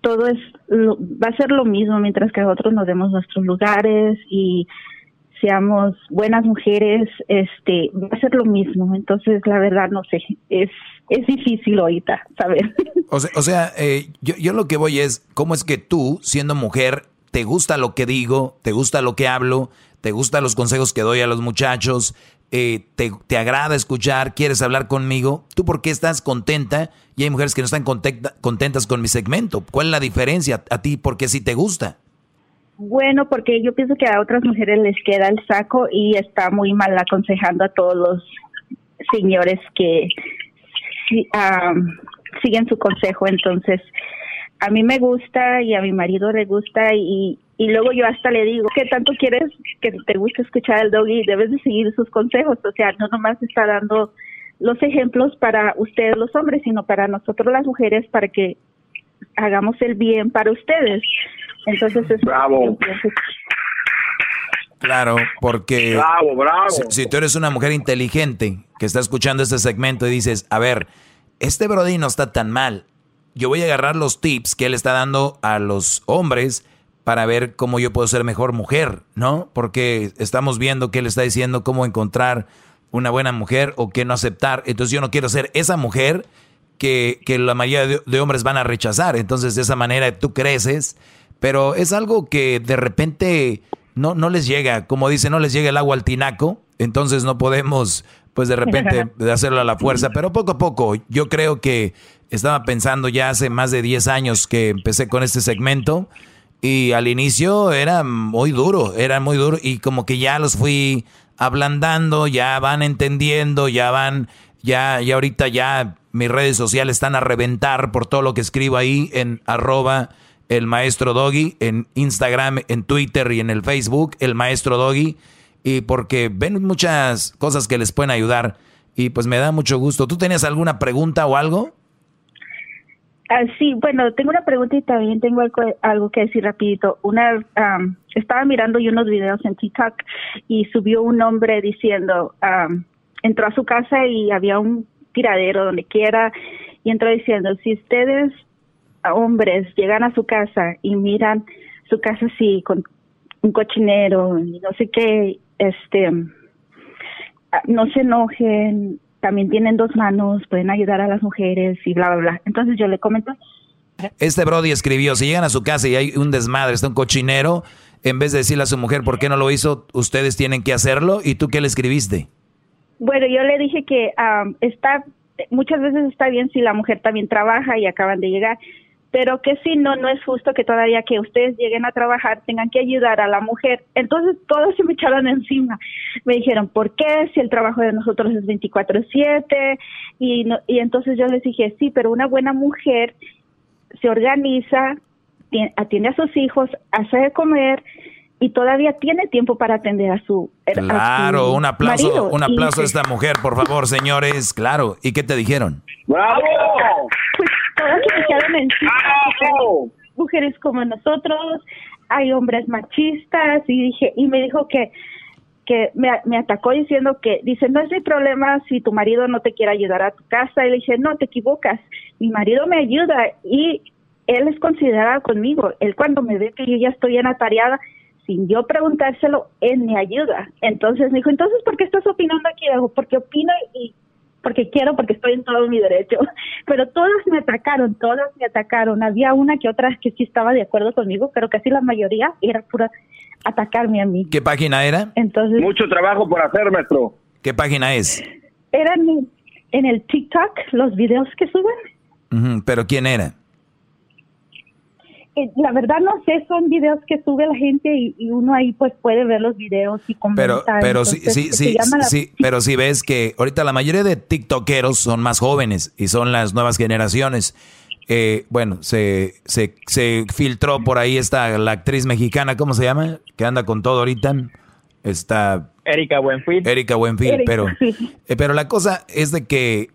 todo es va a ser lo mismo mientras que nosotros nos demos nuestros lugares y seamos buenas mujeres, este, va a ser lo mismo. Entonces, la verdad, no sé, es, es difícil ahorita saber. O sea, o sea eh, yo, yo lo que voy es, ¿cómo es que tú, siendo mujer, te gusta lo que digo, te gusta lo que hablo, te gustan los consejos que doy a los muchachos, eh, te, te, agrada escuchar, quieres hablar conmigo, ¿tú por qué estás contenta? Y hay mujeres que no están contentas con mi segmento. ¿Cuál es la diferencia a ti? Porque si te gusta. Bueno, porque yo pienso que a otras mujeres les queda el saco y está muy mal aconsejando a todos los señores que siguen su consejo. Entonces, a mí me gusta y a mi marido le gusta y, y luego yo hasta le digo, ¿qué tanto quieres que te guste escuchar el doggy? Debes de seguir sus consejos. O sea, no nomás está dando los ejemplos para ustedes los hombres, sino para nosotros las mujeres, para que hagamos el bien para ustedes. Entonces es bravo. Claro, porque bravo, bravo. Si, tú eres una mujer inteligente que está escuchando este segmento y dices, a ver, este Brody no está tan mal. Yo voy a agarrar los tips que él está dando a los hombres para ver cómo yo puedo ser mejor mujer, ¿no? Porque estamos viendo que él está diciendo cómo encontrar una buena mujer o qué no aceptar. Entonces yo no quiero ser esa mujer que, que la mayoría de hombres van a rechazar. Entonces de esa manera tú creces pero es algo que de repente no, no les llega, como dice, no les llega el agua al tinaco. entonces no podemos, pues de repente, hacerlo a la fuerza, pero poco a poco, yo creo que estaba pensando ya hace más de 10 años que empecé con este segmento y al inicio era muy duro, era muy duro y como que ya los fui ablandando, ya van entendiendo, ya van, ya, ya ahorita ya mis redes sociales están a reventar por todo lo que escribo ahí en arroba el maestro Doggy, en Instagram, en Twitter y en el Facebook, el maestro Doggy, y porque ven muchas cosas que les pueden ayudar y pues me da mucho gusto. ¿Tú tenías alguna pregunta o algo? Ah, sí, bueno, tengo una pregunta y también tengo algo, que decir rapidito. Una, estaba mirando yo unos videos en TikTok y subió un hombre diciendo, entró a su casa y había un tiradero donde quiera y entró diciendo, si ustedes hombres llegan a su casa y miran su casa así con un cochinero y no sé qué, este, no se enojen, también tienen dos manos, pueden ayudar a las mujeres y bla, bla, bla. Entonces yo le comento. Este Brody escribió, si llegan a su casa y hay un desmadre, está un cochinero, en vez de decirle a su mujer por qué no lo hizo, ustedes tienen que hacerlo. ¿Y tú qué le escribiste? Bueno, yo le dije que está, muchas veces está bien si la mujer también trabaja y acaban de llegar, pero que si no, no es justo que todavía que ustedes lleguen a trabajar tengan que ayudar a la mujer. Entonces todos se me echaron encima. Me dijeron, ¿por qué? Si el trabajo de nosotros es 24/7. Y, y entonces yo les dije, sí, pero una buena mujer se organiza, atiende a sus hijos, hace de comer y todavía tiene tiempo para atender a su Claro, un aplauso, un aplauso a esta mujer, por favor, señores. Claro. ¿Y qué te dijeron? ¡Bravo! Pues todas mujeres como nosotros, hay hombres machistas y dije y me dijo que que me, me, atacó diciendo que, dice, no es mi problema si tu marido no te quiere ayudar a tu casa. Y le dije, no, te equivocas. Mi marido me ayuda y él es considerado conmigo. Él cuando me ve que yo ya estoy en atareada, sin yo preguntárselo, él me ayuda. Entonces me dijo, entonces, ¿por qué estás opinando aquí? porque opino y porque quiero, porque estoy en todo mi derecho. Pero todas me atacaron, todas me atacaron. Había una que otra que sí estaba de acuerdo conmigo, pero casi la mayoría era pura atacarme a mí. ¿Qué página era? Entonces, Mucho trabajo por hacer, maestro. ¿Qué página es? Eran en el TikTok los videos que suben. ¿Pero quién era? Eh, la verdad no sé, son videos que sube la gente y, uno ahí pues puede ver los videos y comentar. Pero, pero sí, sí, sí, sí, pero si ves que ahorita la mayoría de tiktokeros son más jóvenes y son las nuevas generaciones. Eh, bueno, se, se, se filtró por ahí esta, la actriz mexicana, ¿cómo se llama? Que anda con todo ahorita. Está... Erika Buenfil. Erika Buenfil, pero, eh, pero la cosa es de que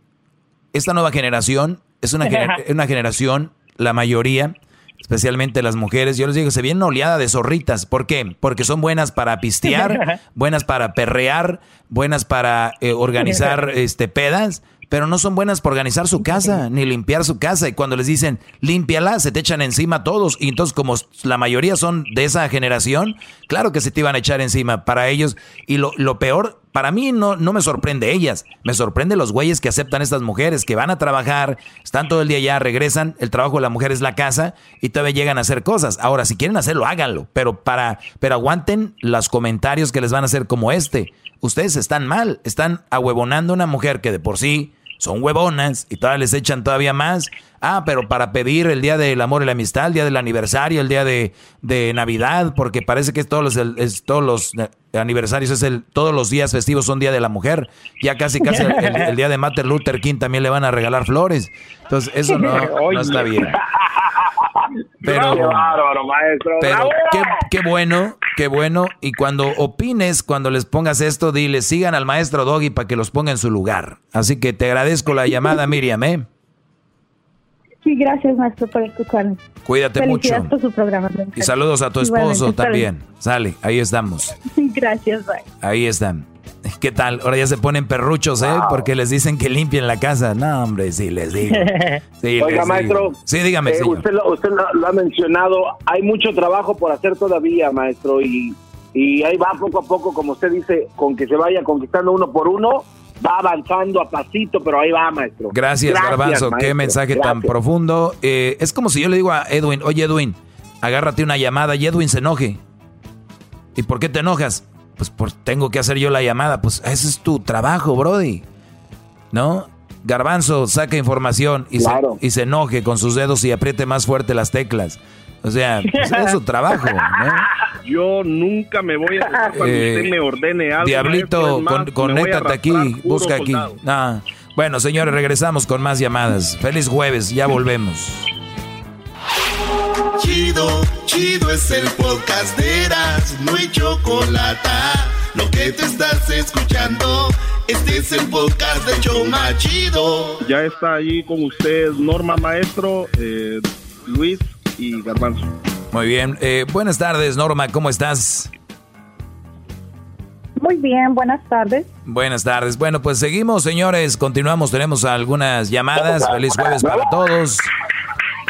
esta nueva generación es una, una generación, la mayoría, especialmente las mujeres, yo les digo, se viene una oleada de zorritas. ¿Por qué? Porque son buenas para pistear, buenas para perrear, buenas para eh, organizar este pedas, pero no son buenas para organizar su casa, ni limpiar su casa. Y cuando les dicen, límpiala, se te echan encima todos. Y entonces, como la mayoría son de esa generación, claro que se te iban a echar encima para ellos. Y lo, lo peor, para mí no, no me sorprende ellas, me sorprende los güeyes que aceptan estas mujeres, que van a trabajar, están todo el día allá, regresan, el trabajo de la mujer es la casa y todavía llegan a hacer cosas. Ahora, si quieren hacerlo, háganlo, pero para, pero aguanten los comentarios que les van a hacer como este. Ustedes están mal, están ahuevonando a una mujer que de por sí son huevonas y todavía les echan todavía más. Ah, pero para pedir el día del amor y la amistad, el día del aniversario, el día de, Navidad, porque parece que es todos los, es todos los aniversarios, es el, todos los días festivos son día de la mujer. Ya casi, casi el, día de Martin Luther King también le van a regalar flores. Entonces, eso no, no está bien. Pero, qué bárbaro, maestro. Pero qué, qué, bueno, qué bueno. Y cuando opines, cuando les pongas esto, dile, sigan al maestro Doggy para que los ponga en su lugar. Así que te agradezco la llamada, Miriam, ¿eh? Sí, gracias, maestro, por escucharme. Cuídate mucho. por su programa. Y saludos a tu esposo también. Sale, ahí estamos. Gracias, bye. Ahí están. ¿Qué tal? Ahora ya se ponen perruchos, ¿eh? Porque les dicen que limpien la casa. No, hombre, sí, les digo. Oiga, maestro. Sí, dígame, eh, Usted, lo, usted lo, ha mencionado. Hay mucho trabajo por hacer todavía, maestro. Y, y ahí va poco a poco, como usted dice, con que se vaya conquistando uno por uno. Va avanzando a pasito, pero ahí va, maestro. Gracias, Garbanzo. Qué mensaje tan profundo. Eh, es como si yo le digo a Edwin, oye, Edwin, agárrate una llamada y Edwin se enoje. ¿Y por qué te enojas? pues, pues tengo que hacer yo la llamada. Pues ese es tu trabajo, Brody. ¿No? Garbanzo saca información y, se, y se enoje con sus dedos y apriete más fuerte las teclas. O sea, pues, es su trabajo, ¿no? Yo nunca me voy a cuando eh, usted me ordene algo. Diablito, conéctate aquí, busca aquí. Ah, bueno, señores, regresamos con más llamadas. Feliz jueves, ya volvemos. Chido, chido es el podcast de Eras, no hay chocolate. Lo que te estás escuchando, este es el podcast de Choma Chido. Ya está ahí con usted Norma Maestro, eh, Luis y Garbanzo. Muy bien. Eh, buenas tardes, Norma, ¿cómo estás? Muy bien, buenas tardes. Buenas tardes. Bueno, pues seguimos, señores. Continuamos, tenemos algunas llamadas. Feliz jueves para todos.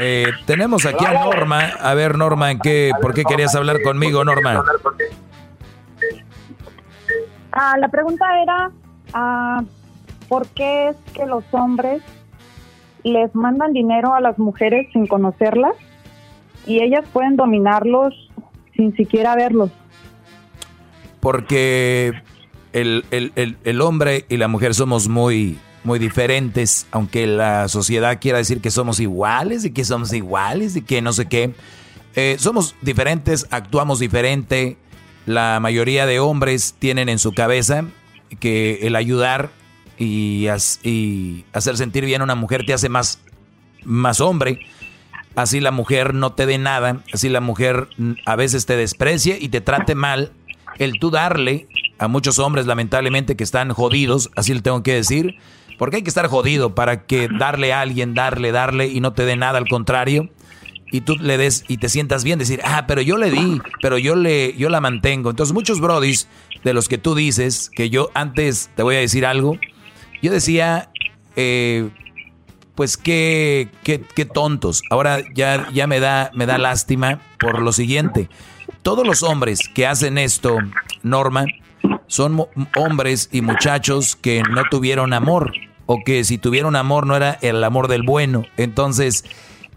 Eh, tenemos aquí a Norma. A ver, Norma, ¿en qué, ¿por qué querías hablar conmigo, Norma? Ah, la pregunta era, ah, ¿por qué es que los hombres les mandan dinero a las mujeres sin conocerlas? Y ellas pueden dominarlos sin siquiera verlos. Porque el, el, hombre y la mujer somos muy, muy diferentes, aunque la sociedad quiera decir que somos iguales y que somos iguales y que no sé qué. Eh, somos diferentes, actuamos diferente. La mayoría de hombres tienen en su cabeza que el ayudar y, y hacer sentir bien a una mujer te hace más, más hombre así la mujer no te dé nada, así la mujer a veces te desprecie y te trate mal, el tú darle a muchos hombres lamentablemente que están jodidos, así le tengo que decir, porque hay que estar jodido para que darle a alguien, darle, darle y no te dé nada, al contrario, y tú le des y te sientas bien, decir, ah, pero yo le di, pero yo le, yo la mantengo. Entonces muchos brodis de los que tú dices, que yo antes te voy a decir algo, yo decía, eh, pues qué, qué, qué, tontos. Ahora ya, ya me, da, me da lástima por lo siguiente. Todos los hombres que hacen esto, Norma, son hombres y muchachos que no tuvieron amor o que si tuvieron amor no era el amor del bueno. Entonces,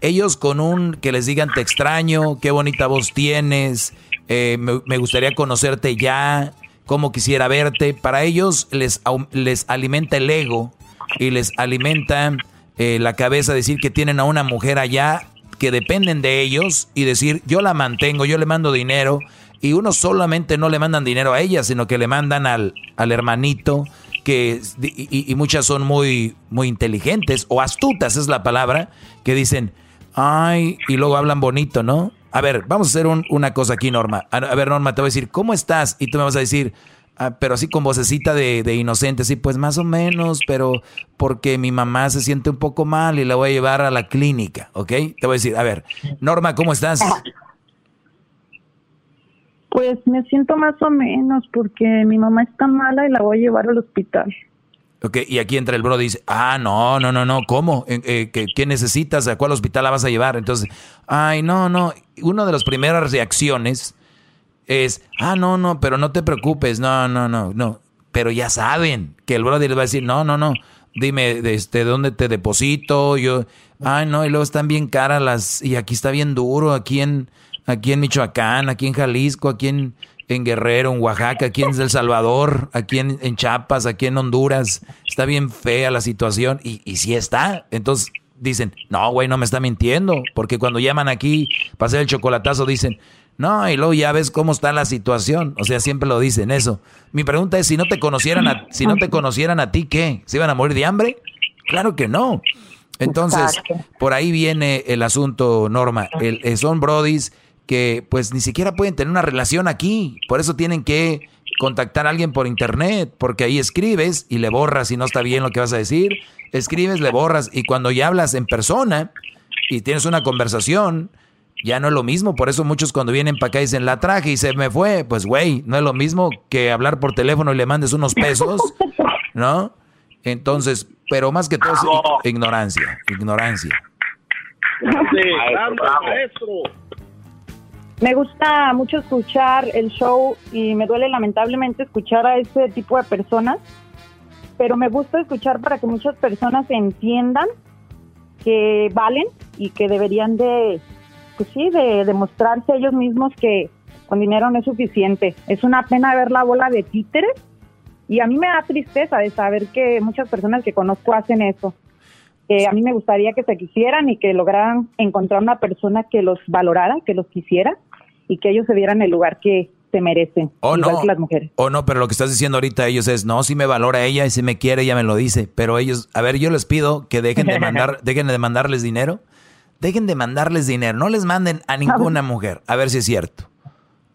ellos con un que les digan te extraño, qué bonita voz tienes, eh, me, gustaría conocerte ya, cómo quisiera verte, para ellos les, les alimenta el ego y les alimenta eh, la cabeza decir que tienen a una mujer allá que dependen de ellos y decir yo la mantengo, yo le mando dinero y uno solamente no le mandan dinero a ella, sino que le mandan al, al hermanito que y, muchas son muy muy inteligentes o astutas es la palabra que dicen ay y luego hablan bonito, ¿no? A ver, vamos a hacer una cosa aquí, Norma. A, a ver, Norma, te voy a decir, ¿cómo estás? Y tú me vas a decir, Ah, pero así con vocecita de, de, inocente, sí, pues más o menos, pero porque mi mamá se siente un poco mal y la voy a llevar a la clínica, ¿ok? Te voy a decir, a ver, Norma, ¿cómo estás? Pues me siento más o menos porque mi mamá está mala y la voy a llevar al hospital. Ok, y aquí entra el bro y dice, ah, no, no, no, no, ¿cómo? Eh, eh, ¿qué, ¿Qué necesitas? ¿A cuál hospital la vas a llevar? Entonces, ay, no, no. Una de las primeras reacciones es, ah, no, no, pero no te preocupes, no, no, no, no. Pero ya saben que el brother les va a decir, no, no, no, dime, este, ¿dónde te deposito? Yo, ay, no, y luego están bien caras las, y aquí está bien duro, aquí en, aquí en Michoacán, aquí en Jalisco, aquí en, Guerrero, en Oaxaca, aquí en El Salvador, aquí en, en Chiapas, aquí en Honduras, está bien fea la situación, y, y sí está. Entonces dicen, no, güey, no me está mintiendo, porque cuando llaman aquí para hacer el chocolatazo dicen, no, y luego ya ves cómo está la situación. O sea, siempre lo dicen eso. Mi pregunta es, si no te conocieran a, si no te conocieran a ti, ¿qué? ¿Se iban a morir de hambre? Claro que no. Entonces, por ahí viene el asunto, Norma. El, eh, son brodis que pues ni siquiera pueden tener una relación aquí. Por eso tienen que contactar a alguien por internet, porque ahí escribes y le borras si no está bien lo que vas a decir. Escribes, le borras y cuando ya hablas en persona y tienes una conversación, ya no es lo mismo. Por eso muchos cuando vienen para acá dicen, la traje y se me fue. Pues, güey, no es lo mismo que hablar por teléfono y le mandes unos pesos, ¿no? Entonces, pero más que todo es ignorancia, ignorancia. Me gusta mucho escuchar el show y me duele lamentablemente escuchar a ese tipo de personas, pero me gusta escuchar para que muchas personas entiendan que valen y que deberían de pues sí, de demostrarse ellos mismos que con dinero no es suficiente. Es una pena ver la bola de títeres y a mí me da tristeza de saber que muchas personas que conozco hacen eso. Eh, a mí me gustaría que se quisieran y que lograran encontrar una persona que los valorara, que los quisiera y que ellos se dieran el lugar que se merecen, O igual no, que las mujeres. o no, pero lo que estás diciendo ahorita ellos es, no, si me valora ella y si me quiere, ella me lo dice. Pero ellos, a ver, yo les pido que dejen de mandar, dejen de mandarles dinero. Dejen de mandarles dinero. No les manden a ninguna mujer. A ver si es cierto.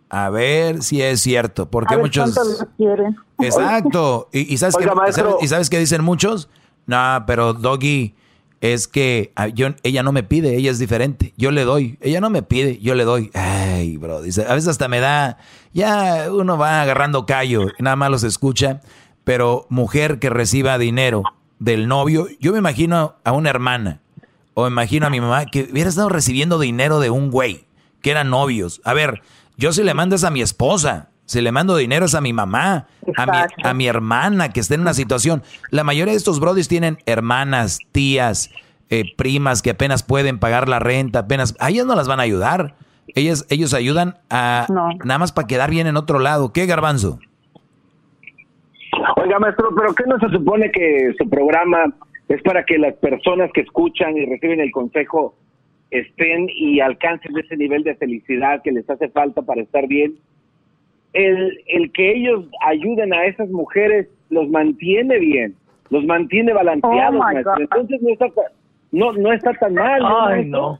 A ver si es cierto. Porque A ver muchos. quieren. Exacto. ¿Y, y sabes Oiga, sabes- ¿Y sabes qué dicen muchos? No, pero Doggy, es que ah, yo, ella no me pide, ella es diferente. Yo le doy. Ella no me pide, yo le doy. Ay, bro. Dice, a veces hasta me da. Ya uno va agarrando callo y nada más los escucha. Pero mujer que reciba dinero del novio, yo me imagino a una hermana. O imagino a mi mamá que hubiera estado recibiendo dinero de un güey, que eran novios. A ver, yo si le mando es a mi esposa, si le mando dinero es a mi mamá, a mi, a mi hermana que está en una situación. La mayoría de estos brodis tienen hermanas, tías, eh, primas que apenas pueden pagar la renta, apenas... A ellas no las van a ayudar. Ellas, ellos ayudan a nada más para quedar bien en otro lado. ¿Qué, Garbanzo? Oiga, maestro, pero ¿qué no se supone que su programa es para que las personas que escuchan y reciben el consejo estén y alcancen ese nivel de felicidad que les hace falta para estar bien? El, el que ellos ayuden a esas mujeres los mantiene bien, los mantiene balanceados, Oh. Entonces no está, no, no está tan mal. ¿no, Ay, no.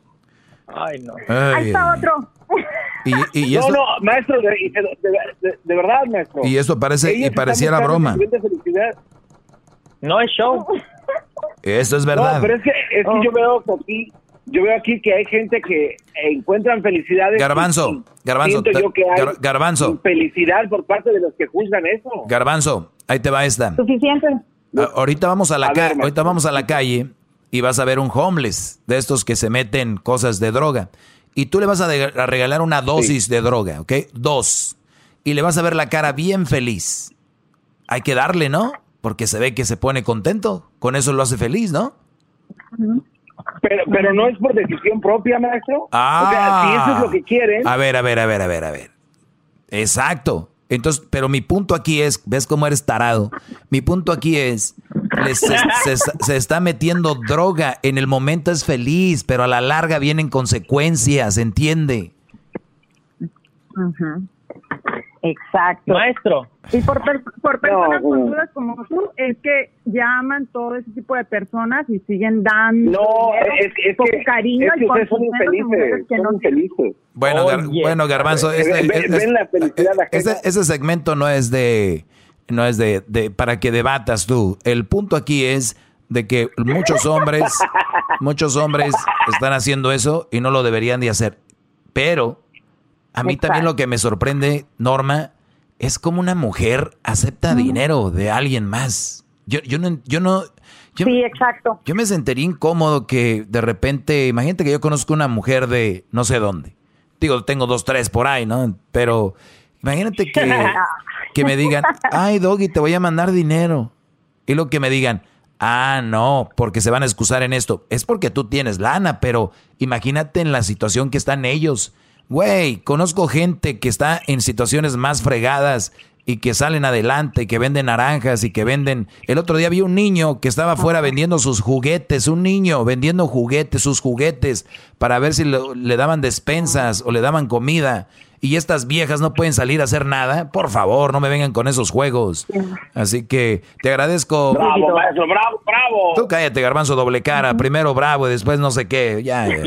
Ay, no. Ahí está otro. Y, y no, no, maestro, de, de- de- de verdad, maestro. y esto parece, y pareciera broma. No es show. Esto es verdad. No, pero es que, es que yo veo que aquí, yo veo aquí que hay gente que encuentran felicidades. Garbanzo, Garbanzo, yo que hay Gar- Garbanzo. felicidad por parte de los que juzgan eso. Garbanzo, ahí te va esta. Suficiente. A- Ahorita vamos a la A ver, calle, ahorita vamos a la calle y vas a ver un homeless de estos que se meten cosas de droga y tú le vas a, de- a regalar una dosis de droga, ¿ok? Dos y le vas a ver la cara bien feliz. Hay que darle, ¿no? Porque se ve que se pone contento. Con eso lo hace feliz, ¿no? Pero, pero no es por decisión propia, maestro. Ah. O sea, si eso es lo que quieren. A ver, a ver, a ver, a ver, a ver. Exacto. Entonces, pero mi punto aquí es, ¿ves cómo eres tarado? Mi punto aquí es, les- se, se- se está metiendo droga. En el momento es feliz, pero a la larga vienen consecuencias, ¿entiende? Ujú. Exacto. Maestro. Y por, per- por personas No, conchudas como tú, es que llaman todo ese tipo de personas y siguen dando No, es, es poco que, cariño es que y con ustedes son infelices. que Son no infelices. Bueno, Gar- bueno Garbanzo, Ven- este, ven- es- ven la felicidad ajena. ese, ese segmento no es de, no es de, de- para que debatas tú. El punto aquí es de que muchos hombres, muchos hombres están haciendo eso y no lo deberían de hacer. Pero a mí también lo que me sorprende, Norma, es como una mujer acepta dinero de alguien más. Yo, yo no, yo no, yo, Sí, exacto. yo me sentiría incómodo que de repente, imagínate que yo conozco una mujer de no sé dónde. Digo, tengo dos, tres por ahí, ¿no? Pero imagínate que, que me digan, ay, Doggy, te voy a mandar dinero. Y lo que me digan, ah, no, porque se van a excusar en esto. Es porque tú tienes lana, pero imagínate en la situación que están ellos. Güey, conozco gente que está en situaciones más fregadas y que salen adelante, que venden naranjas y que venden... El otro día vi un niño que estaba afuera vendiendo sus juguetes, un niño vendiendo juguetes, sus juguetes, para ver si lo- le daban despensas o le daban comida. Y estas viejas no pueden salir a hacer nada. Por favor, no me vengan con esos juegos. Así que te agradezco. Bravo, maestro, bravo, bravo. Tú cállate, garbanzo doble cara. Primero bravo y después no sé qué. Ya. ya.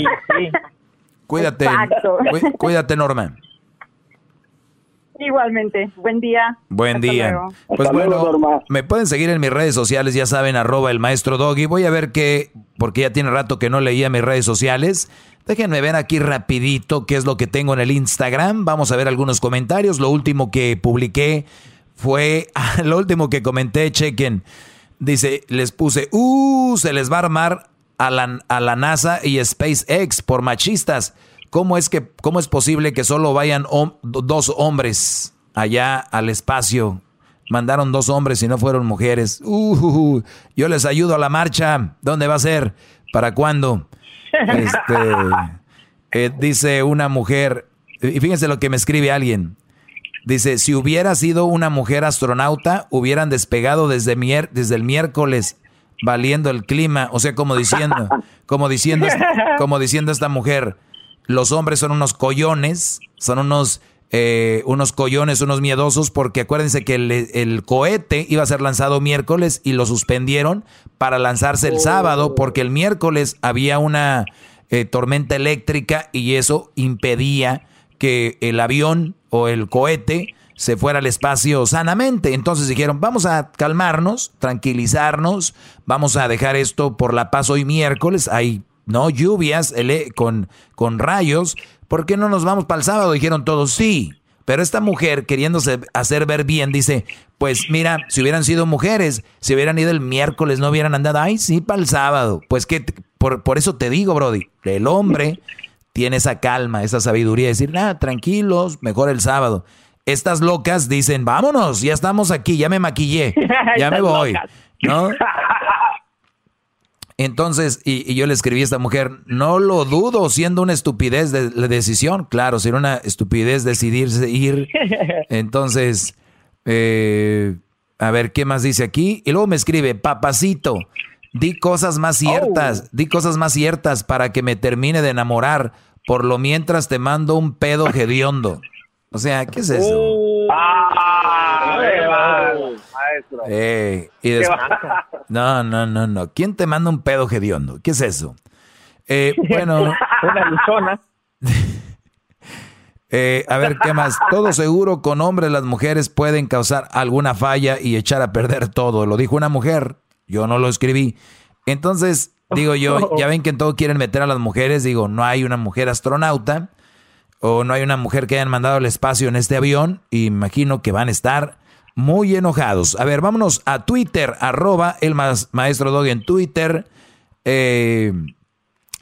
Cuídate. Exacto. Cuí- Cuídate, Norma. Igualmente. Buen día. Buen Hasta día. luego. Pues Hasta luego, bueno, Norma. me pueden seguir en mis redes sociales, ya saben, arroba el maestro Doggy. Voy a ver qué, porque ya tiene rato que no leía mis redes sociales. Déjenme ver aquí rapidito qué es lo que tengo en el Instagram. Vamos a ver algunos comentarios. Lo último que publiqué fue, lo último que comenté, chequen. Dice, les puse, uh, se les va a armar a la, a la NASA y SpaceX por machistas. ¿Cómo es, que, ¿Cómo es posible que solo vayan dos hombres allá al espacio? Mandaron dos hombres y no fueron mujeres. Uh, yo les ayudo a la marcha. ¿Dónde va a ser? ¿Para cuándo? Este, eh, dice una mujer, Y fíjense lo que me escribe alguien. Dice, si hubiera sido una mujer astronauta, hubieran despegado desde, desde el miércoles valiendo el clima. O sea, como diciendo, como diciendo, como diciendo esta mujer, los hombres son unos collones, son unos, eh, unos collones, unos miedosos, porque acuérdense que el, cohete iba a ser lanzado miércoles y lo suspendieron para lanzarse el sábado, porque el miércoles había una eh, tormenta eléctrica y eso impedía que el avión o el cohete se fuera al espacio sanamente. Entonces dijeron, vamos a calmarnos, tranquilizarnos, vamos a dejar esto por la paz hoy miércoles, hay no lluvias con, con rayos, ¿por qué no nos vamos para el sábado? Dijeron todos, sí. Pero esta mujer, queriéndose hacer ver bien, dice, pues mira, si hubieran sido mujeres, si hubieran ido el miércoles, no hubieran andado, ay, sí, para el sábado. Pues que, por, por eso te digo, Brody, el hombre tiene esa calma, esa sabiduría de decir, nada, tranquilos, mejor el sábado. Estas locas dicen, vámonos, ya estamos aquí, ya me maquillé, ya me voy. ¿No? Entonces, y, yo le escribí a esta mujer, no lo dudo, siendo una estupidez de la decisión, claro, si era una estupidez decidirse ir. Entonces, eh, a ver, ¿qué más dice aquí? Y luego me escribe, papacito, di cosas más ciertas, oh. di cosas más ciertas para que me termine de enamorar. Por lo mientras te mando un pedo hediondo. O sea, ¿qué es eso? Ah, eh, y no, no, no, no. ¿Quién te manda un pedo hediondo? ¿Qué es eso? Eh, bueno. Una luchona. Eh, a ver, ¿qué más? Todo seguro con hombres las mujeres pueden causar alguna falla y echar a perder todo. Lo dijo una mujer, yo no lo escribí. Entonces, digo yo, ya ven que en todo quieren meter a las mujeres, digo, no hay una mujer astronauta o no hay una mujer que hayan mandado al espacio en este avión, imagino que van a estar muy enojados. A ver, vámonos a Twitter, arroba el maestro Doggy en Twitter. Eh,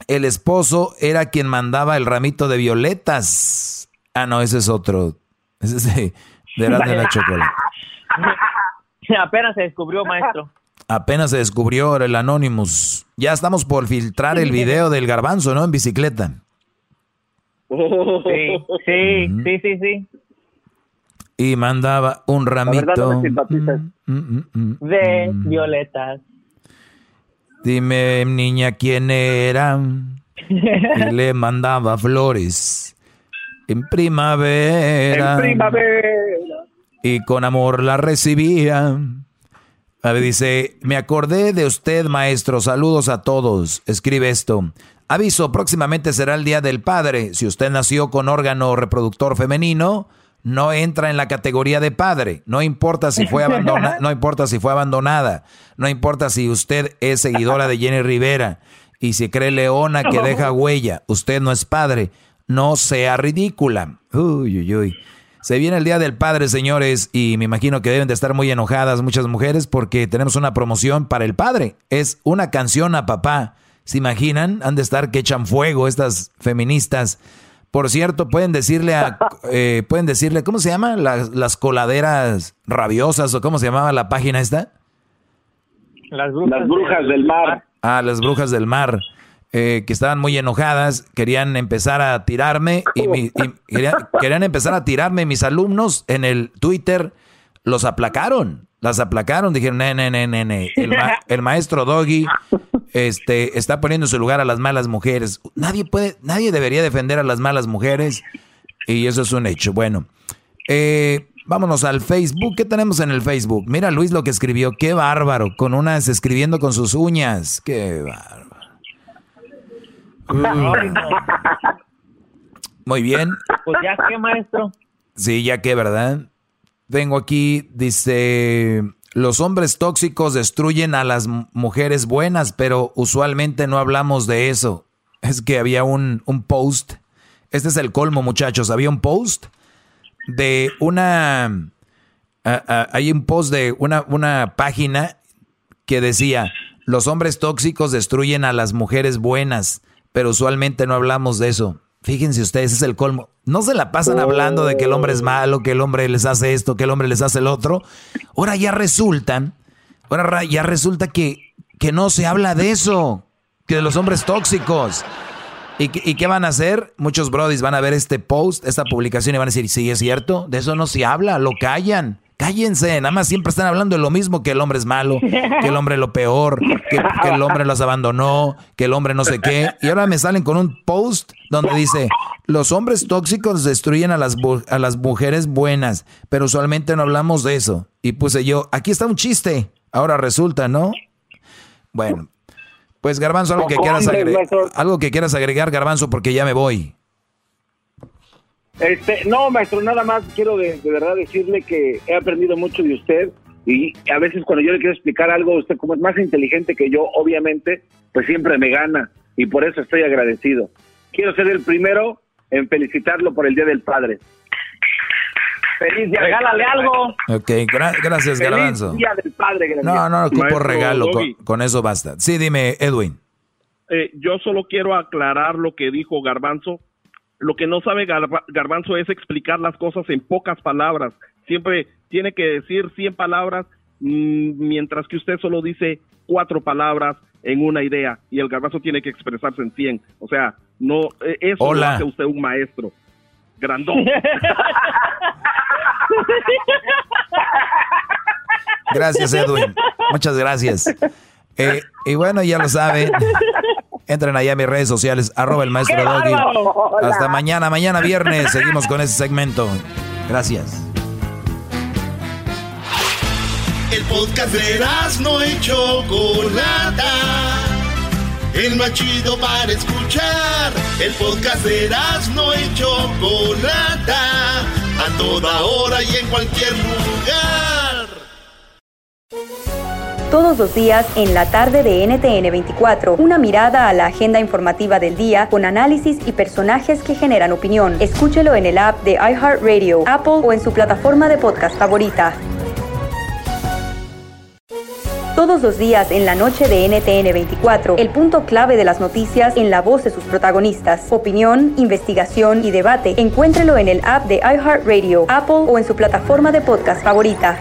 el esposo era quien mandaba el ramito de violetas. Ah, no, ese es otro. Ese es de, de la chocolate. Apenas se descubrió, maestro. Apenas se descubrió el Anonymous. Ya estamos por filtrar el video del garbanzo, ¿no? En bicicleta. Sí, sí, sí, sí, sí. Y mandaba un ramito mm, mm, mm, de violetas. Dime, niña, quién era. Y le mandaba flores en primavera. En primavera. Y con amor la recibía. A ver, dice, me acordé de usted, maestro. Saludos a todos. Escribe esto. Aviso, próximamente será el Día del Padre. Si usted nació con órgano reproductor femenino, no entra en la categoría de padre. No importa si fue abandonada, no importa si fue abandonada, no importa si usted es seguidora de Jenny Rivera y si cree leona que deja huella, usted no es padre. No sea ridícula. Uy, uy, uy. Se viene el Día del Padre, señores, y me imagino que deben de estar muy enojadas muchas mujeres porque tenemos una promoción para el padre. Es una canción a papá. ¿Se imaginan? Han de estar que echan fuego estas feministas por cierto, pueden decirle a, eh, pueden decirle, ¿cómo se llama? Las, las, coladeras rabiosas o cómo se llamaba la página esta? Las brujas, del mar. Ah, las brujas del mar. Eh, que estaban muy enojadas, querían empezar a tirarme y, querían, empezar a tirarme mis alumnos en el Twitter, los aplacaron. Las aplacaron, dijeron, ne, ne, ne, ne, El, el maestro Doggy este, está poniendo en su lugar a las malas mujeres. Nadie puede, nadie debería defender a las malas mujeres. Y eso es un hecho. Bueno, eh, vámonos al Facebook. ¿Qué tenemos en el Facebook? Mira Luis lo que escribió. Qué bárbaro. Con unas escribiendo con sus uñas. Qué bárbaro. Muy bien. Pues ya que, maestro. Sí, ya que, ¿verdad? Tengo aquí, dice, los hombres tóxicos destruyen a las mujeres buenas, pero usualmente no hablamos de eso. Es que había un, post, este es el colmo muchachos, había un post de una, hay un post de una, una página que decía, los hombres tóxicos destruyen a las mujeres buenas, pero usualmente no hablamos de eso. Fíjense ustedes, es el colmo. No se la pasan hablando de que el hombre es malo, que el hombre les hace esto, que el hombre les hace el otro. Ahora ya resulta, ahora ya resulta que, que no se habla de eso, que de los hombres tóxicos. ¿Y, qué- van a hacer? Muchos brodis van a ver este post, esta publicación y van a decir, sí, es cierto, de eso no se habla, lo callan. Cállense, nada más siempre están hablando de lo mismo, que el hombre es malo, que el hombre lo peor, que, que el hombre los abandonó, que el hombre no sé qué. Y ahora me salen con un post donde dice, los hombres tóxicos destruyen a las, a las mujeres buenas, pero usualmente no hablamos de eso. Y puse yo, aquí está un chiste, ahora resulta, ¿no? Bueno, pues Garbanzo, algo que quieras agregar, algo que quieras agregar, Garbanzo, porque ya me voy. Este, no, maestro, nada más quiero de, de verdad decirle que he aprendido mucho de usted y a veces cuando yo le quiero explicar algo, usted como es más inteligente que yo, obviamente, pues siempre me gana y por eso estoy agradecido. Quiero ser el primero en felicitarlo por el Día del Padre. Feliz día, regálale algo. Ok, gra- gracias, Feliz Garbanzo. Día del Padre. No, no, no ocupo Maestro regalo, con, eso basta. Sí, dime, Edwin. Eh, yo solo quiero aclarar lo que dijo Garbanzo. Lo que no sabe Garba- Garbanzo es explicar las cosas en pocas palabras. Siempre tiene que decir 100 palabras, mm, mientras que usted solo dice cuatro palabras en una idea y el Garbanzo tiene que expresarse en 100. O sea, no eh, eso lo Hola. hace usted un maestro. Grandón. Gracias, Edwin. Muchas gracias. Eh, y bueno, ya lo saben. Entren allá a mis redes sociales, arroba el maestro ¡Qué Doggy. Hasta mañana, mañana viernes. Seguimos con ese segmento. Gracias. El podcast de no y Chocolata. El más chido para escuchar. El podcast de no y Chocolata. A toda hora y en cualquier lugar. Todos los días en la tarde de NTN 24, una mirada a la agenda informativa del día con análisis y personajes que generan opinión. Escúchelo en el app de iHeartRadio, Apple o en su plataforma de podcast favorita. Todos los días en la noche de NTN 24, el punto clave de las noticias en la voz de sus protagonistas. Opinión, investigación y debate. Encuéntrelo en el app de iHeartRadio, Apple o en su plataforma de podcast favorita.